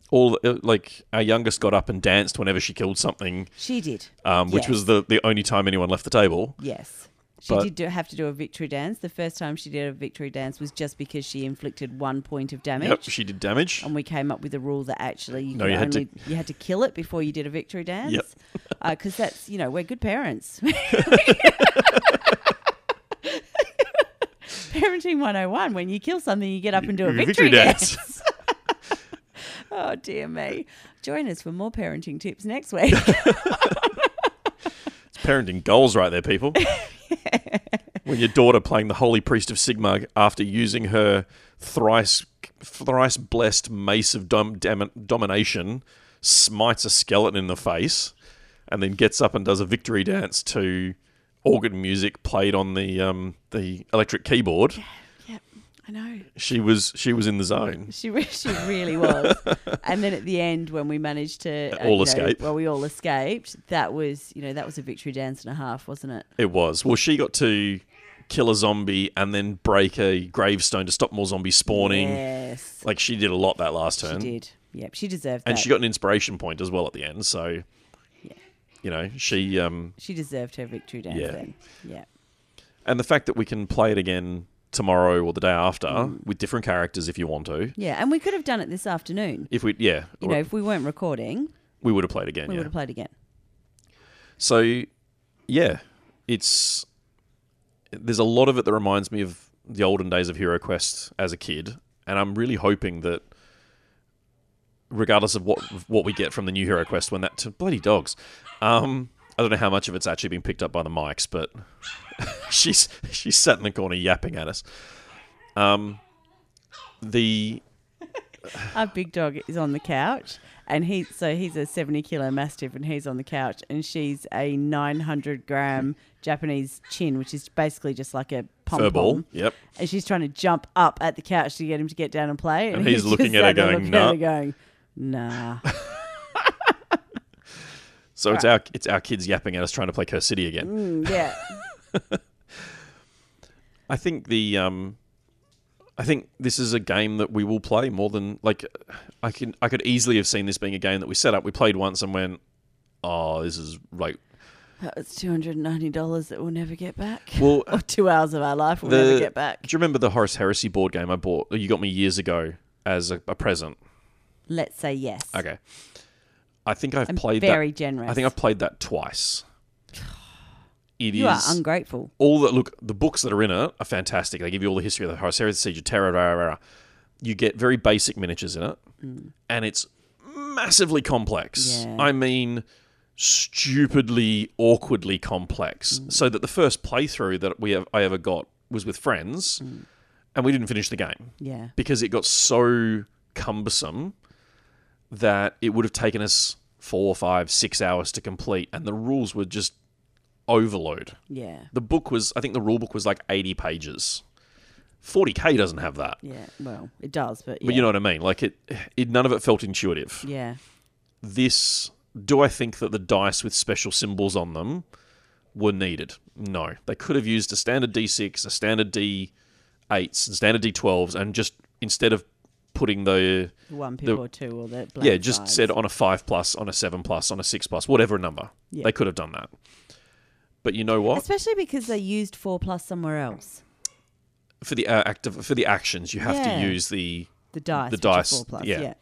All uh, like our youngest got up and danced whenever she killed something, She did. um, which Yes. was the the only time anyone left the table. Yes. She But- did do, have to do a victory dance. The first time she did a victory dance was just because she inflicted one point of damage. Yep, she did damage. and we came up with a rule that actually you, No, you had to- you had to kill it before you did a victory dance. Yep. Uh, because that's, you know, we're good parents. Parenting 101 when you kill something, you get up and do a Victory victory, dance. dance. oh, dear me. Join us for more parenting tips next week. It's parenting goals right there, people. when your daughter playing the Holy Priest of Sigmar after using her thrice thrice blessed mace of dom- dam- domination smites a skeleton in the face and then gets up and does a victory dance to organ music played on the um, the electric keyboard. I know. She was she was in the zone. She, she really was. and then at the end, when we managed to uh, All you know, escape. well, we all escaped. That was, you know, that was a victory dance and a half, wasn't it? It was. Well, she got to kill a zombie and then break a gravestone to stop more zombies spawning. Yes, Like she did a lot that last turn. she did. Yep, she deserved and that. she got an inspiration point as well at the end. So, Yeah. you know, she um, She deserved her victory dance Yeah. then. Yeah. and the fact that we can play it again tomorrow or the day after Mm. with different characters if you want to. Yeah, and we could have done it this afternoon. If we, yeah, You know, if we weren't recording, we would have played again. we yeah. would have played again. So, yeah, it's there's a lot of it that reminds me of the olden days of Hero Quest as a kid, and I'm really hoping that, regardless of what what we get from the new Hero Quest, when that bloody dogs, um, I don't know how much of it's actually been picked up by the mics, but she's she's sat in the corner yapping at us. Um, the Our big dog is on the couch, and he so he's a seventy kilo mastiff, and he's on the couch, and she's a nine hundred gram Japanese chin, which is basically just like a pom pom. yep, And she's trying to jump up at the couch to get him to get down and play, And he's just looking at her going, looking at her "Nah." going, nah. so it's our it's our kids yapping at us trying to play Cursed City again. Mm, yeah, I think the um, I think this is a game that we will play more than like I can I could easily have seen this being a game that we set up, we played once and went, Oh, this is like that was two hundred and ninety dollars that we'll never get back. Well, or two hours of our life we'll the- never get back. Do you remember the Horus Heresy board game I bought you got me years ago as a, a present? Let's say yes. Okay. I think I've I'm played very that generous. I think I've played that twice. It is you are ungrateful. all the look the books that are in it are fantastic. They give you all the history of the Horus Heresy, Siege of Terra, rah, rah. You get very basic miniatures in it, mm. and it's massively complex. Yeah. I mean, stupidly, awkwardly complex. Mm. So that the first playthrough that we have, I ever got was with friends, mm. and we didn't finish the game Yeah. because it got so cumbersome that it would have taken us four, five, six hours to complete, and the rules were just overload. Yeah. The book was, I think the rule book was like 80 pages. 40k doesn't have that. Yeah. Well, it does, but yeah. But you know what I mean? Like it, it none of it felt intuitive. Yeah. This, do I think that the dice with special symbols on them were needed? No. They could have used a standard d6, a standard d8s, and standard d12s, and just instead of putting the one pip The- or two or the yeah, just said on a five plus, on a seven plus, on a six plus, whatever number. Yeah. They could have done that. But you know what? Especially because they used four plus somewhere else. For the uh, active for the actions, you have Yeah. to use the. The dice. The dice, plus. yeah. Yeah.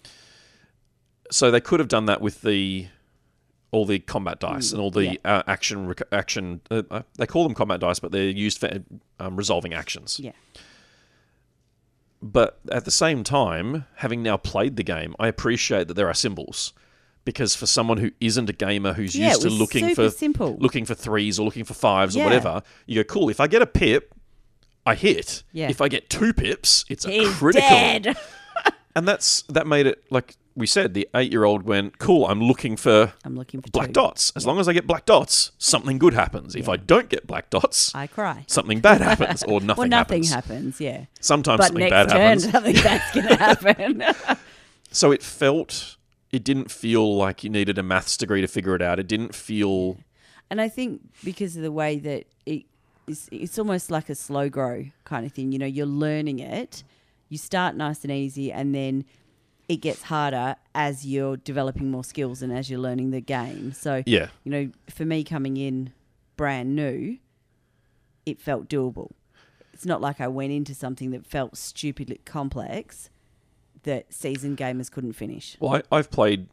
So they could have done that with the all the combat dice and all the Mm, yeah. uh, action rec- action. Uh, uh, they call them combat dice, but they're used for um, resolving actions. Yeah. But at the same time, having now played the game, I appreciate that there are symbols. Because for someone who isn't a gamer who's Yeah, used to looking for simple. looking for threes or looking for fives or whatever, you go, cool, if I get a pip, I hit. Yeah. If I get two pips, it's a critical. And that's that made it like we said, the eight year old went, Cool, I'm looking for I'm looking for black two. dots. As long as I get black dots, something good happens. If I don't get black dots, I cry. something bad happens or nothing happens. well, nothing happens. happens. Yeah. Sometimes But something bad turn, happens. something bad's going to happen. So it felt it didn't feel like you needed a maths degree to figure it out. It didn't feel And I think because of the way that it is, it's almost like a slow grow kind of thing. You know, you're learning it. You start nice and easy, and then it gets harder as you're developing more skills and as you're learning the game. So, Yeah. you know, for me coming in brand new, it felt doable. It's not like I went into something that felt stupidly complex that seasoned gamers couldn't finish. Well, I, I've played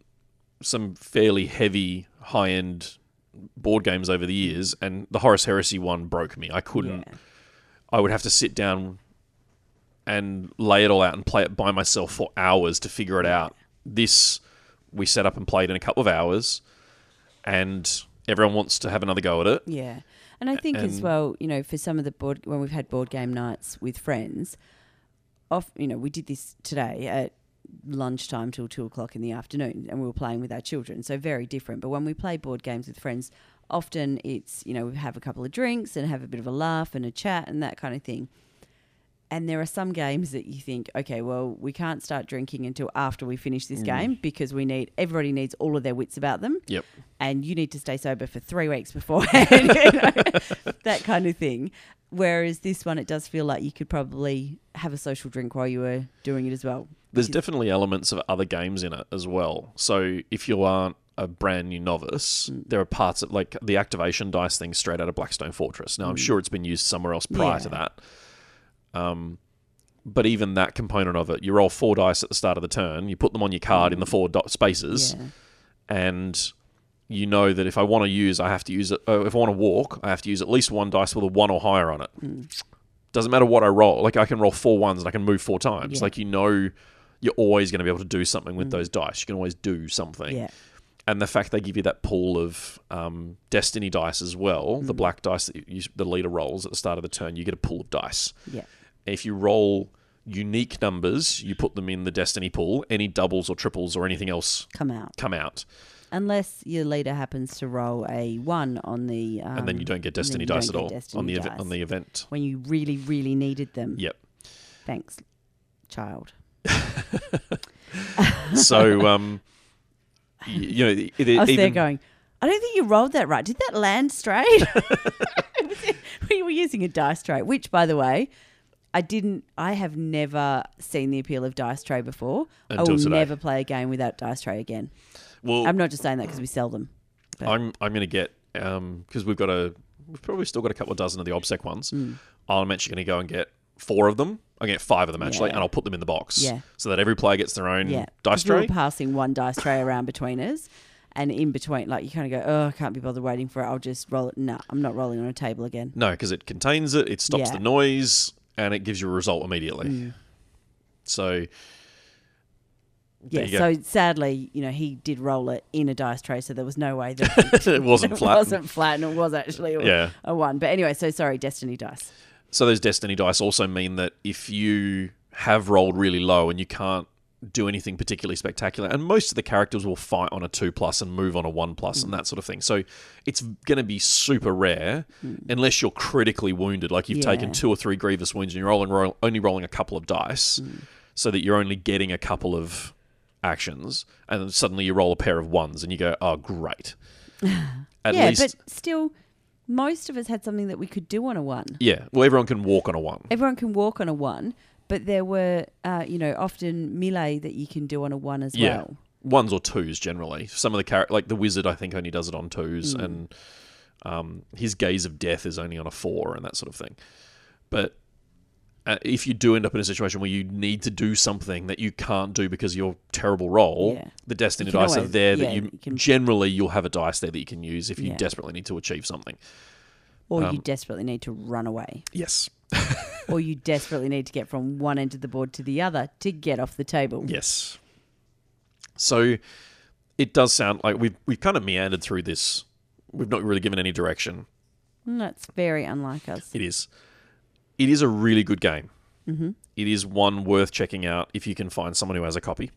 some fairly heavy, high end board games over the years, and the Horus Heresy one broke me. I couldn't. Yeah. I would have to sit down and lay it all out and play it by myself for hours to figure it out. This we set up and played in a couple of hours, and everyone wants to have another go at it. Yeah. And I think as well, you know, for some of the board when we've had board game nights with friends, off you know, we did this today at lunchtime till two o'clock in the afternoon and we were playing with our children. So very different. But when we play board games with friends, often it's, you know, we have a couple of drinks and have a bit of a laugh and a chat and that kind of thing. And there are some games that you think, okay, well, we can't start drinking until after we finish this game because we need everybody needs all of their wits about them Yep. and you need to stay sober for three weeks beforehand, you know, that kind of thing. Whereas this one, it does feel like you could probably have a social drink while you were doing it as well. There's definitely elements of other games in it as well. So if you aren't a brand new novice, Mm. there are parts of like the activation dice thing straight out of Blackstone Fortress. Now I'm sure it's been used somewhere else prior to Mm. That. Um, but even that component of it, you roll four dice at the start of the turn, you put them on your card in the four dot spaces, Mm. Yeah. and you know that if I want to use, I have to use it. Uh, if I want to walk, I have to use at least one dice with a one or higher on it. Mm. Doesn't matter what I roll. Like I can roll four ones and I can move four times. Yeah. Mm. Like you know, you're always going to be able to do something with those dice. You can always do something. Yeah. And the fact they give you that pool of um, destiny dice as well, Mm. the black dice that you, the leader rolls at the start of the turn, you get a pool of dice. Yeah. If you roll unique numbers, you put them in the destiny pool. Any doubles or triples or anything else Come out. come out. Unless your leader happens to roll a one on the. Um, and then you don't get destiny you dice don't at get all destiny on the event on the event. When you really, really needed them. Yep. Thanks, child. So um, y- you know, it, it- I was there even going, I don't think you rolled that right. Did that land straight? we were using a dice tray, which, by the way, I didn't. I have never seen the appeal of dice tray before. I will today. never play a game without dice tray again. Well, I'm not just saying that because we sell them. but- I'm I'm going to get because we've got a we've probably still got a couple of dozen of the obsec ones. Mm. I'm actually going to go and get four of them. I'll get five of them actually, Yeah. and I'll put them in the box. Yeah. So that every player gets their own Yeah, dice we were tray. passing one dice tray around between us, and in between, like you kind of go, "Oh, I can't be bothered waiting for it. I'll just roll it." No, I'm not rolling on a table again. No, because it contains it, it stops Yeah. The noise, and it gives you a result immediately. So Yeah. There you go. So sadly, you know, he did roll it in a dice tray, so there was no way that it wasn't flat. it flat. wasn't flat, and it was actually a, Yeah. a one. But anyway, so sorry, Destiny dice. So those destiny dice also mean that if you have rolled really low and you can't do anything particularly spectacular, and most of the characters will fight on a two plus and move on a one plus and mm. that sort of thing. So it's going to be super rare mm. unless you're critically wounded, like you've taken two or three grievous wounds and you're rolling, roll, only rolling a couple of dice, mm. so that you're only getting a couple of actions, and then suddenly you roll a pair of ones and you go, oh great. At yeah, least, but still, most of us had something that we could do on a one. yeah. Well, everyone can walk on a one. Everyone can walk on a one, but there were, uh, you know, often melee that you can do on a one as Yeah. well. Ones or twos generally. Some of the character, like the wizard, I think only does it on twos, Hmm. and um, his gaze of death is only on a four, and that sort of thing. But uh, if you do end up in a situation where you need to do something that you can't do because of your terrible roll, Yeah. the destiny dice are always- there that you, you can- generally you'll have a dice there that you can use if you Yeah. desperately need to achieve something. Or Um, you desperately need to run away. Yes, or you desperately need to get from one end of the board to the other to get off the table. yes. So it does sound like we've we've kind of meandered through this. We've not really given any direction. Mm, That's very unlike us. It is. It is a really good game. Mm-hmm. is one worth checking out if you can find someone who has a copy.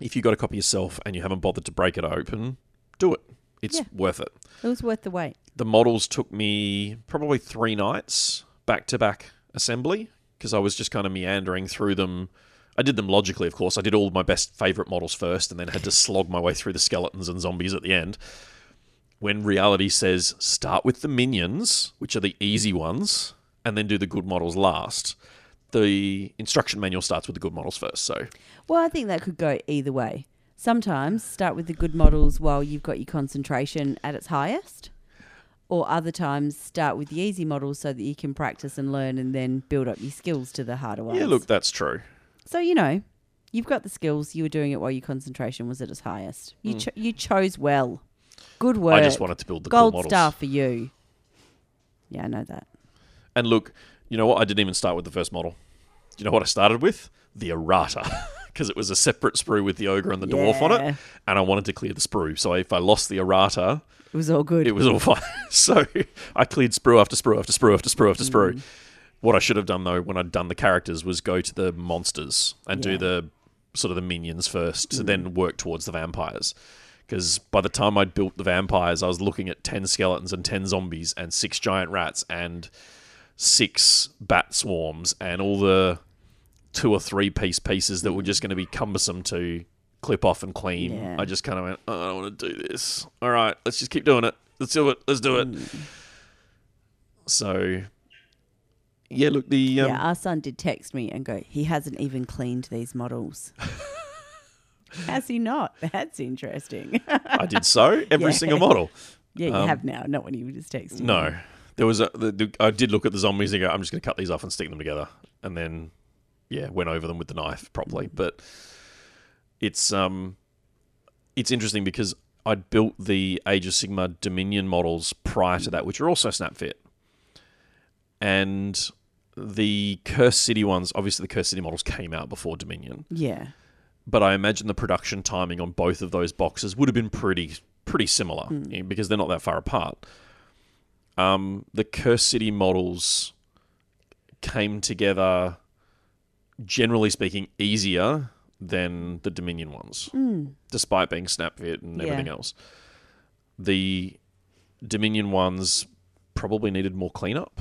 If you got a copy yourself and you haven't bothered to break it open, do it. It's Yeah. worth it. It was worth the wait. The models took me probably three nights back to back assembly because I was just kind of meandering through them. I did them logically, of course. I did all my best favorite models first and then had to slog my way through the skeletons and zombies at the end. When reality says start with the minions, which are the easy ones, and then do the good models last, the instruction manual starts with the good models first. So, Well, I think that could go either way. Sometimes start with the good models while you've got your concentration at its highest. Or other times start with the easy models so that you can practice and learn and then build up your skills to the harder ones. yeah, look, that's true. So, you know, you've got the skills. You were doing it while your concentration was at its highest. You, hmm. cho- you chose well. Good work. I just wanted to build the Gold cool models. star for you. Yeah, I know that. And look, you know what? I didn't even start with the first model. You know what I started with? The errata. Because it was a separate sprue with the ogre and the dwarf on it. And I wanted to clear the sprue. So if I lost the errata, It was all good. it was all fine. so I cleared sprue after sprue after sprue after sprue after Mm. What I should have done, though, when I'd done the characters was go to the monsters and Yeah. Mm. do the sort of the minions first, to then work towards the vampires. Because by the time I'd built the vampires, I was looking at 10 skeletons and 10 zombies and six giant rats and six bat swarms and all the two or three piece pieces that were just going to be cumbersome to clip off and clean. Yeah. I just kind of went, oh, I don't want to do this. All right, let's just keep doing it. Let's do it. Let's do it. So, yeah, look, the. Um, yeah, our son did text me and go, he hasn't even cleaned these models. Has he not? That's interesting. I did so every Yeah. single model. yeah, you Um, have now, not when he was texting. No, there was a. The, the, I did look at the zombies and go, I'm just going to cut these off and stick them together, and then, yeah, went over them with the knife properly. But it's um, it's interesting because I'd built the Age of Sigmar Dominion models prior to that, which are also snap fit, and the Cursed City ones. Obviously, the Cursed City models came out before Dominion, Yeah. but I imagine the production timing on both of those boxes would have been pretty pretty similar eh, because they're not that far apart. Um, the Cursed City models came together, generally speaking, easier than the Dominion ones, hmm. despite being snap fit and Yeah. everything else. The Dominion ones probably needed more cleanup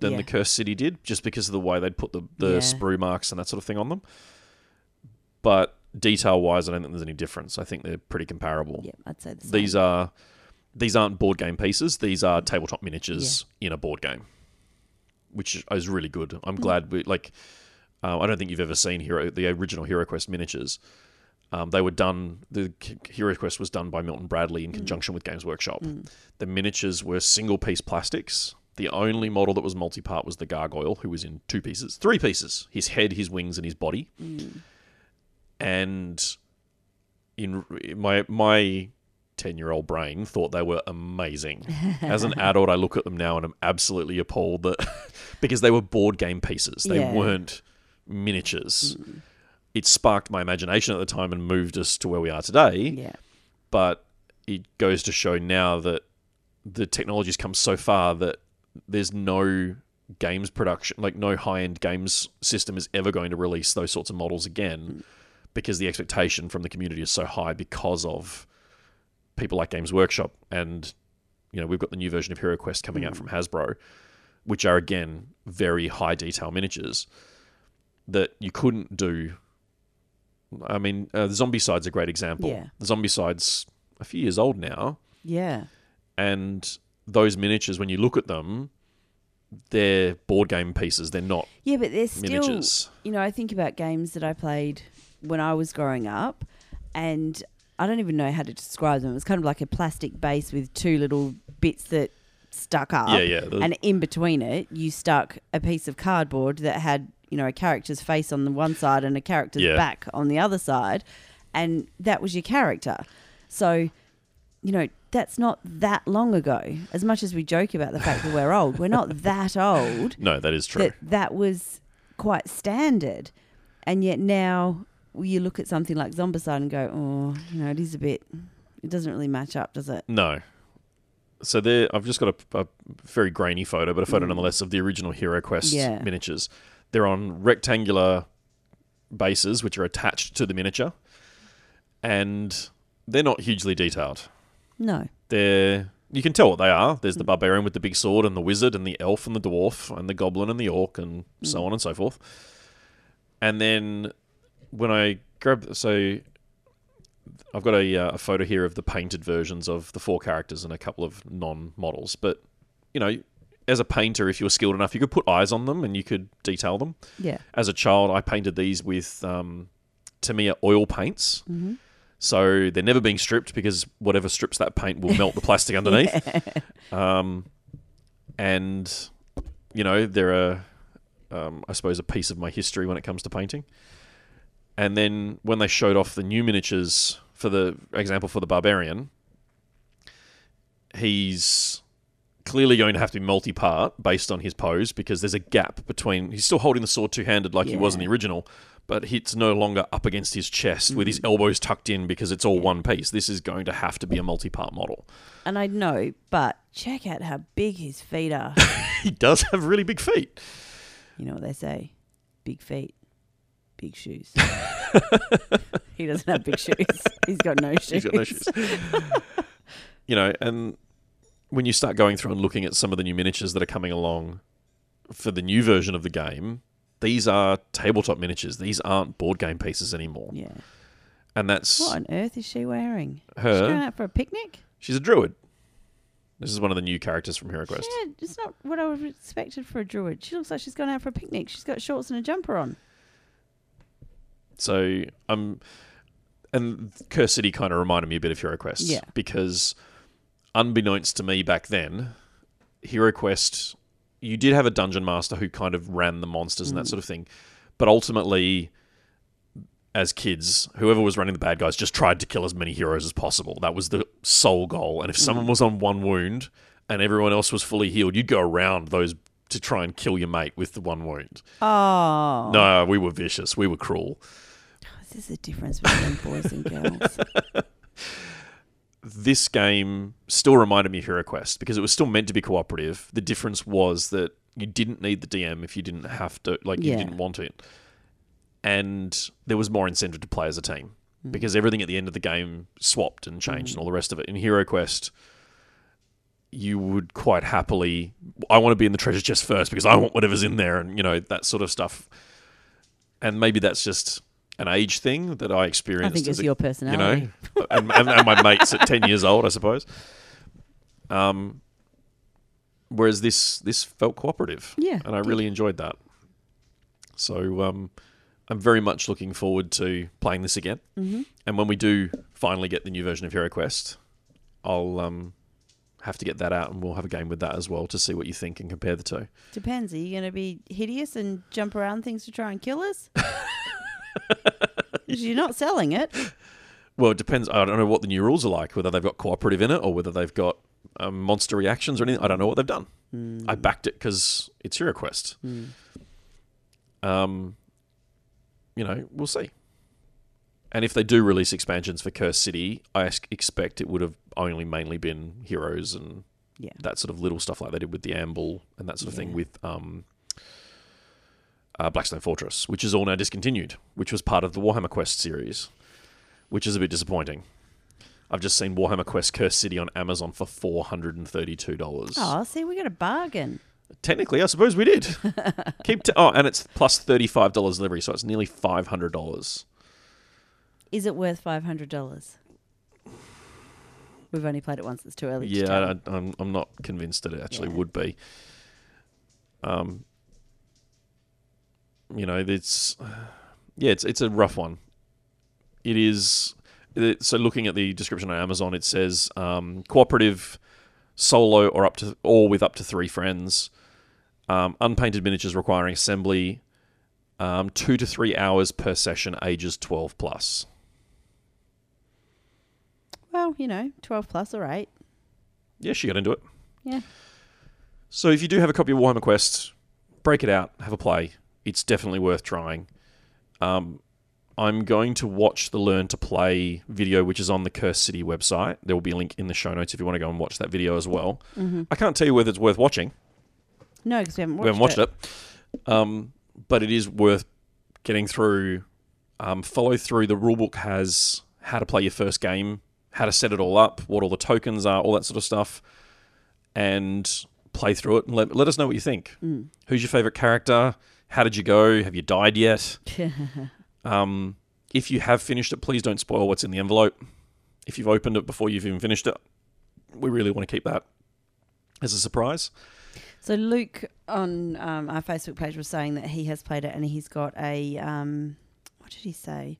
than Yeah. the Cursed City did, just because of the way they'd put the, the Yeah. sprue marks and that sort of thing on them. But detail wise, I don't think there's any difference. I think they're pretty comparable. Yeah, I'd say the same. These are these aren't board game pieces. These are tabletop miniatures in a board game. which is really good. I'm hmm. glad we like. Uh, I don't think you've ever seen Hero the original Hero Quest miniatures. Um, they were done. The K- Hero Quest was done by Milton Bradley in conjunction with Games Workshop. The miniatures were single piece plastics. The only model that was multi part was the Gargoyle, who was in two pieces, three pieces: his head, his wings, and his body. And in my my ten year old brain thought they were amazing. As an adult, I look at them now and I'm absolutely appalled that because they were board game pieces. They Yeah. weren't miniatures. Hmm. It sparked my imagination at the time and moved us to where we are today. Yeah. But it goes to show now that the technology's come so far that there's no games production, like no high end games system is ever going to release those sorts of models again hmm. because the expectation from the community is so high because of people like Games Workshop and you know we've got the new version of HeroQuest coming out hmm. from Hasbro which are again very high detail miniatures that you couldn't do I mean uh, the Zombicide's a great example Yeah. the Zombicide's a few years old now Yeah. and those miniatures when you look at them they're board game pieces they're not Yeah, but they're still, miniatures you know, I think about games that I played when I was growing up, and I don't even know how to describe them. It was kind of like a plastic base with two little bits that stuck up. Yeah, yeah, And in between it, you stuck a piece of cardboard that had, you know, a character's face on the one side and a character's Yeah. back on the other side, and that was your character. So, you know, that's not that long ago. As much as we joke about the fact that we're old, we're not that old no that is true that that was quite standard, and yet now you look at something like Zombicide and go, oh, you know, it is a bit. It doesn't really match up, does it? No. So there, I've just got a, a very grainy photo, but a photo nonetheless of the original HeroQuest Mm. Yeah. miniatures. They're on rectangular bases, which are attached to the miniature, and they're not hugely detailed. No. They're you can tell what they are. There's the barbarian with the big sword, and the wizard, and the elf, and the dwarf, and the goblin, and the orc, and Mm. so on and so forth. And then when I grab, so I've got a, uh, a photo here of the painted versions of the four characters and a couple of non-models. But you know, as a painter, if you were skilled enough, you could put eyes on them and you could detail them. Yeah. As a child, I painted these with um, Tamiya oil paints. So they're never being stripped because whatever strips that paint will melt the plastic underneath. Um, and you know they're a, um, I suppose, a piece of my history when it comes to painting. And then when they showed off the new miniatures, for the example for the barbarian, he's clearly going to have to be multi-part based on his pose because there's a gap between he's still holding the sword two-handed like he was in the original but it's no longer up against his chest with his mm. elbows tucked in because it's all one piece this is going to have to be a multi-part model And I know, but check out how big his feet are. he does have really big feet you know what they say? Big feet, big shoes. he doesn't have big shoes. He's got no shoes. He's got no shoes. you know, and when you start going through and looking at some of the new miniatures that are coming along for the new version of the game, these are tabletop miniatures. These aren't board game pieces anymore. Yeah. And that's What on earth is she wearing? Her? She's going out for a picnic? she's a druid. This is one of the new characters from HeroQuest. Yeah, it's not what I would have expected for a druid. She looks like she's gone out for a picnic. She's got shorts and a jumper on. So I'm, um, and Cursed City kind of reminded me a bit of HeroQuest. Yeah. Because unbeknownst to me back then, HeroQuest, you did have a dungeon master who kind of ran the monsters and that mm. sort of thing, but ultimately. As kids, whoever was running the bad guys just tried to kill as many heroes as possible. That was the sole goal. And if mm. someone was on one wound and everyone else was fully healed, you'd go around those to try and kill your mate with the one wound. Oh. No, we were vicious. We were cruel. Oh, this is the difference between boys and girls. this game still reminded me of HeroQuest because it was still meant to be cooperative. The difference was that you didn't need the DM if you didn't have to, like you didn't want it, and there was more incentive to play as a team hmm. because everything at the end of the game swapped and changed and hmm. all the rest of it. In HeroQuest, you would quite happily, I want to be in the treasure chest first because I want whatever's in there, and you know that sort of stuff. And maybe that's just an age thing that I experienced. I think as it's a- your you know, and, and, and my mates at ten years old, I suppose. Um, whereas this this felt cooperative. Yeah, and I really enjoyed that. So um, I'm very much looking forward to playing this again. Mm-hmm. And when we do finally get the new version of HeroQuest, I'll um, have to get that out, and we'll have a game with that as well to see what you think and compare the two. Depends. Are you going to be hideous and jump around things to try and kill us? you're not selling it. Well, it depends. I don't know what the new rules are like, whether they've got cooperative in it or whether they've got um, monster reactions or anything. I don't know what they've done. I backed it because it's HeroQuest. Um, you know, we'll see. And if they do release expansions for Cursed City, I expect it would have only mainly been heroes and Yeah. that sort of little stuff like they did with the Ambull and that sort of thing with um, uh, Blackstone Fortress, which is all now discontinued, which was part of the Warhammer Quest series, which is a bit disappointing. I've just seen Warhammer Quest Cursed City on Amazon for four hundred and thirty-two dollars. Oh, see, we got a bargain. Technically, I suppose we did. Keep t- oh, and it's plus thirty-five dollars delivery, so it's nearly five hundred dollars. Is it worth five hundred dollars? We've only played it once. It's too early. to. Yeah, I, I'm I'm not convinced that it actually Yeah. would be. Um, you know, it's yeah, it's it's a rough one. It is. It, so looking at the description on Amazon, it says um, cooperative, solo, or up to or with up to three friends. Um, unpainted miniatures requiring assembly. Um, two to three hours per session, ages twelve plus. Well, you know, twelve plus or eight. Yeah, she got into it. Yeah. So if you do have a copy of Warhammer Quest, break it out, have a play. It's definitely worth trying. Um, I'm going to watch the Learn to Play video, which is on the Cursed City website. There will be a link in the show notes if you want to go and watch that video as well. I can't tell you whether it's worth watching. No, because we haven't watched, we haven't watched it, Um, but it is worth getting through. Um, follow through. The rulebook has how to play your first game, how to set it all up, what all the tokens are, all that sort of stuff, and play through it. And let, let us know what you think. Who's your favorite character? How did you go? Have you died yet? Um, if you have finished it, please don't spoil what's in the envelope. If you've opened it before you've even finished it, we really want to keep that as a surprise. So Luke on um, our Facebook page was saying that he has played it and he's got a um, what did he say?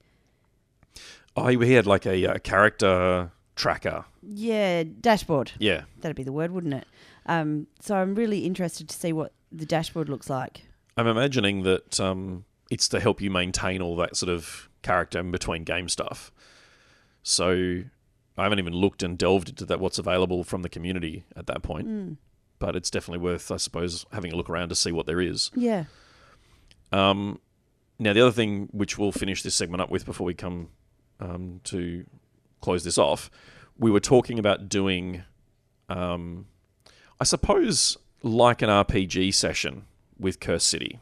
Oh, he had like a, uh character tracker. Yeah, dashboard. Yeah, That'd be the word, wouldn't it? Um, so I'm really interested to see what the dashboard looks like. I'm imagining that um, it's to help you maintain all that sort of character in between game stuff. So I haven't even looked and delved into that what's available from the community at that point. But it's definitely worth, I suppose, having a look around to see what there is. Yeah. Um, now, the other thing which we'll finish this segment up with before we come um, to close this off, we were talking about doing, um, I suppose, like an RPG session with Cursed City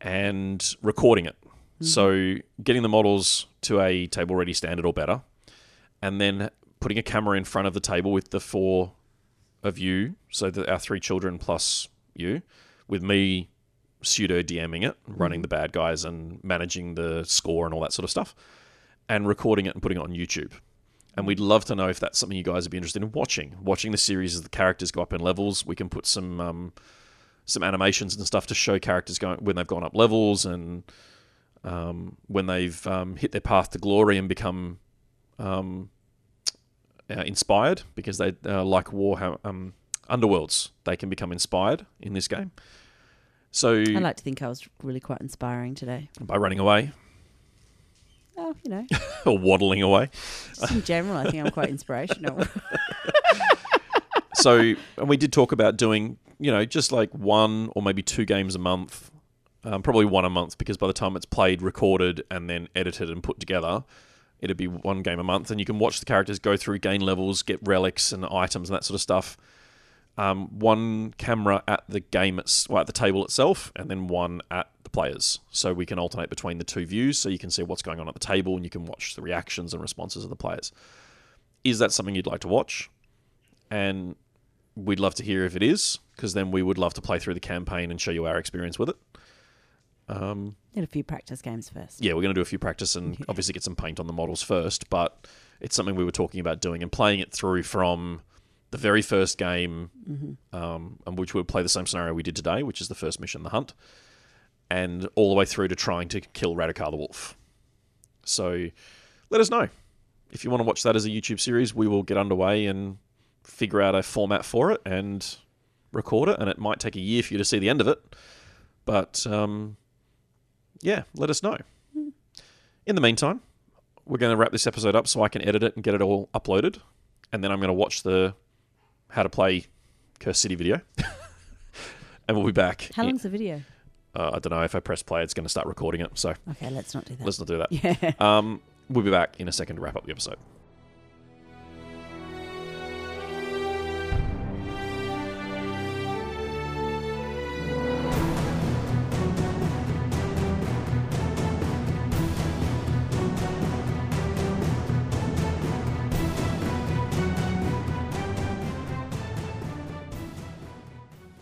and recording it. So, getting the models to a table ready standard or better, and then putting a camera in front of the table with the four of you, so that our three children plus you, with me pseudo DMing it, running the bad guys and managing the score and all that sort of stuff, and recording it and putting it on YouTube. And we'd love to know if that's something you guys would be interested in watching. Watching the series as the characters go up in levels, we can put some um, some animations and stuff to show characters going when they've gone up levels and um, when they've um, hit their path to glory and become um, uh, inspired because they uh, like Warhammer um, Underworlds. They can become inspired in this game. So I like to think I was really quite inspiring today. by running away Oh, you know, or waddling away. just in general, I think I'm quite inspirational. so and we did talk about doing you know just like one or maybe two games a month um, probably one a month because by the time it's played recorded and then edited and put together it'd be one game a month. And you can watch the characters go through gain levels get relics and items and that sort of stuff. Um, one camera at the game it's, well, at the table itself and then one at the players. So we can alternate between the two views so you can see what's going on at the table and you can watch the reactions and responses of the players. Is that something you'd like to watch? And we'd love to hear if it is, because then we would love to play through the campaign and show you our experience with it. Um, Did a few practice games first. yeah, we're going to do a few practice and obviously get some paint on the models first, but it's something we were talking about doing and playing it through from the very first game, um, and which we'll play the same scenario we did today, which is the first mission, the hunt, and all the way through to trying to kill Radukar the wolf. So let us know if you want to watch that as a YouTube series. We will get underway and figure out a format for it and record it, and it might take a year for you to see the end of it, but um, yeah, let us know. In the meantime, we're going to wrap this episode up so I can edit it and get it all uploaded. And then I'm going to watch the how to play Cursed City video. and we'll be back. How long's the video? Uh, I don't know. If I press play, it's going to start recording it. So Okay, let's not do that. let's not do that. yeah. Um, we'll be back in a second to wrap up the episode.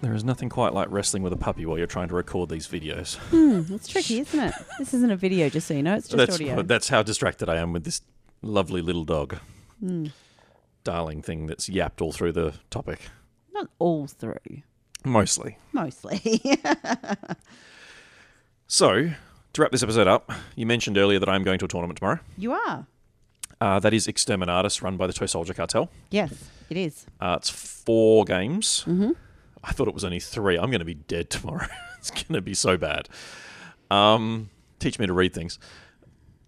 There is nothing quite like wrestling with a puppy while you're trying to record these videos. Hmm, It's tricky, isn't it? This isn't a video, just so you know. It's just that's, audio. that's how distracted I am with this lovely little dog. Hmm. Darling thing that's yapped all through the topic. Not all through, Mostly. mostly. So, to wrap this episode up, you mentioned earlier that I'm going to a tournament tomorrow. you are. Uh, that is Exterminatus, run by the Toy Soldier Cartel. Yes, it is. Uh, it's four games. Mm-hmm. I thought it was only three. I'm going to be dead tomorrow. it's going to be so bad. Um, teach me to read things.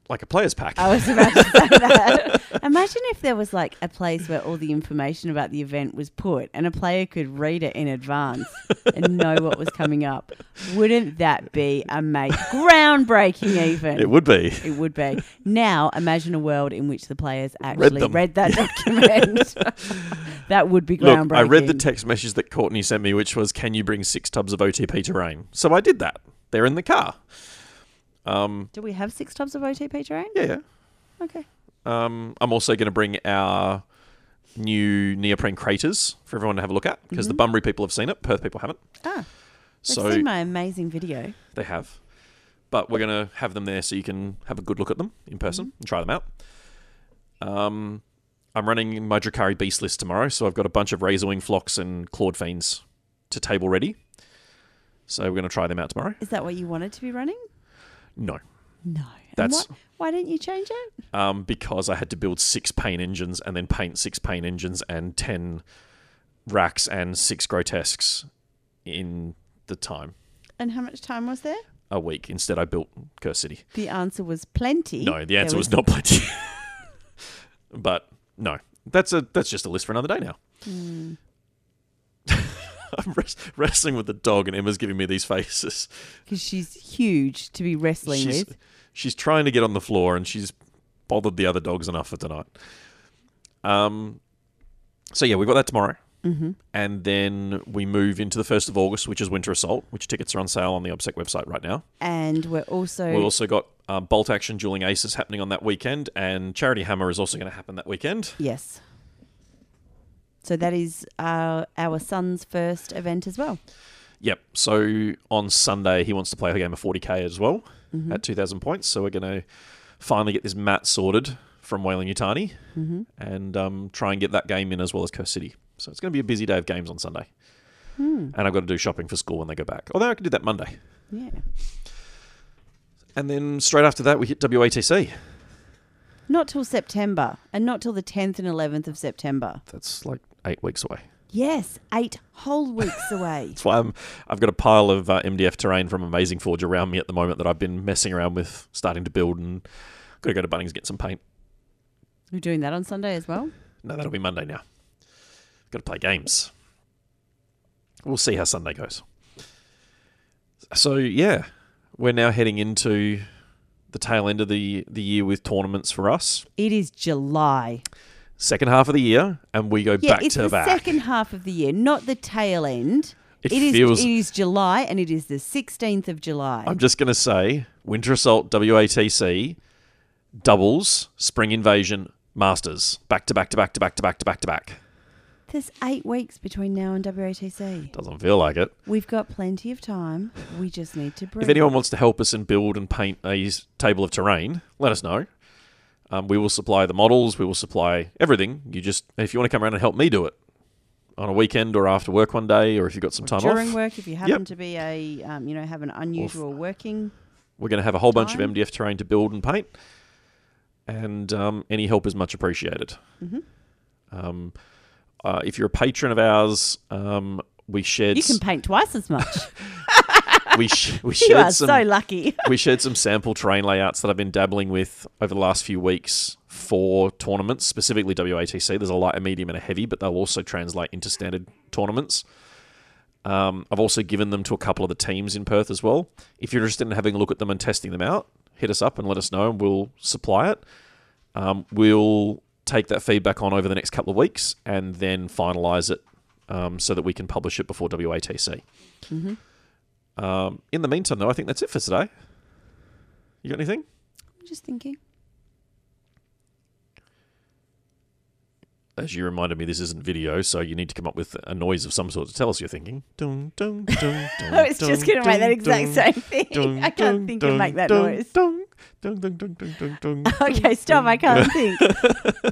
Like a player's pack. I was about to say that. Imagine if there was like a place where all the information about the event was put and a player could read it in advance and know what was coming up. Wouldn't that be amazing? Groundbreaking, even. it would be. It would be. Now, imagine a world in which the players actually them. read, that document. That would be groundbreaking. Look, I read the text message that Courtney sent me, which was, "Can you bring six tubs of OTP terrain?" So I did that. They're in the car. Um, Do we have six tubs of OTP terrain? yeah, yeah. Okay. Um, I'm also going to bring our new neoprene craters for everyone to have a look at because the Bunbury people have seen it, Perth people haven't. Ah, they've So seen my amazing video. they have, but we're going to have them there so you can have a good look at them in person and try them out. Um, I'm running my Drukhari Beast list tomorrow, so I've got a bunch of Razorwing flocks and Clawed Fiends to table ready. So we're going to try them out tomorrow. Is that what you wanted to be running? No, No. That's- And why, didn't you change it? um, because I had to build six pain engines and then paint six pain engines and ten Wracks and six grotesques in the time And how much time was there? a week. Instead, I built Cursed City. The answer was plenty. No, the answer was, not plenty. but no, that's a that's just a list for another day now. Hmm. I'm res- wrestling with the dog, and Emma's giving me these faces. Because she's huge to be wrestling She's, with. she's trying to get on the floor, and she's bothered the other dogs enough for tonight. Um, so yeah, we've got that tomorrow, mm-hmm. and then we move into the first of August, which is Winter Assault, which tickets are on sale on the OBSEC website right now. And we're also. We've also got um, Bolt Action Dueling Aces happening on that weekend, and Charity Hammer is also going to happen that weekend. yes. So that is our, our son's first event as well. Yep. So on Sunday, he wants to play a game of 40k as well Mm-hmm. at 2,000 points. So we're going to finally get this mat sorted from Whaling Utani Mm-hmm. and um, try and get that game in as well as Cursed City. So it's going to be a busy day of games on Sunday. Hmm. And I've got to do shopping for school when they go back. Although I can do that Monday. Yeah. And then straight after that, we hit WATC. Not till September, and not till the 10th and 11th of September. That's like eight weeks away. Yes, eight whole weeks away. That's why I'm, I've got a pile of uh, MDF terrain from Amazing Forge around me at the moment that I've been messing around with, starting to build, and got to go to Bunnings get some paint. We're doing that on Sunday as well. No, that'll be Monday now. Got to play games. We'll see how Sunday goes. So yeah, we're now heading into the tail end of the the year with tournaments for us. It is July. Second half of the year, and we go Yeah, back it's to the back. second half of the year, not the tail end. It it is. feels- It is July, and it is the 16th of July. I'm just going to say Winter Assault WATC doubles Spring Invasion Masters back to back to back to back to back to back to back. There's eight weeks between now and WATC. Doesn't feel like it. We've got plenty of time. We just need to breathe. If anyone wants to help us and build and paint a table of terrain, let us know. Um, we will supply the models. We will supply everything. You just, if you want to come around and help me do it, on a weekend or after work one day, or if you've got some time off During off. work, if you happen to be a, um, you know, have an unusual working, We're going to have a whole bunch of. MDF terrain to build and paint, and um, any help is much appreciated. Mhm. Uh, if you're a patron of ours, um, we shared you can paint twice as much. we sh- we you are some so lucky. we shared some sample terrain layouts that I've been dabbling with over the last few weeks for tournaments, specifically WATC. There's a light, a medium, and a heavy, but they'll also translate into standard tournaments. Um, I've also given them to a couple of the teams in Perth as well. If you're interested in having a look at them and testing them out, hit us up and let us know, and we'll supply it. Um, we'll take that feedback on over the next couple of weeks and then finalize it um, so that we can publish it before WATC. Um, in the meantime, though, I think that's it for today. You got anything? I'm just thinking. As you reminded me, this isn't video, so you need to come up with a noise of some sort to tell us you're thinking. Dun, dun, dun, dun, I was just going to make that exact dun, same thing. dun, I can't dun, think dun, and make that dun, noise. Dun, dun, dun, dun, dun, dun, Okay, stop. I can't think.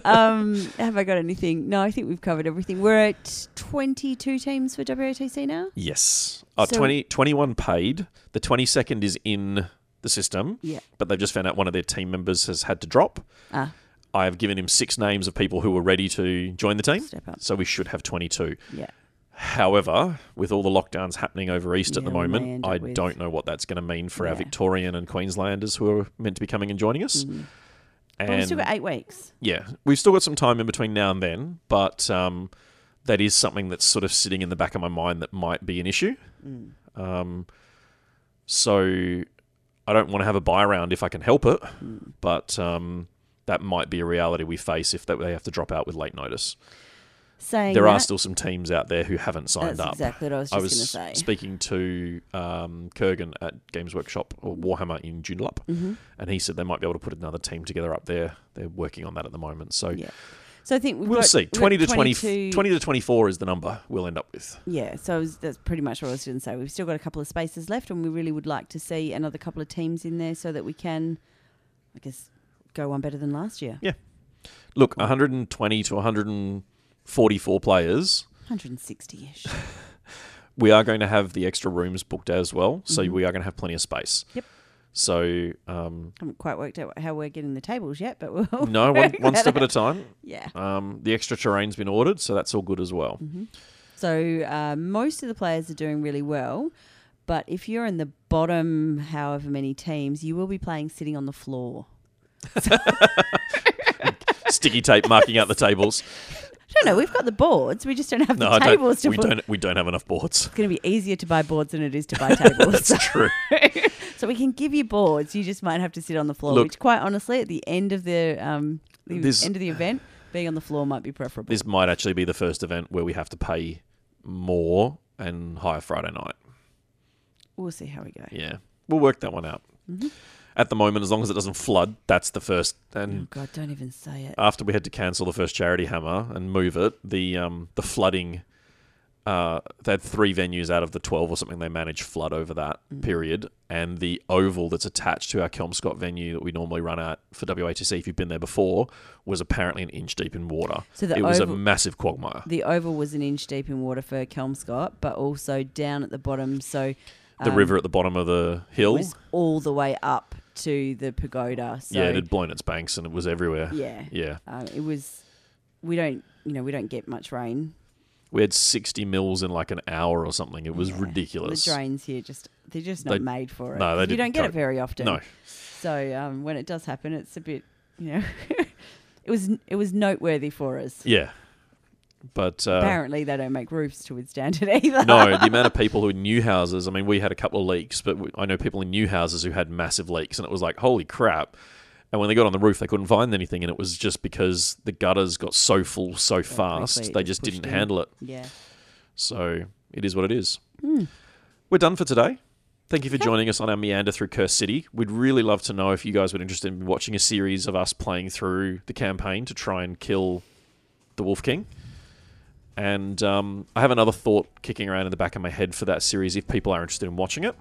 Um, have I got anything? No, I think we've covered everything. We're at 22 teams for WATC now. Yes. Uh, So- 20, 21 paid. The 22nd is in the system, Yeah. but they've just found out one of their team members has had to drop. Ah, I have given him six names of people who were ready to join the team, step up. so we should have 22. Yeah. However, with all the lockdowns happening over East at the Yeah, we may moment, I with- don't know what that's going to mean for our Victorian and Queenslanders who are meant to be coming and joining us. Mm. And we've still got eight weeks. yeah, we've still got some time in between now and then, but um, that is something that's sort of sitting in the back of my mind that might be an issue. Mm. Um, so I don't want to have a buy round if I can help it, Mm. but um, that might be a reality we face if that they have to drop out with late notice. Saying There that, are still some teams out there who haven't signed that's up. exactly what I was just going to say. speaking to um, Kurgan at Games Workshop or Warhammer in Joondalup, hmm and he said they might be able to put another team together up there. They're working on that at the moment, so Yeah. So I think we'll got, see. we've got Twenty to 20, 20 to twenty-four is the number we'll end up with. Yeah, so was, that's pretty much what I was going to say. We've still got a couple of spaces left, and we really would like to see another couple of teams in there so that we can, I guess, go one better than last year. Yeah. Look, one hundred and twenty to one hundred and forty-four players. 160 ish. We are going to have the extra rooms booked as well, so Mhm. we are going to have plenty of space. Yep. So um, I haven't quite worked out how we're getting the tables yet, but we'll. no, one, one step at a time. Yeah. Um, the extra terrain's been ordered, so that's all good as well. hmm So uh, most of the players are doing really well, but if you're in the bottom, however many teams, you will be playing sitting on the floor. Sticky tape marking out the tables. No, no, we've got the boards. We just don't have No, the I tables don't. to We put. don't. We don't have enough boards. It's going to be easier to buy boards than it is to buy tables. That's true. so we can give you boards. You just might have to sit on the floor. Look- which, quite honestly, at the end of the um, the This- end of the event, being on the floor might be preferable. This might actually be the first event where we have to pay more and hire Friday night. we'll see how we go. Yeah, we'll work that one out. Mhm. At the moment, as long as it doesn't flood, that's the first. Oh God, don't even say it. after we had to cancel the first charity hammer and move it, the um, the flooding. Uh, they had three venues out of the twelve or something. They managed flood over that Mm. period, and the oval that's attached to our Kelmscott venue that we normally run at for WATC, if you've been there before, was apparently an inch deep in water. So the it was a massive quagmire. the oval was an inch deep in water for Kelmscott, but also down at the bottom. So The um, river at the bottom of the hill, was all the way up to the pagoda. So yeah, it had blown its banks and it was everywhere. yeah, Yeah. um, it was. We don't, you know, we don't get much rain. We had 60 mils in like an hour or something. It was Yeah. ridiculous. The drains here just they're just not They- made for it. no, they you didn't You don't get it very often. No. So um, when it does happen, it's a bit, you know, it was it was noteworthy for us. Yeah. But uh, Apparently, they don't make roofs to withstand it either. no, the amount of people who in new houses, I mean, we had a couple of leaks, but we, I know people in new houses who had massive leaks, and it was like, holy crap. And when they got on the roof, they couldn't find anything, and it was just because the gutters got so full so fast, quickly, they just didn't in. handle it. Yeah. So it is what it is. Hmm. We're done for today. Thank you for joining us on our meander through Cursed City. We'd really love to know if you guys were interested in watching a series of us playing through the campaign to try and kill the Wolf King. And um, I have another thought kicking around in the back of my head for that series if people are interested in watching it.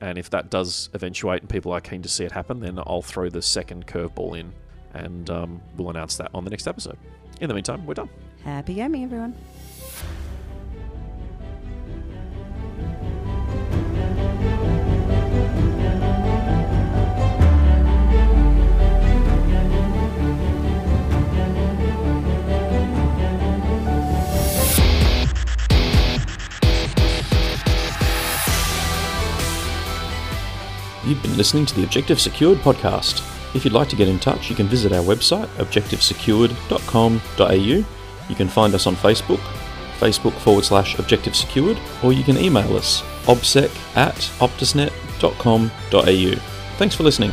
And if that does eventuate and people are keen to see it happen, then I'll throw the second curveball in and um, we'll announce that on the next episode. In the meantime, we're done. Happy gaming, everyone. Been listening to the Objective Secured podcast. If you'd like to get in touch, you can visit our website, objectivesecured.com.au. You can find us on Facebook, Facebook forward slash Objective Secured, or you can email us, obsec at optusnet.com.au. Thanks for listening.